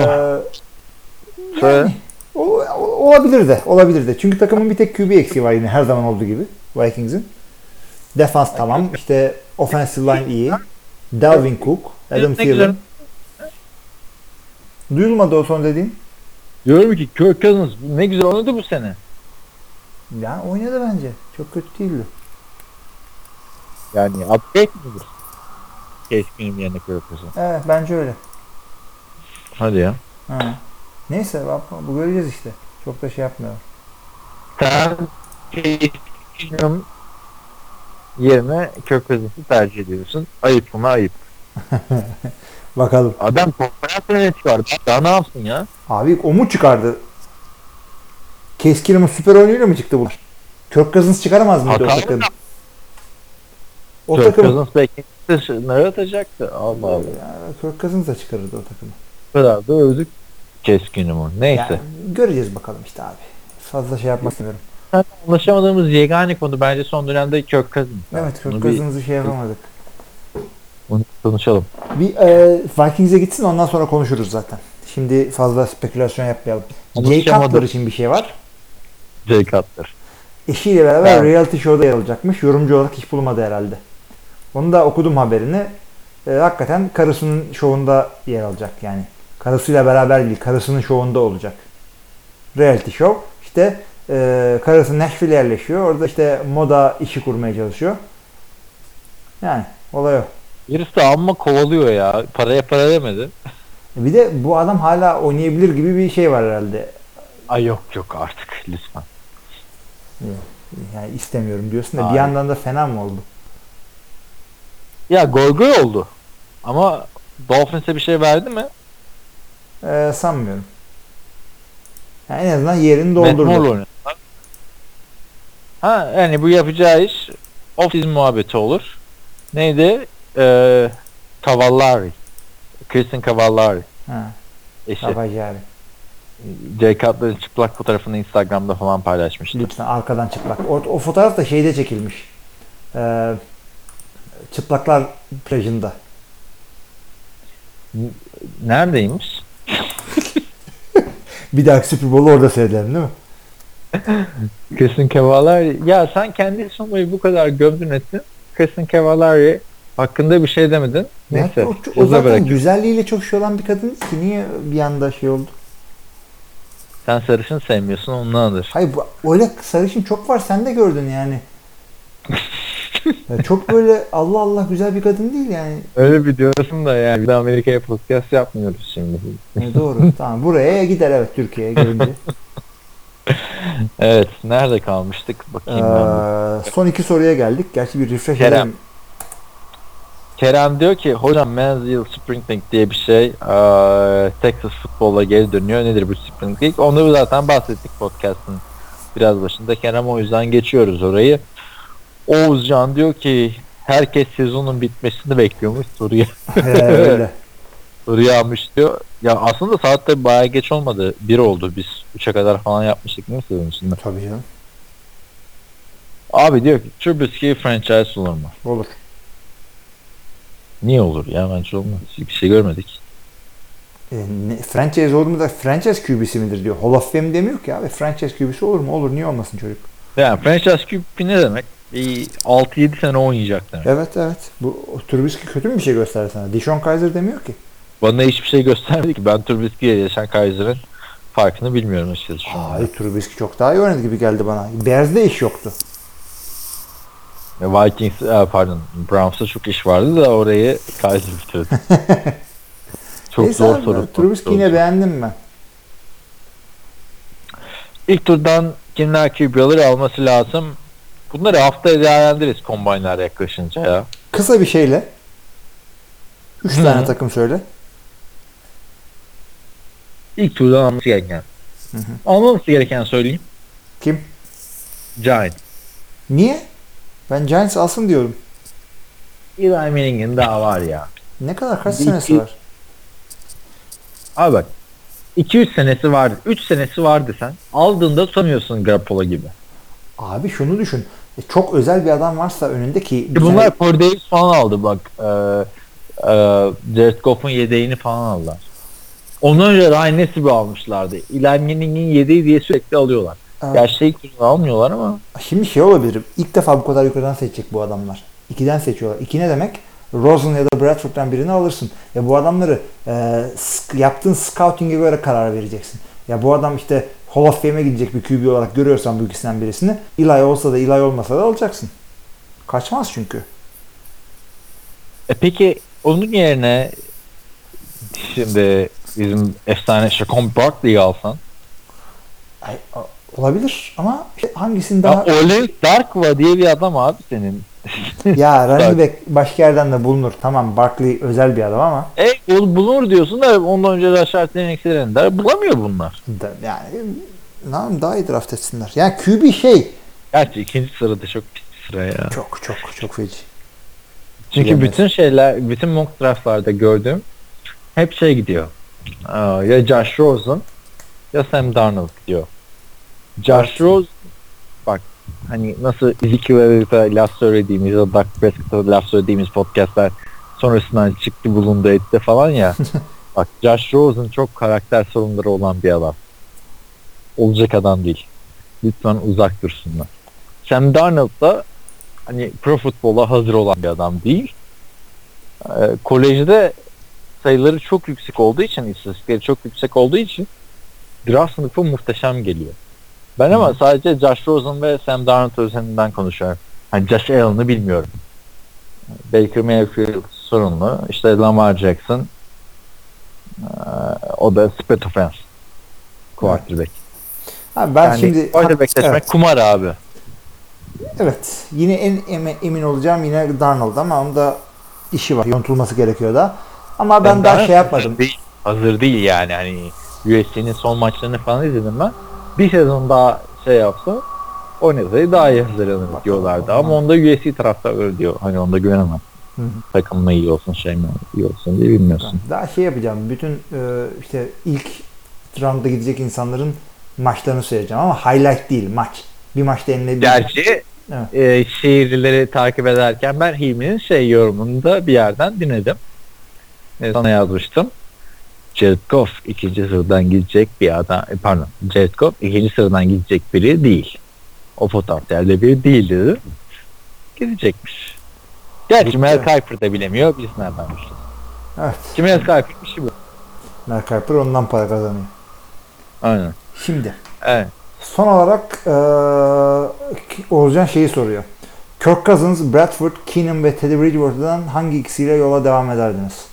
yani, o, olabilir de. Olabilir de. Çünkü takımın bir tek QB eksiği var yine her zaman olduğu gibi. Vikings'in. Defans tamam. İşte offensive line iyi. Dalvin Cook. Adam. Thielen. Duyulmadı o son dediğin. Diyorum ki Kirk Cousins ne güzel oynadı bu sene. Yani oynadı bence. Çok kötü değildi. Yani upgrade midir? Keenum yerine Kirk Cousins. Evet bence öyle. Hadi ya. Ha. Neyse bak, bu göreceğiz işte. Çok da şey yapmıyor. Sen Keenum yerine Kirk Cousins'ı tercih ediyorsun. Ayıp mı ayıp. Bakalım. Adam konferans öne çıkardı. Daha ne yapsın ya? Abi o mu çıkardı? Keskin'in süper oyunuyla mı çıktı bu? Kirk Cousins çıkaramaz mıydı o Hata takım? mı? O Kirk takım. Cousins belki dışarı atacaktı. Allah Allah. Ya, Kirk Cousins da çıkarırdı o takımı. Kadar da övdük Case Keenum'u. Neyse. Yani, göreceğiz bakalım işte abi. Fazla şey yapmak istemiyorum. Anlaşamadığımız yegane konu bence son dönemde Kirk Cousins. Evet Kirk Bunu bir- Cousins'ı şey yapamadık. Bunu konuşalım. Bir e, Vikings'e gitsin ondan sonra konuşuruz zaten. Şimdi fazla spekülasyon yapmayalım. Jay. Cutler için bir şey var. Jay Cutler. Eşiyle beraber Evet. reality show'da yer alacakmış. Yorumcu olarak hiç bulmadı herhalde. Onu da okudum haberini. E, hakikaten karısının şovunda yer alacak yani. Karısıyla beraber değil, karısının şovunda olacak. Reality show. İşte e, karısı Nashville'e yerleşiyor. Orada işte moda işi kurmaya çalışıyor. Yani olay o. Birisi de amma kovalıyor ya. Paraya para demedi. Bir de bu adam hala oynayabilir gibi bir şey var herhalde. Ay yok yok artık lütfen. Yani istemiyorum diyorsun da bir Hayır. yandan da fena mı oldu? Ya goy goy oldu. Ama Dolphins'e bir şey verdi mi? Ee, sanmıyorum. Yani en azından yerini doldurdu. Ha yani bu yapacağı iş off-season muhabbeti olur. Neydi? Ee, Cavallari. Christian Cavallari. Ha, Eşi. Abi. Jay Cutler'ın çıplak fotoğrafını Instagram'da falan paylaşmıştı. Lütfen arkadan çıplak. O, o fotoğraf da şeyde çekilmiş. Ee, çıplaklar plajında. Neredeymiş? Bir dahaki Super Bowl'u orada seyredelim değil mi? Christian Cavallari. Ya sen kendi sonbayı bu kadar gömdün ettin. Christian Cavallari hakkında bir şey demedin. Neyse. Ya, o, o zaten bırak. güzelliğiyle çok şey olan bir kadın ki niye bir anda şey oldu? Sen sarışın sevmiyorsun ondandır. Hayır bu, öyle sarışın çok var sen de gördün yani. Ya çok böyle Allah Allah güzel bir kadın değil yani. Öyle bir diyorsun da yani bir de Amerika'ya podcast yapmıyoruz şimdi. E, doğru. tamam buraya gider evet Türkiye'ye gelince. Evet nerede kalmıştık bakayım ben. Ee, son iki soruya geldik. Gerçi bir refresh Kerem. edelim. Kerem diyor ki hocam Mansfield Spring League diye bir şey eee, Texas futbolla geri dönüyor. Nedir bu Spring League? Onu zaten bahsettik podcast'ın biraz başında. Kerem o yüzden geçiyoruz orayı. Oğuzcan diyor ki herkes sezonun bitmesini bekliyormuş soruya. Ee, öyle. Soruyu almış diyor. Ya aslında saat de bayağı geç olmadı. Bir oldu. Biz 3'e kadar falan yapmıştık değil mi sezon içinde? Tabii canım. Abi diyor ki Trubisky franchise olur mu? Olur. Niye olur ya? Bence olmaz. Bir şey görmedik. E, ne, franchise olur mu da franchise QB'si midir diyor. Hall of Fame demiyor ki abi. Franchise QB'si olur mu? Olur. Niye olmasın çocuk? Yani franchise QB ne demek? Bir 6-7 sene oynayacak demek. Evet evet. Bu Trubisky kötü mü bir şey gösterdi sana? Dishon Kaiser demiyor ki. Bana hiçbir şey göstermedi ki. Ben Trubisky'ye yaşayan Kaiser'ın farkını bilmiyorum açıkçası. Hayır Trubisky çok daha iyi oynadı gibi geldi bana. Bears'de iş yoktu. Vikings, e, pardon Browns'ta çok iş vardı da orayı Kaiser bitirdi. çok Neyse zor soru. Trubisky Çok yine zor. beğendim ben. İlk turdan kimler QB'ları alması lazım? Bunları haftaya değerlendiririz combine'lar yaklaşınca ya. Kısa bir şeyle. Üç tane takım söyle. İlk turdan alması gereken. Hı hı. Almaması gereken söyleyeyim. Kim? Giant. Niye? Ben Giants alsın diyorum. Eli Manning'in daha var ya. Ne kadar kaç Bir senesi iki- var? Abi bak 2-3 senesi vardı. 3 senesi vardı sen. Aldığında tutamıyorsun Garoppolo gibi. Abi şunu düşün. E, Çok özel bir adam varsa önünde ki Ki bunlar Corey Davis falan aldı bak. Ee, e, Jared Goff'un yedeğini falan aldılar. Ondan önce Ryan Nesbitt'i almışlardı. Eli Manning'in yedeği diye sürekli alıyorlar. Evet. Gerçi ilk turda almıyorlar ama Şimdi şey olabilir. İlk defa bu kadar yukarıdan seçecek bu adamlar. İkiden seçiyorlar. İki ne demek? Rosen ya da Bradford'dan birini alırsın. Ya bu adamları e, yaptığın scouting'e göre karar vereceksin. Ya bu adam işte Hall of Fame'e gidecek bir QB olarak görüyorsan bu ikisinden birisini Eli olsa da Eli olmasa da alacaksın. Kaçmaz çünkü. E peki onun yerine şimdi bizim efsane Shaquem Barkley'i alsan. Ay, olabilir ama işte hangisini Ya daha... Ole Darkwa diye bir adam abi senin. ya running back başka yerden de bulunur. Tamam Barkley özel bir adam ama E bul- bulunur diyorsun da ondan önce Rashard Penix'lerin der. Bulamıyor bunlar. da, yani ne yapayım, daha iyi draft etsinler. Yani QB şey Gerçi ikinci sırada çok pis sıra ya. çok çok çok feci. Çünkü Bilemez. bütün şeyler, bütün mock draftlarda gördüğüm hep şey gidiyor. Aa, ya Josh Rosen ya Sam Darnold gidiyor. Josh. Rosen bak hani nasıl Ezekiel Elliott'a laf söylediğimiz da Dak Prescott'a laf söylediğimiz podcastlar sonrasından çıktı bulundu etti falan ya. bak Josh Rosen çok karakter sorunları olan bir adam. Olacak adam değil. Lütfen uzak dursunlar. Sam Darnold da hani pro futbola hazır olan bir adam değil. Ee, kolejde sayıları çok yüksek olduğu için, istatistikleri çok yüksek olduğu için draft sınıfı muhteşem geliyor. Ben ama Hı. sadece Josh Rosen ve Sam Darnold özelinden konuşuyorum. Hani Josh Allen'ı bilmiyorum. Baker Mayfield sorunlu. İşte Lamar Jackson ee, o da split offense quarterback. Abi ben yani şimdi quarterback seçmek evet, kumar abi. evet, yine en emin olacağım yine Darnold ama onda işi var. Yontulması gerekiyor da. Ama ben Ben daha daha şey yapmadım. Değil, hazır değil yani hani USC'nin son maçlarını falan izledim ben. Bir sezon daha şey yapsa oynasaydı daha iyi hazırlanır diyorlardı. Ama onda USC taraftarları diyor. Hani onda güvenemem. Hı hı. Takım mı iyi olsun şey mi iyi olsun diye bilmiyorsun. Daha şey yapacağım. Bütün e, işte ilk roundda gidecek insanların maçlarını söyleyeceğim ama highlight değil maç. Bir maçta eline bir Gerçi Evet. e, şehirlileri takip ederken ben Hilmi'nin şey yorumunu da bir yerden dinledim. E, sana yazmıştım. Jared Goff ikinci sıradan gidecek bir adam. e, Pardon. Jared Goff ikinci sıradan gidecek biri değil. O potansiyelde biri değil dedi. Gidecekmiş. Gerçi. Mel Kiper da bilemiyor. Biz nereden bileceğiz? Evet. Ki Mel Kiper işi bu. Mel Kiper ondan para kazanıyor. Aynen. Şimdi Evet. son olarak e, Oğuzcan şeyi soruyor. Kirk Cousins, Bradford, Keenum ve Teddy Bridgewater'dan hangi ikisiyle yola devam ederdiniz?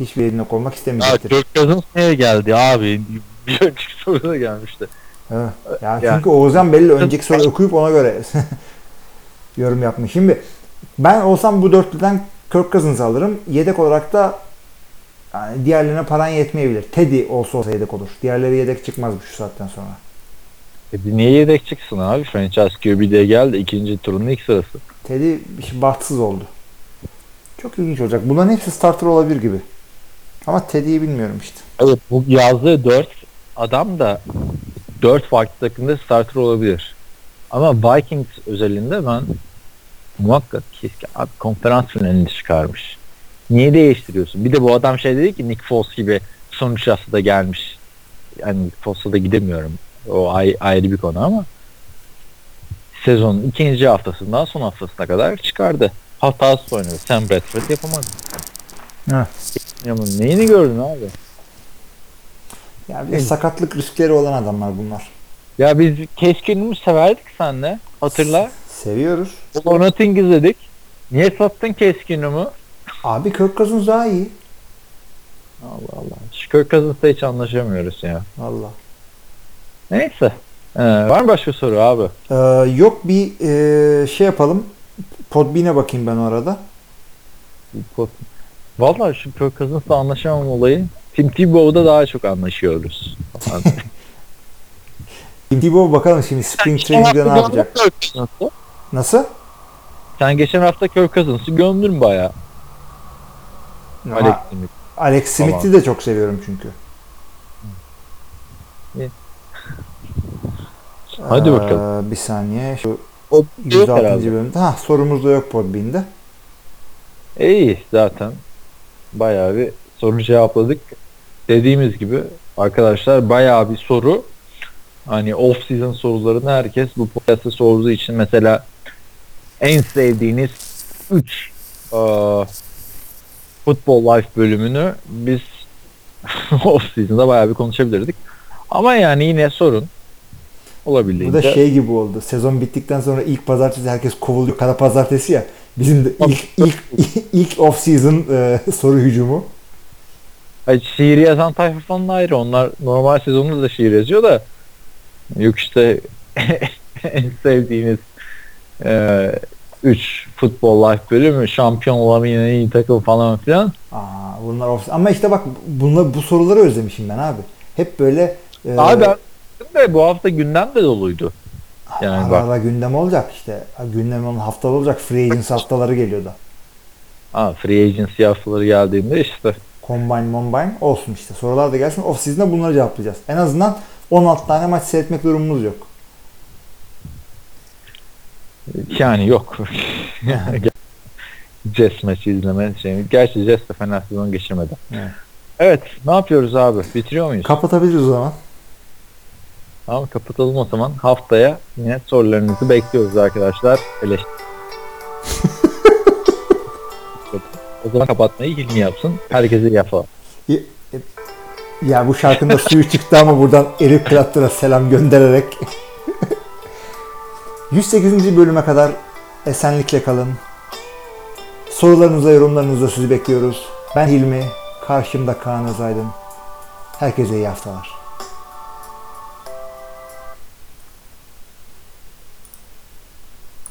Hiçbir yerinde olmak Ya istemeyecektir. Kirk Cousins neye geldi abi? Bir önceki soruda gelmişti. Ya Yani- çünkü Oğuzhan belli önceki soru okuyup ona göre yorum yapmış. Şimdi ben olsam bu dörtlüden Kirk Cousins alırım. Yedek olarak da yani diğerlerine paran yetmeyebilir. Teddy olsa olsa yedek olur. Diğerleri yedek çıkmaz şu saatten sonra. E bir niye yedek çıksın abi? Franchise QB'de geldi. ikinci turun ilk sırası. Teddy bahtsız oldu. Çok ilginç olacak. Bunların hepsi starter olabilir gibi. Ama Teddy'yi bilmiyorum işte. Evet bu yazdığı 4 adam da 4 farklı takımda starter olabilir. Ama Vikings özelinde ben muhakkak abi konferans finalini çıkarmış. Niye değiştiriyorsun? Bir de bu adam şey dedi ki Nick Foles gibi sonuç da gelmiş. Yani Nick Foles'a da gidemiyorum. O ay- ayrı bir konu ama sezonun ikinci haftasından son haftasına kadar çıkardı. Hatası oynadı. Sam Bradford yapamadı. Evet. Ya bunun neyini gördün abi? Ya bir de sakatlık riskleri olan adamlar bunlar. Ya biz keskinimi severdik senle. Hatırla. Seviyoruz. Donating izledik. Niye sattın keskinimi? Abi Kirk Cousins daha iyi. Allah Allah. Şu Kirk Cousins'la hiç anlaşamıyoruz ya. Valla. Neyse. Ee, var mı başka soru abi? Ee, yok bir e, şey yapalım. Podbean'e bakayım ben o arada. Vallahi şu Kirk Cousins'la anlaşamam olayı. Tim Tebow'da daha çok anlaşıyoruz. Tim Tebow bakalım şimdi Spring Training'de ne yapacak? Nasıl? Sen geçen hafta Kirk Cousins'ı gömdün baya. Ama Alex Smith. Alex Smith'i de çok seviyorum çünkü. Hadi Ee, bakalım. Bir saniye. Şu O yok 106. herhalde. bölümde. Ha sorumuz da yok Podbean'de. İyi zaten. Bayağı bir soru cevapladık. Dediğimiz gibi arkadaşlar bayağı bir soru. Hani off season sorularını herkes bu podcast'ta sorduğu için mesela en sevdiğiniz 3 Football Life bölümünü biz off season'da bayağı bir konuşabilirdik. Ama yani yine sorun. Bu Olabildiğince. da şey gibi oldu. Sezon bittikten sonra ilk pazartesi herkes kovuluyor. Kara pazartesi ya. Bizim de ilk ilk ilk off season e, soru hücumu. Ay, şiir yazan tayfa falan ayrı. Onlar normal sezonda da şiir yazıyor da yok işte en sevdiğiniz 3 futbol life bölümü şampiyon olamayan en iyi takım falan filan. Aa, bunlar off Ama işte bak bunlar bu soruları özlemişim ben abi. Hep böyle e, Abi ben de bu hafta gündem de doluydu. Yani ara bak. ara gündem olacak işte. Gündem onun haftalı olacak. Free agents haftaları geliyor da. Ha, free agency haftaları geldiğinde işte Combine, Mombine olsun işte. Sorular da gelsin. Off season'da bunları cevaplayacağız. En azından 16 tane maç seyretmek durumumuz yok. yani yok. Jazz maçı izleme şey. Gerçi Jazz de fena sezon geçirmedi. Evet. Evet ne yapıyoruz abi? Bitiriyor muyuz? Kapatabiliriz o zaman. Tamam kapatalım o zaman. Haftaya yine sorularınızı bekliyoruz arkadaşlar. Eleş... o zaman kapatmayı Hilmi yapsın. Herkese yapalım. Ya bu şarkında suyu çıktı ama buradan Eric Clapton'a selam göndererek 108. bölüme kadar esenlikle kalın. Sorularınıza, yorumlarınıza sizi bekliyoruz. Ben Hilmi, karşımda Kaan Özaydın. Herkese iyi haftalar.